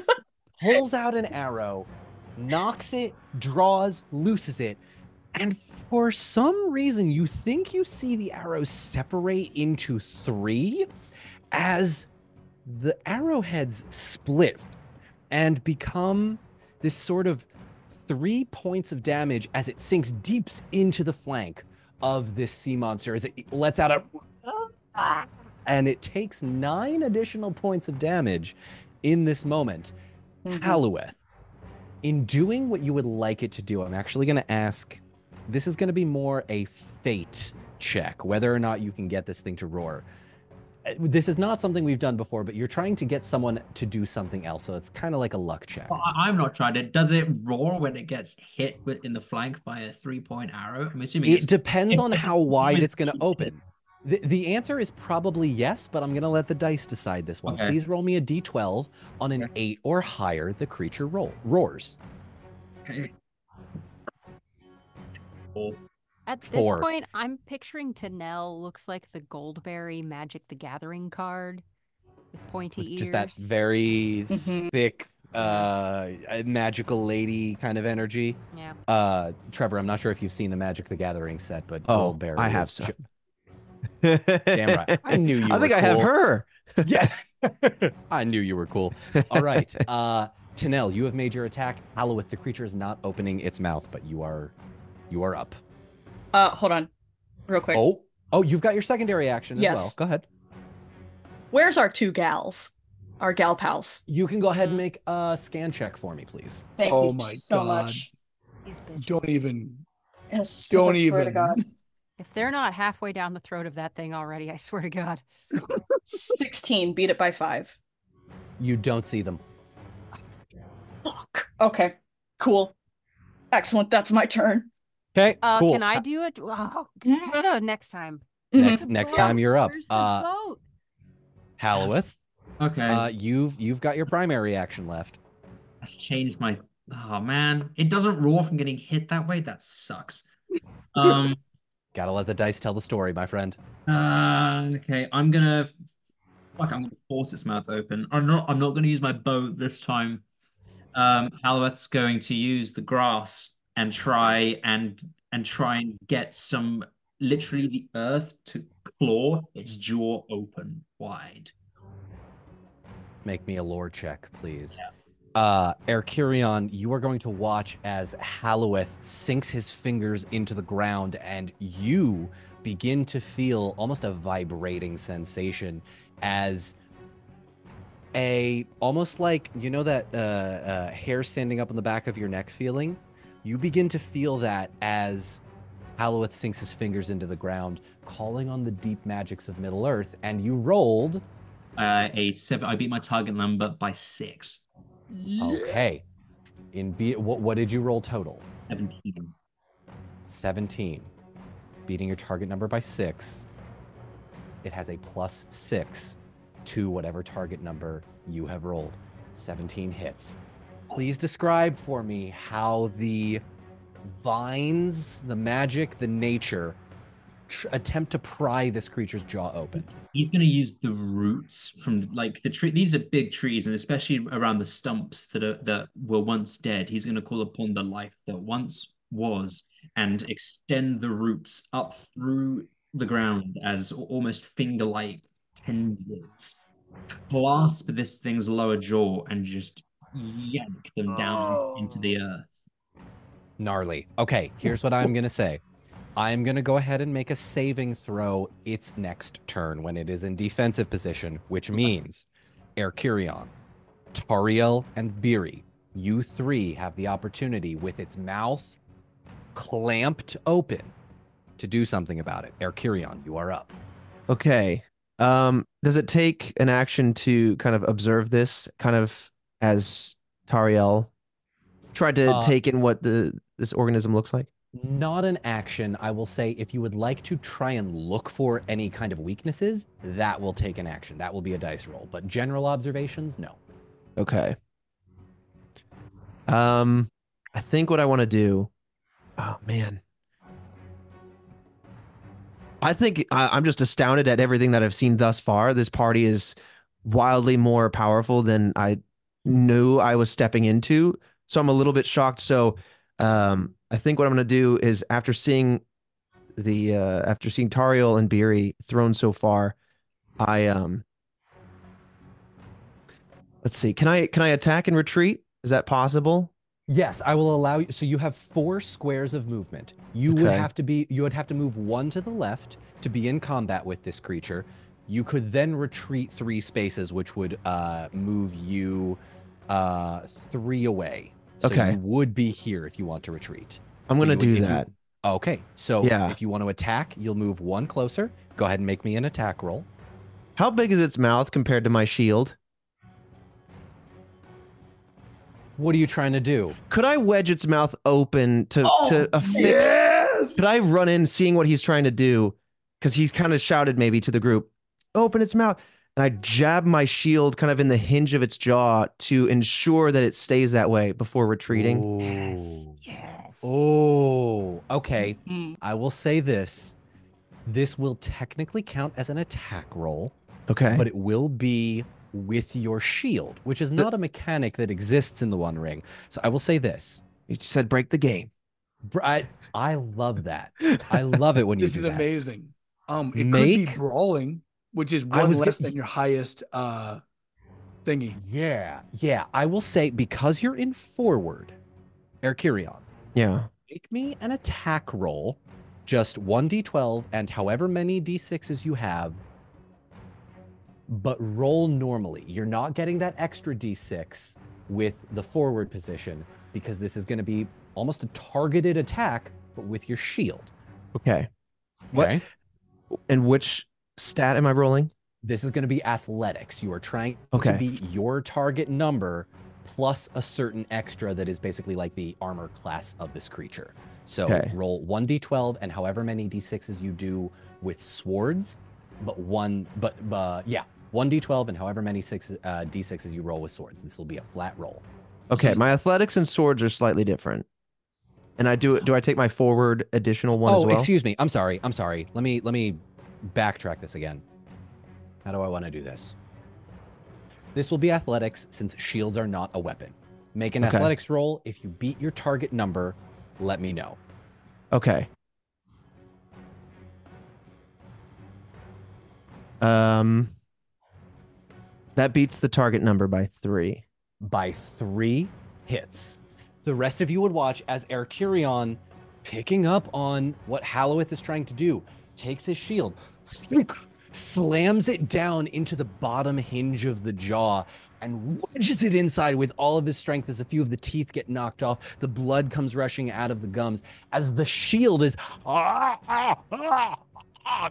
pulls out an arrow, knocks it, draws, looses it, and for some reason you think you see the arrow separate into three as the arrowheads split and become this sort of three points of damage as it sinks deep into the flank of this sea monster as it lets out a and it takes nine additional points of damage in this moment. Mm-hmm. Halloweth, in doing what you would like it to do, I'm actually going to ask. This is going to be more a fate check, whether or not you can get this thing to roar. Uh, This is not something we've done before, but you're trying to get someone to do something else, so it's kind of like a luck check. Well, I'm not trying it. Does it roar when it gets hit in the flank by a three point arrow? I'm assuming It depends on how wide it's going to open. The, the answer is probably yes, but I'm going to let the dice decide this one. Okay. Please roll me a d12. On an eight or higher, the creature roll roars. Okay. Four. At this Four. point, I'm picturing Tanel looks like the Goldberry Magic the Gathering card with pointy With ears. just that very Mhm. thick, uh, magical lady kind of energy. Yeah. Uh, Trevor, I'm not sure if you've seen the Magic the Gathering set, but Oh, Goldberry I have is so. ju- Damn right. I knew you I think were I have her. Yeah. I knew you were cool. All right. Uh Tanel, you have made your attack. Halloweth, the creature is not opening its mouth, but you are you are up. Uh, hold on, real quick. Oh, oh, you've got your secondary action as well. Yes. Go ahead. Where's our two gals? Our gal pals. You can go ahead and Mhm. make a scan check for me, please. Thank Oh you my so God. much. These bitches. Don't even. Yes, 'cause Don't I swear to even. If they're not halfway down the throat of that thing already, I swear to God. 16, beat it by five. You don't see them. Fuck. Okay, cool. Excellent, that's my turn. Okay. Uh, cool. Can I do it? Oh, Mm. no, no, next time. next next time you're up. Where's the Uh boat? Halloweth, Okay. uh you've you've got your primary action left. That's changed my. Oh man, it doesn't roar from getting hit that way. That sucks. Um. Gotta let the dice tell the story, my friend. Uh, okay, I'm gonna fuck. I'm gonna force its mouth open. I'm not. I'm not gonna use my bow this time. Um, Halloweth's going to use the grass and try and and try and get some literally the earth to claw its jaw open wide. Make me a lore check, please. Uh, Erchirion, you are going to watch as Halloweth sinks his fingers into the ground and you begin to feel almost a vibrating sensation as a almost like you know that uh, uh, hair standing up on the back of your neck feeling you begin to feel that as Halloweth sinks his fingers into the ground calling on the deep magics of middle earth and you rolled Uh, a seven. I beat my target number by six. Okay. In be what what did you roll total? Seventeen. 17. Beating your target number by 6. It has a plus 6 to whatever target number you have rolled. 17 hits. Please describe for me how the vines, the magic, the nature tr- attempt to pry this creature's jaw open. He's going to use the roots from like the tree. These are big trees, and especially around the stumps that are that were once dead. He's going to call upon the life that once was, and extend the roots up through the ground as almost finger-like tendrils. Clasp this thing's lower jaw and just yank them down into the earth. Gnarly. Okay, here's what I'm going to say. I'm going to go ahead and make a saving throw its next turn when it is in defensive position, which means Erchirion, Tariel, and Beery, you three have the opportunity with its mouth clamped open to do something about it. Erchirion, you are up. Okay. Um, does it take an action to kind of observe this, kind of as Tariel tried to Uh, take in what the this organism looks like? Not an action. I will say if you would like to try and look for any kind of weaknesses, that will take an action. That will be a dice roll. But general observations, no. Okay. Um, I think what I want to do. Oh man. I think I, I'm just astounded at everything that I've seen thus far. This party is wildly more powerful than I knew I was stepping into. So I'm a little bit shocked. So um, I think what I'm going to do is after seeing the uh, after seeing Tariel and Beery thrown so far, I um let's see. Can I can I attack and retreat? Is that possible? Yes, I will allow you. So you have four squares of movement. You would have to be. You would have to move one to the left to be in combat with this creature. You could then retreat three spaces, which would uh, move you uh, three away. So Okay. you would be here if you want to retreat. I'm gonna you do if you- that. Okay. So Yeah. if you want to attack, you'll move one closer. Go ahead and make me an attack roll. How big is its mouth compared to my shield? What are you trying to do? Could I wedge its mouth open to Oh, to affix? yes. Could I run in, seeing what he's trying to do? Because he's kind of shouted maybe to the group, "Open its mouth!" And I jab my shield kind of in the hinge of its jaw to ensure that it stays that way before retreating. Yes. Ooh. Yes. Oh, okay. Mhm. I will say this. This will technically count as an attack roll, Okay. but it will be with your shield, which is The- not a mechanic that exists in the One Ring. So I will say this. you said break the game. I, I love that. I love it when you This do is that. amazing. Um, it could Make- be brawling, which is one was less get- than your highest uh thingy. Yeah, yeah. I will say because you're in forward, Erchirion, Yeah. make me an attack roll, just 1d12 and however many d6s you have, but roll normally. You're not getting that extra d6 with the forward position because this is going to be almost a targeted attack, but with your shield. Okay. What- Okay. And which stat am I rolling? This is going to be athletics. You are trying Okay. to beat your target number plus a certain extra that is basically like the armor class of this creature. So Okay. roll 1d12 and however many d6s you do with swords, but one, but uh, yeah, 1d12 and however many six, uh, d6s you roll with swords. This will be a flat roll. Okay, my athletics and swords are slightly different. And I do do I take my forward additional one oh, as well? excuse me. I'm sorry. I'm sorry. Let me let me backtrack this again. How do I want to do this? This will be athletics since shields are not a weapon. Make an Okay. athletics roll. If you beat your target number, let me know. Okay. Um that beats the target number by 3. By three hits. The rest of you would watch as Erchirion, picking up on what Halloweth is trying to do, takes his shield, slams it down into the bottom hinge of the jaw, and wedges it inside with all of his strength as a few of the teeth get knocked off. The blood comes rushing out of the gums as the shield is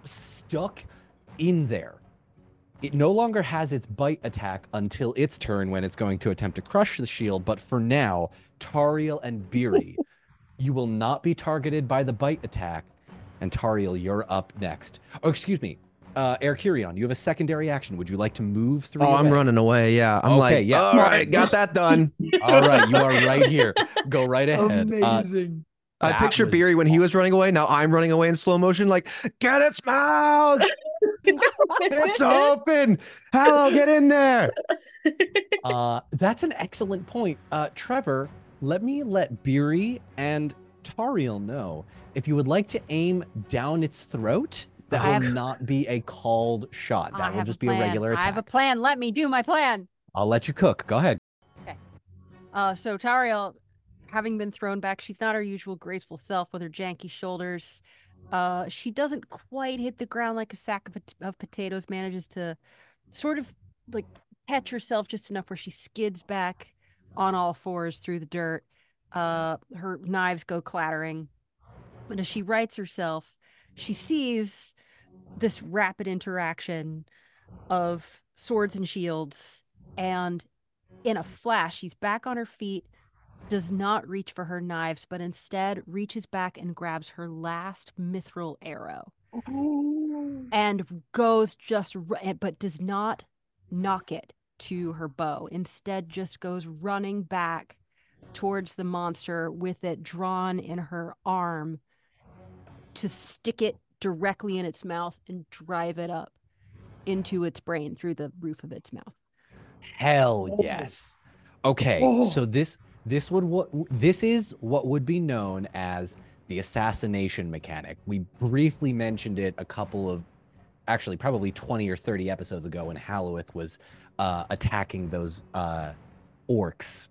stuck in there. It no longer has its bite attack until its turn when it's going to attempt to crush the shield. But for now, Tariel and Beery, you will not be targeted by the bite attack. And Tariel, you're up next. Oh, excuse me. Uh, Erchirion, you have a secondary action. Would you like to move through? Oh, I'm running away. Yeah. I'm Okay, like, yeah. all right, got that done. All right, you are right here. Go right ahead. Uh, Amazing. I That picture was Beery when he was running away. Now I'm running away in slow motion, like, get its mouth. it's open. Hello, get in there. Uh, that's an excellent point. Uh, Trevor, let me let Beery and Tariel know if you would like to aim down its throat. That I will have- not be a called shot. I That will have just be a plan. regular attack. I have a plan. Let me do my plan. I'll let you cook. Go ahead. Uh, so Tariel, having been thrown back, she's not her usual graceful self with her janky shoulders. Uh, she doesn't quite hit the ground like a sack of, pot- of potatoes. Manages to sort of like catch herself just enough where she skids back on all fours through the dirt. Uh, her knives go clattering, but as she rights herself, she sees this rapid interaction of swords and shields, and in a flash, she's back on her feet, does not reach for her knives, but instead reaches back and grabs her last mithril arrow and goes just, eh, but does not knock it to her bow. Instead, just goes running back towards the monster with it drawn in her arm to stick it directly in its mouth and drive it up into its brain through the roof of its mouth. Hell yes. Okay, Oh. so this this would what this is what would be known as the assassination mechanic. We briefly mentioned it a couple of actually probably 20 or 30 episodes ago when Halloweth was uh attacking those uh orcs.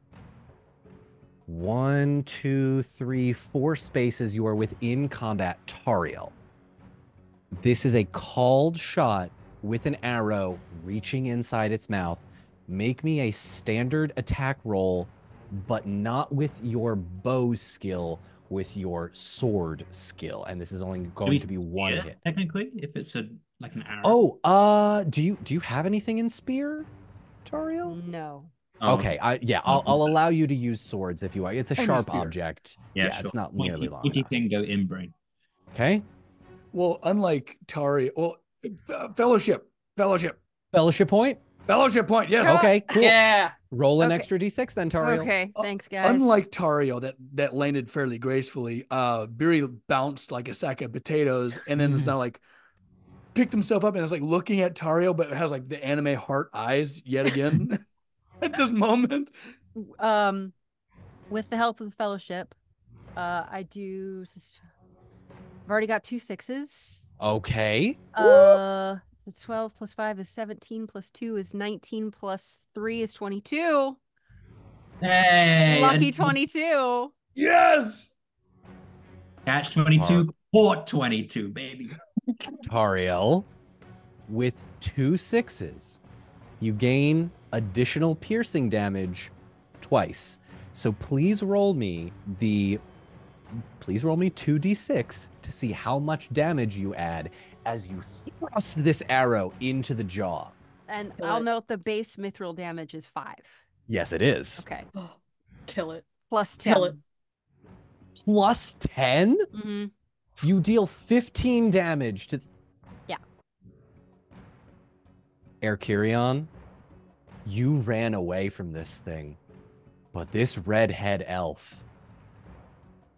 One, two, three, four spaces. You are within combat, Tariel. This is a called shot with an arrow reaching inside its mouth. Make me a standard attack roll, but not with your bow skill, with your sword skill. And this is only going to be one hit. Technically, if it's a like an arrow. Oh, uh, do you do you have anything in spear, Tariel? No. Oh, Okay, I yeah, I'll, I'll allow you to use swords if you want. It's a sharp spear. object. Yeah, Yeah, sure. it's not Pointy- nearly long pointy enough. can go in brain. Okay, Well, unlike Tari, well, uh, fellowship, fellowship, fellowship point. fellowship point. Yes. Okay, cool. Yeah. Roll an Okay. extra d6 then, Tario. Okay, Uh, thanks, guys. Unlike Tario, that that landed fairly gracefully. Uh, Beery bounced like a sack of potatoes, and then it's not like picked himself up and is like looking at Tario, but has like the anime heart eyes yet again at this moment. um, with the help of the fellowship, uh, I do. I've already got two sixes. Okay. Uh, so twelve plus five is seventeen. Plus two is nineteen. Plus three is twenty-two. Hey, Lucky twenty-two. Yes. Catch twenty two, port twenty two, baby. Tariel, with two sixes, you gain additional piercing damage twice. So please roll me the please roll me 2d6 to see how much damage you add as you thrust this arrow into the jaw. And Kill I'll it. note the base mithril damage is five. Yes, it is. Okay, Oh, kill it. plus ten. Kill it. Plus 10? hmm You deal 15 damage to. Yeah. Erchirion, you ran away from this thing, but this redhead elf,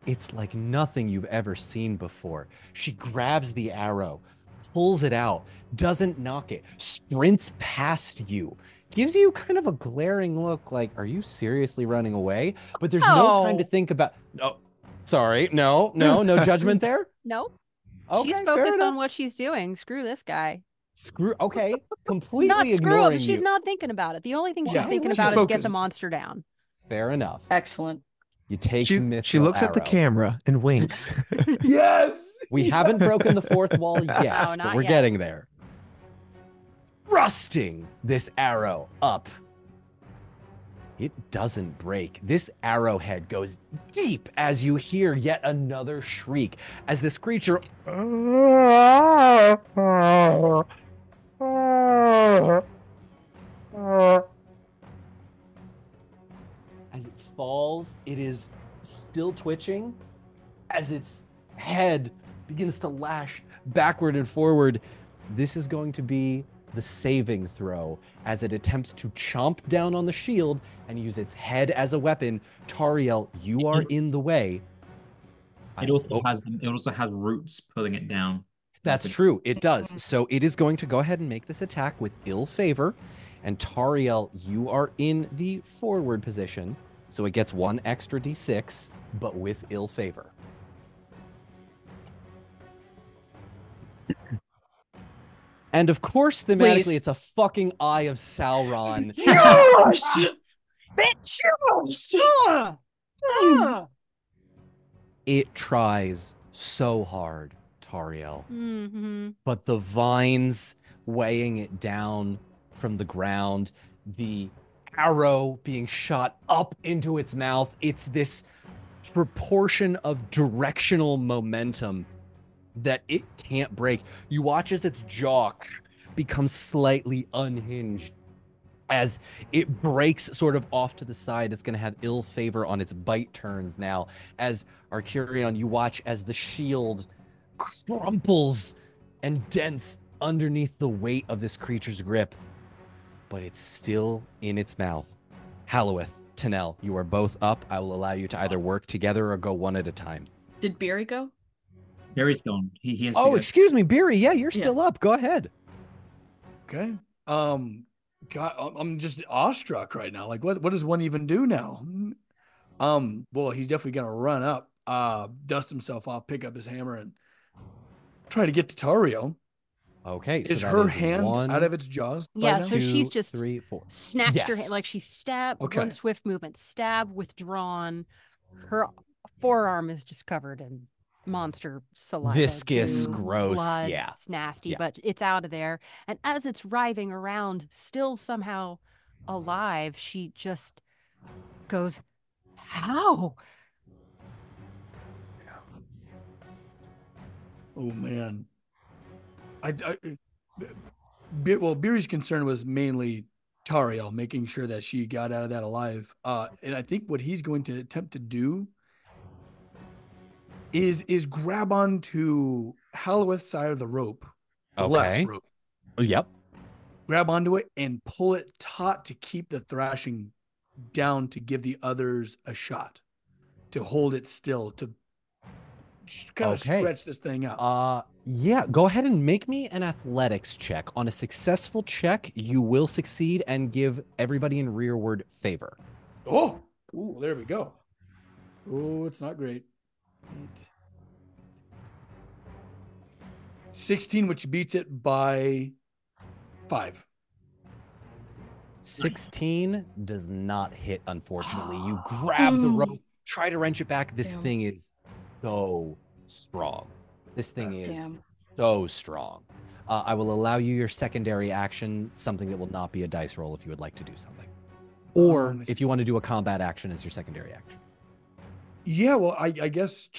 it's like nothing you've ever seen before. She grabs the arrow, pulls it out, doesn't knock it, sprints past you, gives you kind of a glaring look like, are you seriously running away? But there's no time to oh. think about. No, sorry, no, no, no judgment there. No, Okay, she's focused on what she's doing. Screw this guy. Screw. Okay, completely Not screw him. She's you. not thinking about it. The only thing she's Yeah, thinking she's about is get the monster down. Fair enough. Excellent. You take She, the she mithril looks at the camera and winks. Yes. We haven't broken the fourth wall yet, No, but we're yet. getting there. Thrusting this arrow up. It doesn't break. This arrowhead goes deep as you hear yet another shriek as this creature as it falls, it is still twitching as its head begins to lash backward and forward. This is going to be the saving throw as it attempts to chomp down on the shield and use its head as a weapon. Tariel, you are in the way. It also oh, has it also has roots pulling it down. That's true. It does. So it is going to go ahead and make this attack with ill favor. And Tariel, you are in the forward position. So it gets one extra d6, but with ill favor. And of course, thematically, Please. it's a fucking Eye of Sauron. Yes! Bitch! Yes! it tries so hard, Tariel. hmm but the vines weighing it down from the ground, the arrow being shot up into its mouth. It's this proportion of directional momentum that it can't break. You watch as its jaw becomes slightly unhinged as it breaks sort of off to the side. It's going to have ill favor on its bite turns now. As Erchirion, you watch as the shield crumples and dents underneath the weight of this creature's grip, but it's still in its mouth. Halloweth, Tanel, you are both up. I will allow you to either work together or go one at a time. Did Beery go? Barry's gone. He, he has Oh, go. excuse me, Beery. Yeah, you're Yeah. still up. Go ahead. Okay. Um, God, I'm- I'm just awestruck right now. Like, what what does one even do now? Um, well, he's definitely gonna run up, uh, dust himself off, pick up his hammer, and try to get to Tario. Okay. Is that her is hand one, out of its jaws? Yeah, now? so she's two, just three, four. snatched her hand like she stabbed Okay. one swift movement, stab withdrawn. Her forearm is just covered in monster saliva, Viscous, goo, gross, blood. yeah. it's nasty, Yeah. but it's out of there. And as it's writhing around, still somehow alive, she just goes, "How?" Oh man, I, I Be- well, Beery's concern was mainly Tariel, making sure that she got out of that alive. Uh, and I think what he's going to attempt to do is is grab onto Halloweth's side of the rope, the Okay. left rope, Yep. grab onto it and pull it taut to keep the thrashing down to give the others a shot, to hold it still, to kind of Okay. stretch this thing out. Uh, yeah. Go ahead and make me an athletics check. On a successful check, you will succeed and give everybody in rearward favor. Oh, ooh, there we go. Oh, it's not great. Eight. 16, which beats it by five. 16 does not hit, unfortunately. You grab the rope, try to wrench it back. This Damn. thing is so strong. This thing is Damn. so strong. Uh, I will allow you your secondary action, something that will not be a dice roll if you would like to do something. Or Um, if you want to do a combat action as your secondary action. Yeah, well, I, I guess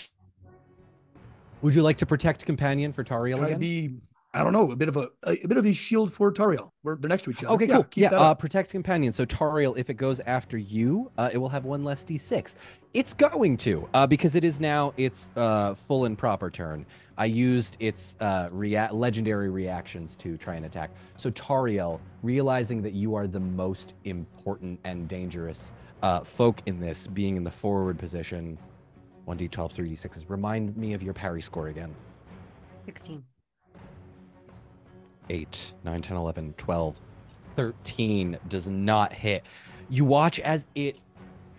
Would you like to protect companion for Tariel again? be, I don't know, a bit of a, a, bit of a shield for Tariel. We're they're next to each other. Okay, cool. keep Yeah, that uh, protect companion. So Tariel, if it goes after you, uh, it will have one less d6. It's going to, uh, because it is now its uh, full and proper turn. I used its uh, rea- legendary reactions to try and attack. So Tariel, realizing that you are the most important and dangerous uh, folk in this, being in the forward position, 1d12, 3d6s. Remind me of your parry score again. 16. 8, 9, 10, 11, 12, 13 does not hit. You watch as it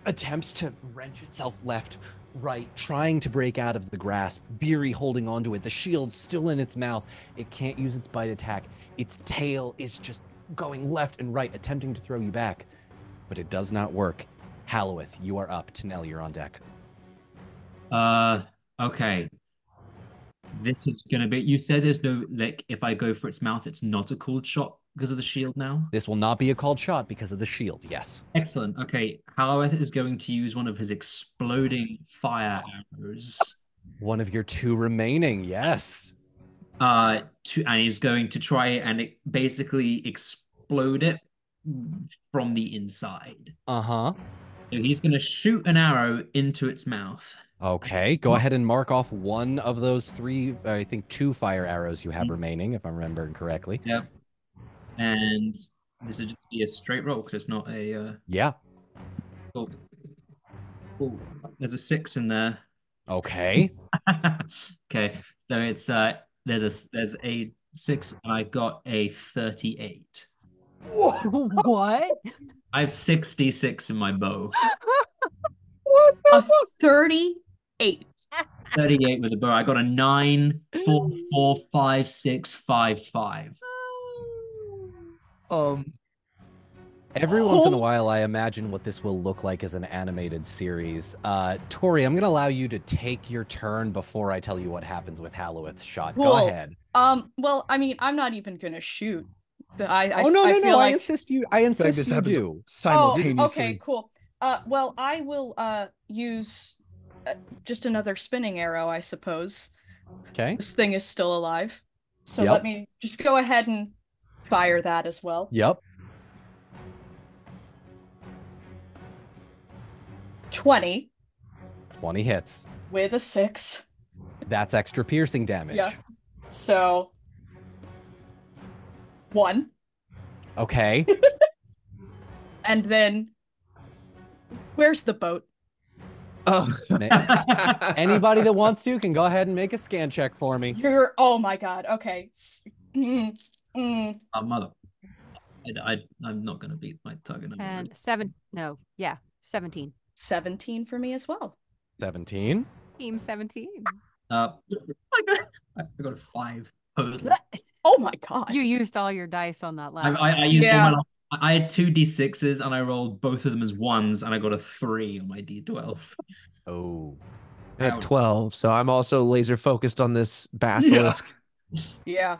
attempts to wrench itself left, right, trying to break out of the grasp. Beery holding onto it, the shield still in its mouth. It can't use its bite attack. Its tail is just going left and right, attempting to throw you back, but it does not work. Halloweth, you are up. Tanel, you're on deck. Uh, okay. This is gonna be. You said there's no like. If I go for its mouth, it's not a called shot because of the shield now. This will not be a called shot because of the shield. Yes. Excellent. Okay, Halloweth is going to use one of his exploding fire arrows. One of your two remaining. Yes. Uh, to and he's going to try and it basically explode it from the inside. Uh huh. So he's going to shoot an arrow into its mouth. Okay, go ahead and mark off one of those three, I think two fire arrows you have Mhm. remaining, if I'm remembering correctly. Yep. And this would just be a straight roll because it's not a. Uh, Yeah. oh. Oh, there's a six in there. Okay. okay, so it's uh, there's a there's a six, and I got a thirty-eight. what? I have sixty-six in my bow. A 38. 38 with a bow. I got a nine, four, four, five, six, five, five. Um, Every once in a Oh. while, I imagine what this will look like as an animated series. Uh, Tori, I'm going to allow you to take your turn before I tell you what happens with Halloweth's shot. Go ahead. Um, well, I mean, I'm not even gonna shoot. I, I oh no, I no, feel no! I insist you. I in fact, insist this you happens do. simultaneously. Oh, okay, cool. Uh, well, I will uh use Uh, just another spinning arrow, I suppose. Okay. This thing is still alive, so Yep. let me just go ahead and fire that as well. Yep. Twenty 20 hits. with a six, That's extra piercing damage. Yeah. so one, Okay. and then where's the boat? Oh. Anybody that wants to can go ahead and make a scan check for me. You're oh my god. Okay. S- mm, mm. Oh, mother. I, I, I'm not going to beat my target number. And seven. No, yeah, 17. 17 for me as well. 17. Team 17. Uh, I got, I got a five total. Oh my god. You used all your dice on that last. I, I used all Yeah. my. I had two d6s and I rolled both of them as ones and I got a three on my d12. Oh, I had 12, so I'm also laser focused on this basilisk. Yeah.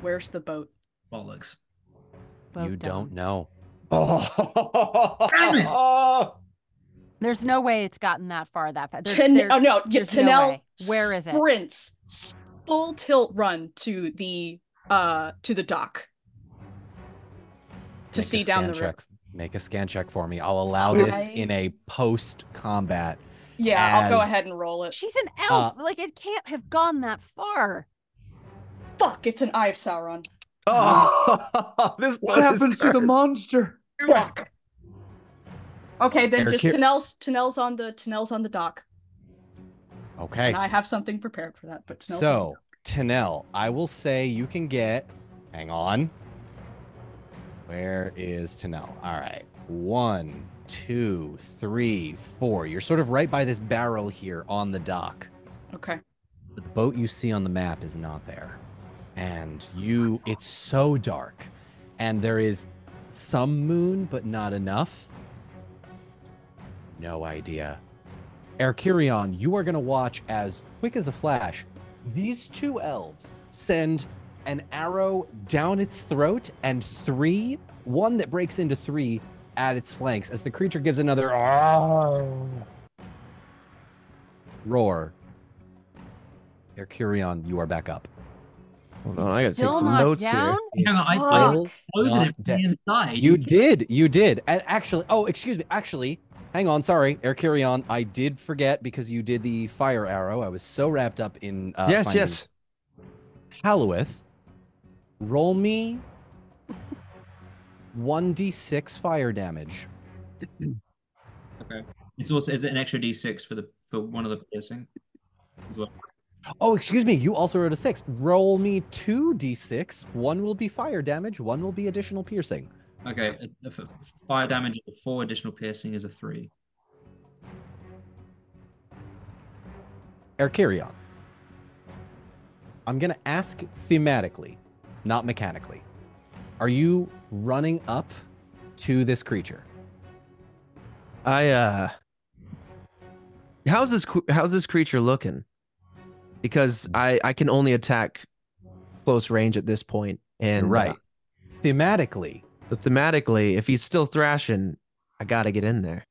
Where's the boat? Bollocks. Boat you down. don't know. Damn it. Oh, There's no way it's gotten that far that fast. There- Ten- there- oh no, yeah, there's no way. Where is it? sprints full tilt run to the uh to the dock to Make see down the river. check. Make a scan check for me. I'll allow this I- in a post combat. Yeah, I'll go ahead and roll it. She's an elf. Uh, like it can't have gone that far. Fuck, it's an Eye of Sauron. Oh, this What boat is happens to the monster? Fuck. Okay, then Eric, just here- Tanel's Tanel's on the Tanel's on the dock. Okay. And I have something prepared for that, but Tanel's So. Tanel, I will say you can get. Hang on. Where is Tanel? All right. One, two, three, four. You're sort of right by this barrel here on the dock. Okay. But the boat you see on the map is not there. And you, it's so dark. And there is some moon, but not enough. No idea. Erchirion, you are going to watch as quick as a flash. These two elves send an arrow down its throat and three, one that breaks into three at its flanks as the creature gives another roar. Erchirion, you are back up. Hold on, I gotta Still take some not notes down? here. Hang on, I, I Fuck. Loaded it from the inside. You did, you did. And actually, oh, excuse me. Actually, hang on. Sorry, Erchirion. I did forget because you did the fire arrow. I was so wrapped up in uh, yes, finding yes. Halloweth. Roll me 1d6 fire damage. Okay. It's also is it an extra d6 for the for one of the piercing as well? Oh, excuse me. You also wrote a six. Roll me 2d6. One will be fire damage. One will be additional piercing. Okay, a- a f- fire damage of four additional piercing is a three. Erchirion. I'm going to ask thematically, not mechanically. Are you running up to this creature? I uh How's this how's this creature looking? Because I I can only attack close range at this point and You're right. uh, Thematically, but thematically if he's still thrashing, I got to get in there.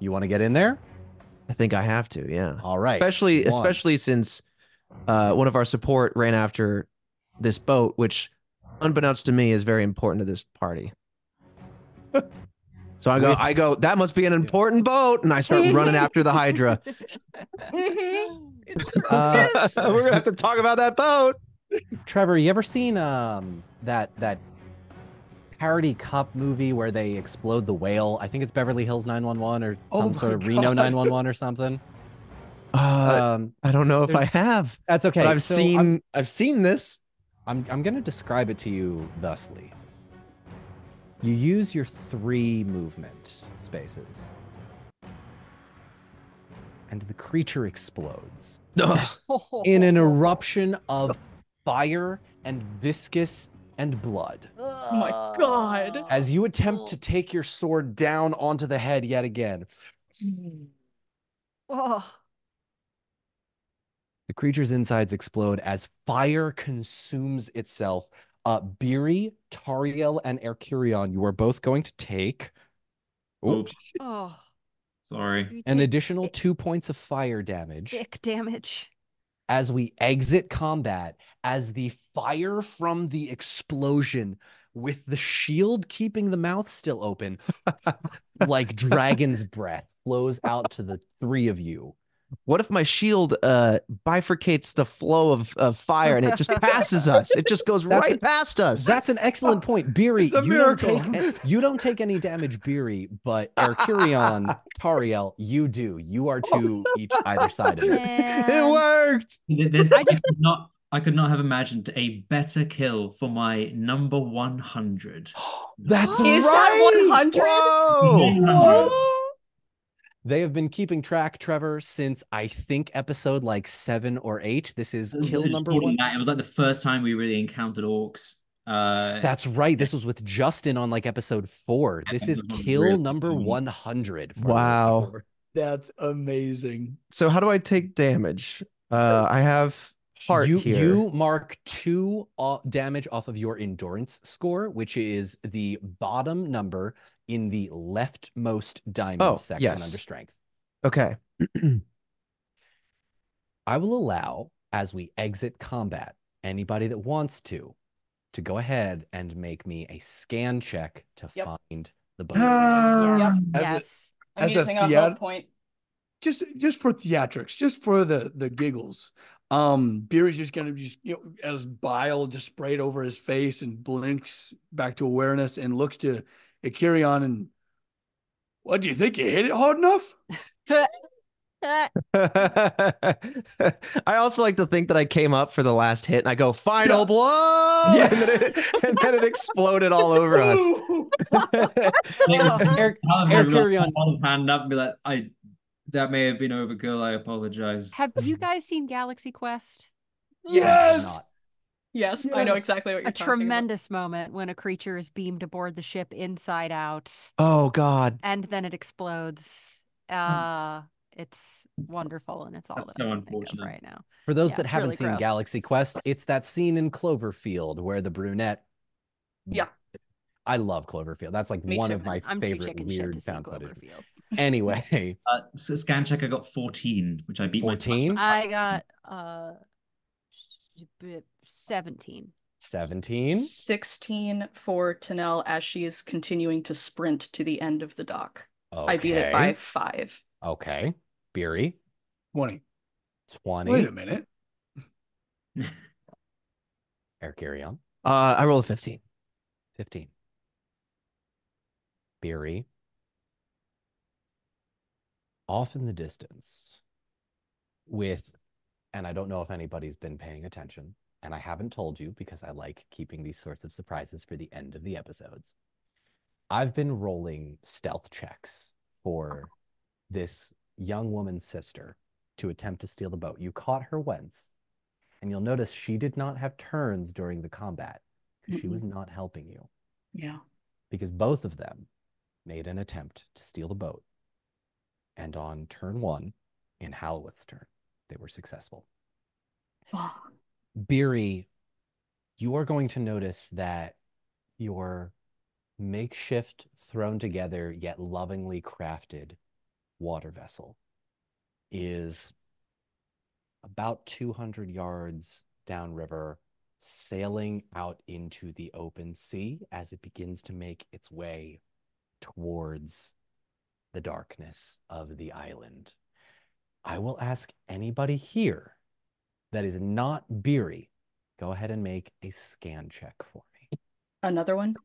you want to get in there? I think I have to, yeah. All right. Especially One. especially since uh one of our support ran after this boat which unbeknownst to me is very important to this party. So I go, With- I go, that must be an important boat. And I start running after the Hydra. Uh, We're gonna have to talk about that boat. Trevor, you ever seen um that that parody cop movie where they explode the whale? I think it's Beverly Hills 911 or Oh some my sort of Reno 911 or something. Uh, Um, I don't know if I have, that's okay. but I've So seen I'm, I've seen this. I'm I'm gonna describe it to you thusly. You use your three movement spaces, and the creature explodes in an eruption of fire and viscous and blood. Oh my god. as you attempt to take your sword down onto the head yet again. Oh, The creature's insides explode as fire consumes itself. Uh, Beery, Tariel, and Erchirion, you are both going to take Oh, Oops. oh. sorry. An additional two points of fire damage dick damage. as we exit combat. As the fire from the explosion, with the shield keeping the mouth still open, like dragon's breath, flows out to the three of you. What if my shield uh bifurcates the flow of, of fire and it just passes us? It just goes That's right a- past us. That's an excellent point, Beery. It's a you don't take you don't take any damage, Beery, but Erchirion, Tariel, you do. You are two each either side of it. it worked. This, I I just- could not. I could not have imagined a better kill for my number one hundred. That's Is right. that 100? Whoa! Whoa! They have been keeping track, Trevor, since I think episode like seven or eight. This is It kill it number more than one. that. It was like the first time we really encountered orcs. Uh, That's right. This was with Justin on like episode four. This is kill number 100. Wow. for- That's amazing. So how do I take damage? Uh, I have heart you, here. you mark two o- damage off of your endurance score, which is the bottom number in the leftmost diamond Oh, section yes. under strength. Okay. I will allow, as we exit combat, anybody that wants to, to go ahead and make me a scan check to Yep. find the boat. Yes. As yes. I'm As using a theat- hope point. Just just for theatrics, just for the the giggles. Um, Beery's just gonna just you know as bile just sprayed over his face and blinks back to awareness and looks to Erchirion and what do you think? You hit it hard enough? I also like to think that I came up for the last hit and I go final Yeah. blow, Yeah. and, then it, and then it exploded all over us. Ooh. Eric, Eric, have carry on. hand up and be like, I that may have been overkill. I apologize. Have you guys seen Galaxy Quest? Yes. Yes, I know exactly what you're A talking about. A tremendous moment when a creature is beamed aboard the ship inside out Oh God. and then it explodes. Uh it's wonderful and it's all That's that I so think of unfortunate. right now. For those Yeah, that haven't really seen gross. Galaxy Quest, it's that scene in Cloverfield where the brunette. Yeah. I love Cloverfield. That's like Me one too. of my I'm too favorite chicken shit weird to see found footage. Cloverfield. Anyway, Uh, so scan check, I got 14, which I beat my 14, I got uh sh- b- 17. 17. 16 for Tanel as she is continuing to sprint to the end of the dock. I beat it by five. Okay. Beery, 20. 20. Wait a minute. Eric, carry on. Uh, I rolled a 15. 15. Beery. Off in the distance with, and I don't know if anybody's been paying attention, and I haven't told you because I like keeping these sorts of surprises for the end of the episodes. I've been rolling stealth checks for this young woman's sister to attempt to steal the boat. You caught her once, and you'll notice she did not have turns during the combat because she was not helping you Yeah. because both of them made an attempt to steal the boat. And on turn one, in Halloweth's turn, they were successful. Beery, you are going to notice that your makeshift, thrown together, yet lovingly crafted water vessel is about 200 yards downriver, sailing out into the open sea as it begins to make its way towards the darkness of the island. I will ask anybody here that is not Beery, go ahead and make a scan check for me. Another one?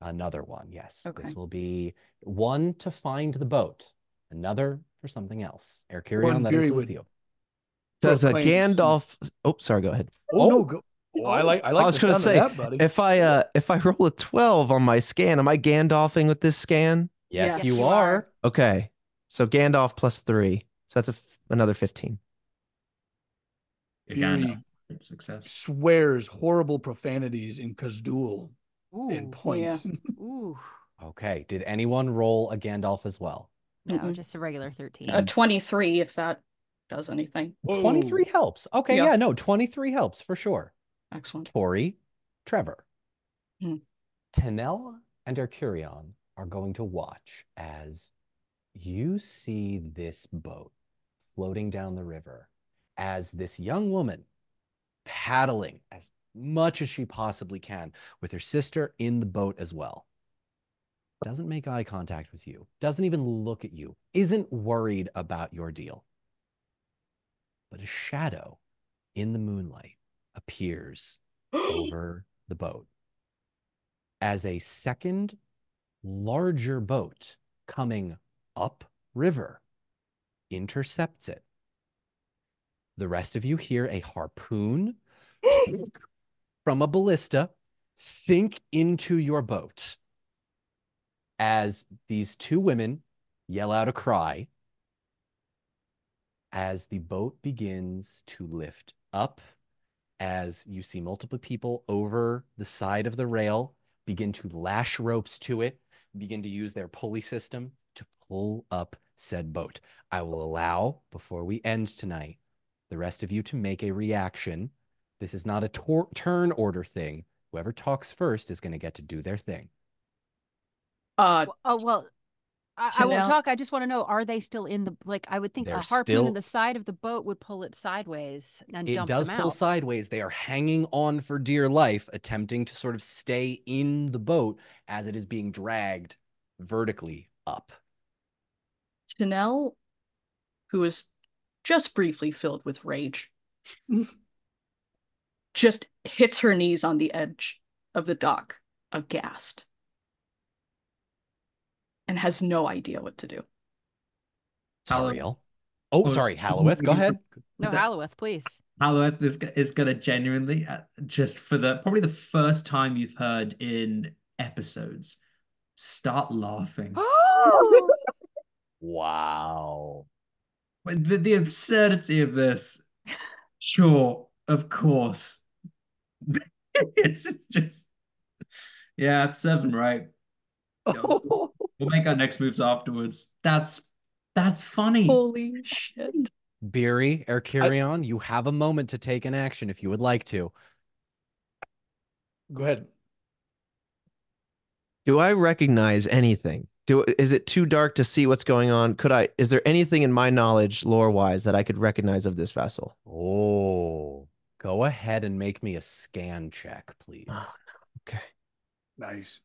Another one, yes. Okay. This will be one to find the boat, another for something else. Air carry One on that Beery includes would- you. Does a Proclaims- Gandalf? Oh, sorry. Go ahead. Oh, no, go. Oh, I like I like was gonna say, that, buddy. If I uh if I roll a 12 on my scan, am I Gandalfing with this scan? Yes, Yes, you you are. are. Okay. So Gandalf plus three. So that's a f- another 15. Again, success. swears horrible profanities in Khuzdul Ooh. and points. Ooh. Okay. Did anyone roll a Gandalf as well? No, Mm-mm. just a regular 13. A 23, if that does anything. 23 helps. Okay, Yeah. yeah, no, 23 helps for sure. Excellent. Tori, Trevor, Hmm. Tanel, and Erchirion are going to watch as you see this boat floating down the river as this young woman paddling as much as she possibly can with her sister in the boat as well. Doesn't make eye contact with you, doesn't even look at you, isn't worried about your deal. But a shadow in the moonlight appears over the boat as a second larger boat coming up river intercepts it. The rest of you hear a harpoon sink from a ballista sink into your boat as these two women yell out a cry as the boat begins to lift up, as you see multiple people over the side of the rail begin to lash ropes to it, begin to use their pulley system to pull up said boat. I will allow, before we end tonight, the rest of you to make a reaction. This is not a tor- turn order thing. Whoever talks first is going to get to do their thing. Uh, Oh well, I, I won't talk. I just want to know: Are they still in the like? I would think They're a harpoon still- in the side of the boat would pull it sideways and It dump does them pull out. sideways. They are hanging on for dear life, attempting to sort of stay in the boat as it is being dragged vertically up. Tanel, who is just briefly filled with rage, just hits her knees on the edge of the dock, aghast, and has no idea what to do. Hallow- Tariel. Oh, Oh, sorry, Halloweth. Go ahead. No, The- Halloweth, please. Halloweth is, is gonna genuinely uh, just for the probably the first time you've heard in episodes start laughing. Wow. But the, the absurdity of this, sure, of course. it's just, just yeah, serves them right. Oh, We'll make our next moves afterwards. That's that's funny. Holy shit. Beery, Erchirion, you have a moment to take an action if you would like to. go ahead. Do I recognize anything? Do is it too dark to see what's going on? Could I is there anything in my knowledge lore wise that I could recognize of this vessel? Oh, go ahead and make me a scan check, please. Oh, Okay. Nice.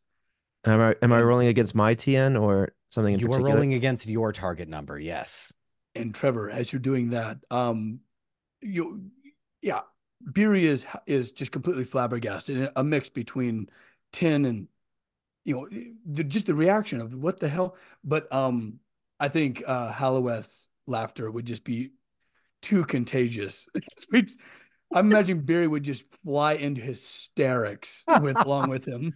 Am I am I rolling against my TN or something in You are rolling against your target number, yes. And Trevor, as you're doing that, um, you, yeah, Beery is is just completely flabbergasted. A mix between Tin and, you know, the, just the reaction of what the hell. But um, I think uh, Halloweth's laughter would just be too contagious. I'm imagining Beery would just fly into hysterics with along with him,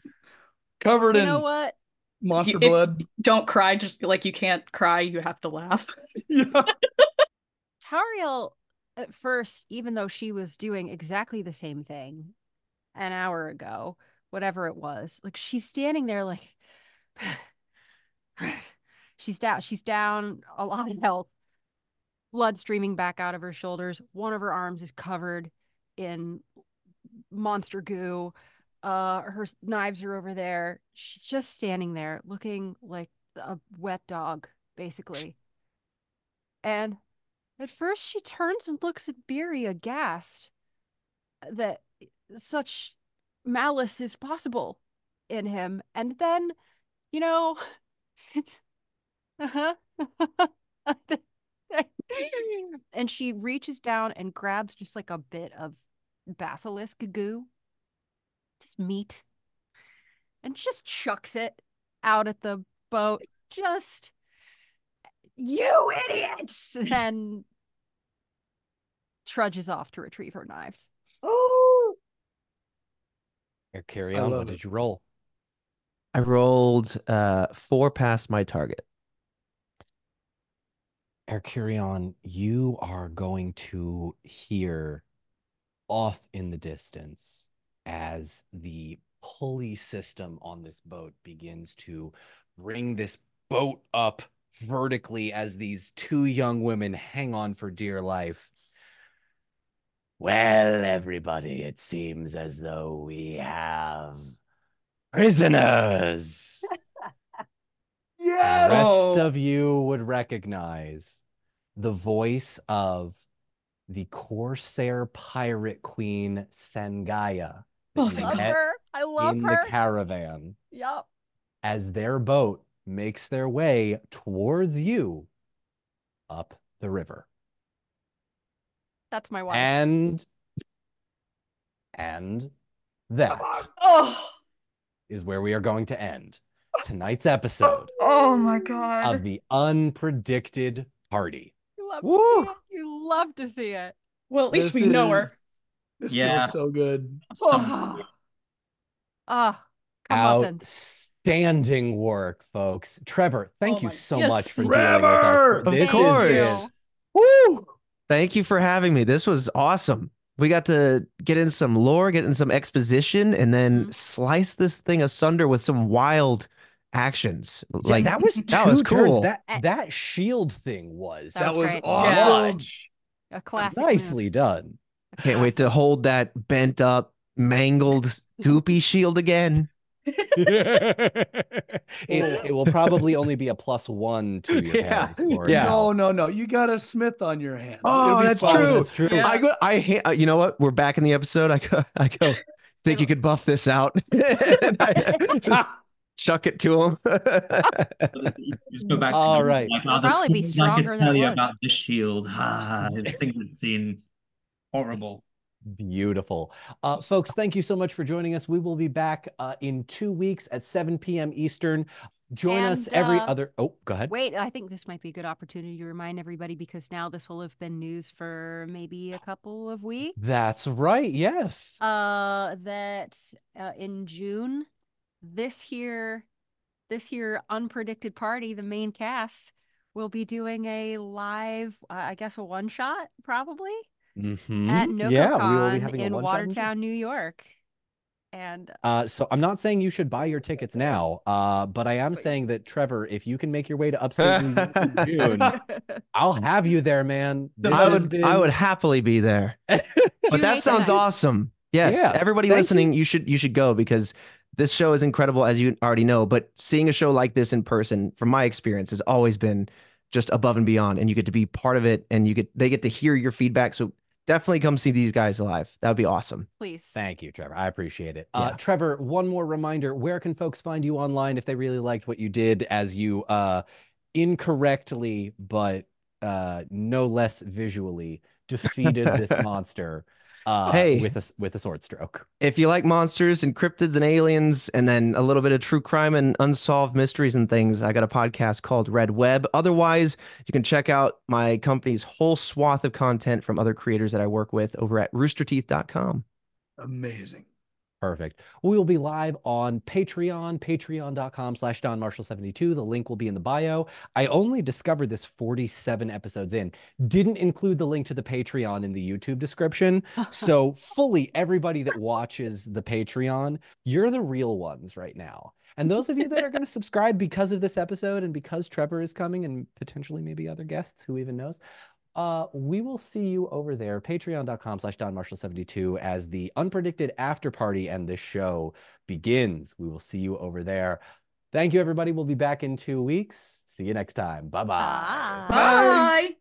covered You in know what? monster If- blood. Don't cry, just like you can't cry, you have to laugh. yeah. Tariel, at first, even though she was doing exactly the same thing an hour ago, whatever it was, like she's standing there like she's down, she's down a lot of health, blood streaming back out of her shoulders. One of her arms is covered in monster goo. Uh, her knives are over there. She's just standing there looking like a wet dog, basically. And at first, she turns and looks at Beery aghast that such malice is possible in him. And then, you know, uh-huh. and she reaches down and grabs just like a bit of basilisk goo, just meat, and just chucks it out at the boat. Just, you idiots! And trudges off to retrieve her knives. Oh, Erchirion, love what it. did you roll? I rolled uh four past my target. Erchirion, you are going to hear off in the distance as the pulley system on this boat begins to bring this boat up vertically as these two young women hang on for dear life. Well, everybody, it seems as though we have prisoners. The rest of you would recognize the voice of the Corsair pirate queen Sangaya Oh, Love her. I love in her. the caravan Yup. as their boat makes their way towards you up the river. That's my wife. And and that Oh, is where we are going to end tonight's episode oh my god. of the unpredicted party. you love Woo. to see it. You love to see it. well, at least This we know her. This Yeah. feels so good. Some- Ah, come on, Outstanding work, folks. Trevor, thank Oh you so yes, much for thank dealing with us. Trevor! Of This course. is Woo! Thank you for having me. This was awesome. We got to get in some lore, get in some exposition, and then Mhm. slice this thing asunder with some wild actions. Yeah, like that was that was two turns. cool. That Eh. that shield thing was That That was was great. awesome. A classic. move. nicely done. A Can't wait to hold that bent up, mangled, goopy shield again. it, it will probably only be a plus one to your Yeah, parry score. yeah. No, no, no. You got a smith on your hands. Oh, It'll that's fine. true. That's true. Yeah. I go. I uh, you know what? We're back in the episode. I go. I go. Think you could buff this out? Just chuck it to him. Just go back to All me, right. Like, It'll oh, probably be things I could stronger than tell you was. about this shield. Ah, I think it's seen horrible. Beautiful. Uh, folks, thank you so much for joining us. We will be back uh, in two weeks at 7 p.m. Eastern. Join us every uh, other. Oh, go ahead. Wait, I think this might be a good opportunity to remind everybody because now this will have been news for maybe a couple of weeks. That's right. Yes. uh that uh, in June this here this here unpredicted party the main cast will be doing a live uh, I guess a one shot probably Mhm. at Yeah, we will be NocoCon having a in one-shot in June. Watertown, New York. And Uh, so I'm not saying you should buy your tickets now, uh, but I am saying that Trevor, if you can make your way to upstate New York in June, I'll have you there, man. This I would. been- I would happily be there. But June that sounds and 9th. awesome. Yes, Yeah, everybody thank you. listening, you should you should go because this show is incredible, as you already know. But seeing a show like this in person, from my experience, has always been just above and beyond, and you get to be part of it, and you get they get to hear your feedback. So definitely come see these guys live. That would be awesome. please. Thank you, Trevor. I appreciate it. Uh, Trevor, one more reminder: where can folks find you online if they really liked what you did as you uh, incorrectly, but uh, no less visually defeated this monster uh, Hey. with a with a sword stroke? If you like monsters and cryptids and aliens, and then a little bit of true crime and unsolved mysteries and things, I got a podcast called Red Web. Otherwise, you can check out my company's whole swath of content from other creators that I work with over at roosterteeth.com. Amazing. Perfect. We will be live on Patreon, patreon.com slash Don Marshall72. The link will be in the bio. I only discovered this 47 episodes in. Didn't include the link to the Patreon in the YouTube description. So fully everybody that watches the Patreon, you're the real ones right now. And those of you that are going to subscribe because of this episode and because Trevor is coming and potentially maybe other guests, who even knows, uh, we will see you over there, patreon.com slash Don Marshall72, as the unpredicted after party and this show begins. We will see you over there. Thank you, everybody. We'll be back in two weeks. See you next time. Bye-bye. Bye. Bye.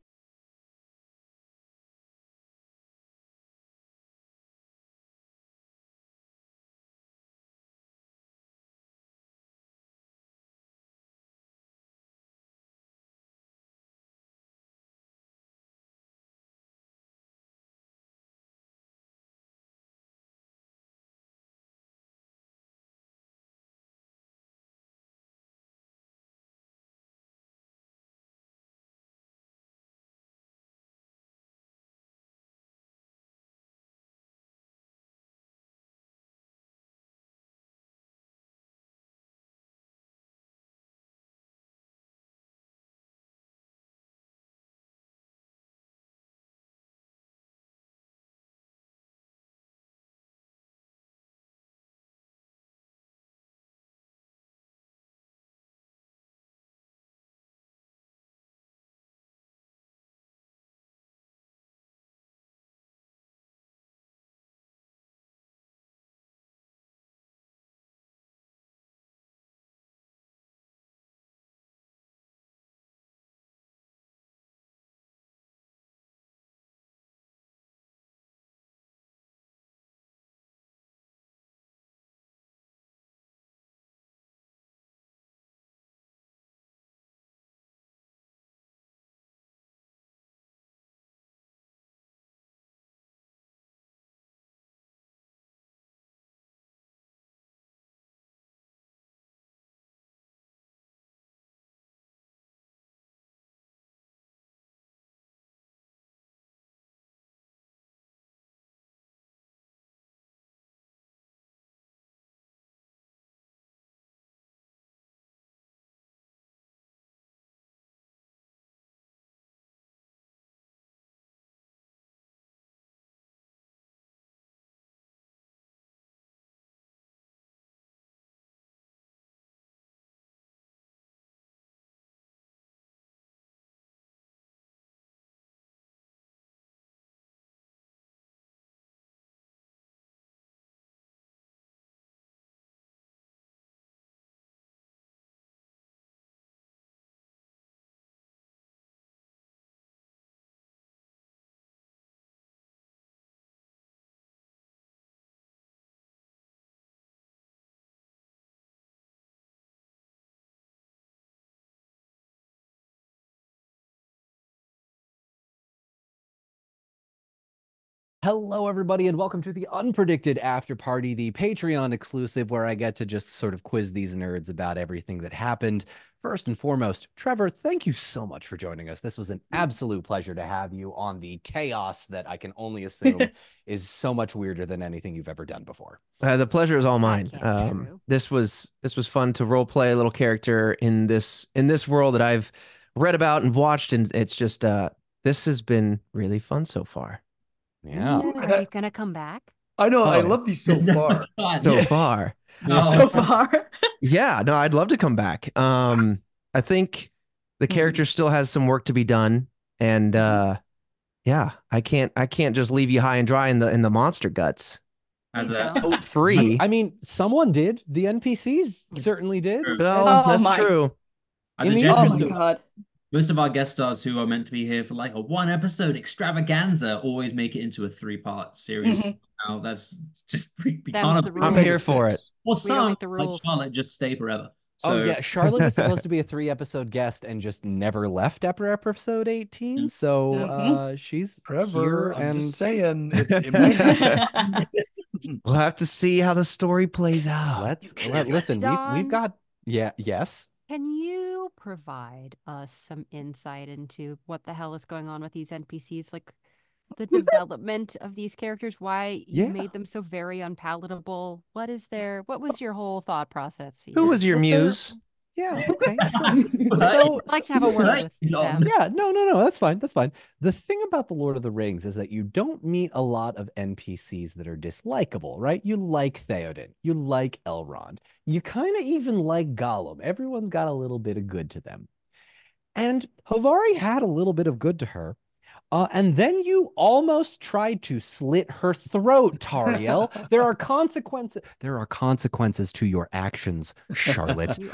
Hello, everybody, and welcome to the Unpredicted After Party, the Patreon exclusive where I get to just sort of quiz these nerds about everything that happened. First and foremost, Trevor, thank you so much for joining us. This was an absolute pleasure to have you on the chaos that I can only assume is so much weirder than anything you've ever done before. Uh, the pleasure is all mine. Um, this was this was fun to role play a little character in this in this world that I've read about and watched, and it's just uh, this has been really fun so far. Yeah. Are you gonna come back? I know. I Oh. love these so far. So Yeah. far, Oh. So far. yeah. No, I'd love to come back. Um, I think the Mhm. character still has some work to be done, and uh, yeah, I can't I can't just leave you high and dry in the in the monster guts. As a, three. I mean, someone did. The NPCs certainly did. True. Well, Oh that's my- true. as in a the Oh my of- god. Most of our guest stars who are meant to be here for like a one episode extravaganza always make it into a three part series. Mhm. Now that's just we, we Them's the I'm here for it. Or We don't some make the like. Charlotte just stay forever. Oh So yeah, Charlotte was supposed to be a three episode guest and just never left after episode 18. So Mhm. uh she's Trevor, here I'm and just saying. It's, it We'll have to see how the story plays out. let's let, listen, we've we've got yeah, yes. Can you provide us some insight into what the hell is going on with these NPCs? Like the development of these characters, why you Yeah. made them so very unpalatable. What is their what was your whole thought process? Who was your Was there- muse? Yeah, okay, sure. so I'd like to have a word with them. Yeah, no, no, no, that's fine. That's fine. The thing about The Lord of the Rings is that you don't meet a lot of NPCs that are dislikable, right? You like Theoden, you like Elrond, you kind of even like Gollum. Everyone's got a little bit of good to them. And Havari had a little bit of good to her. Uh, and then you almost tried to slit her throat, Tariel. there are consequences. There are consequences to your actions, Charlotte. You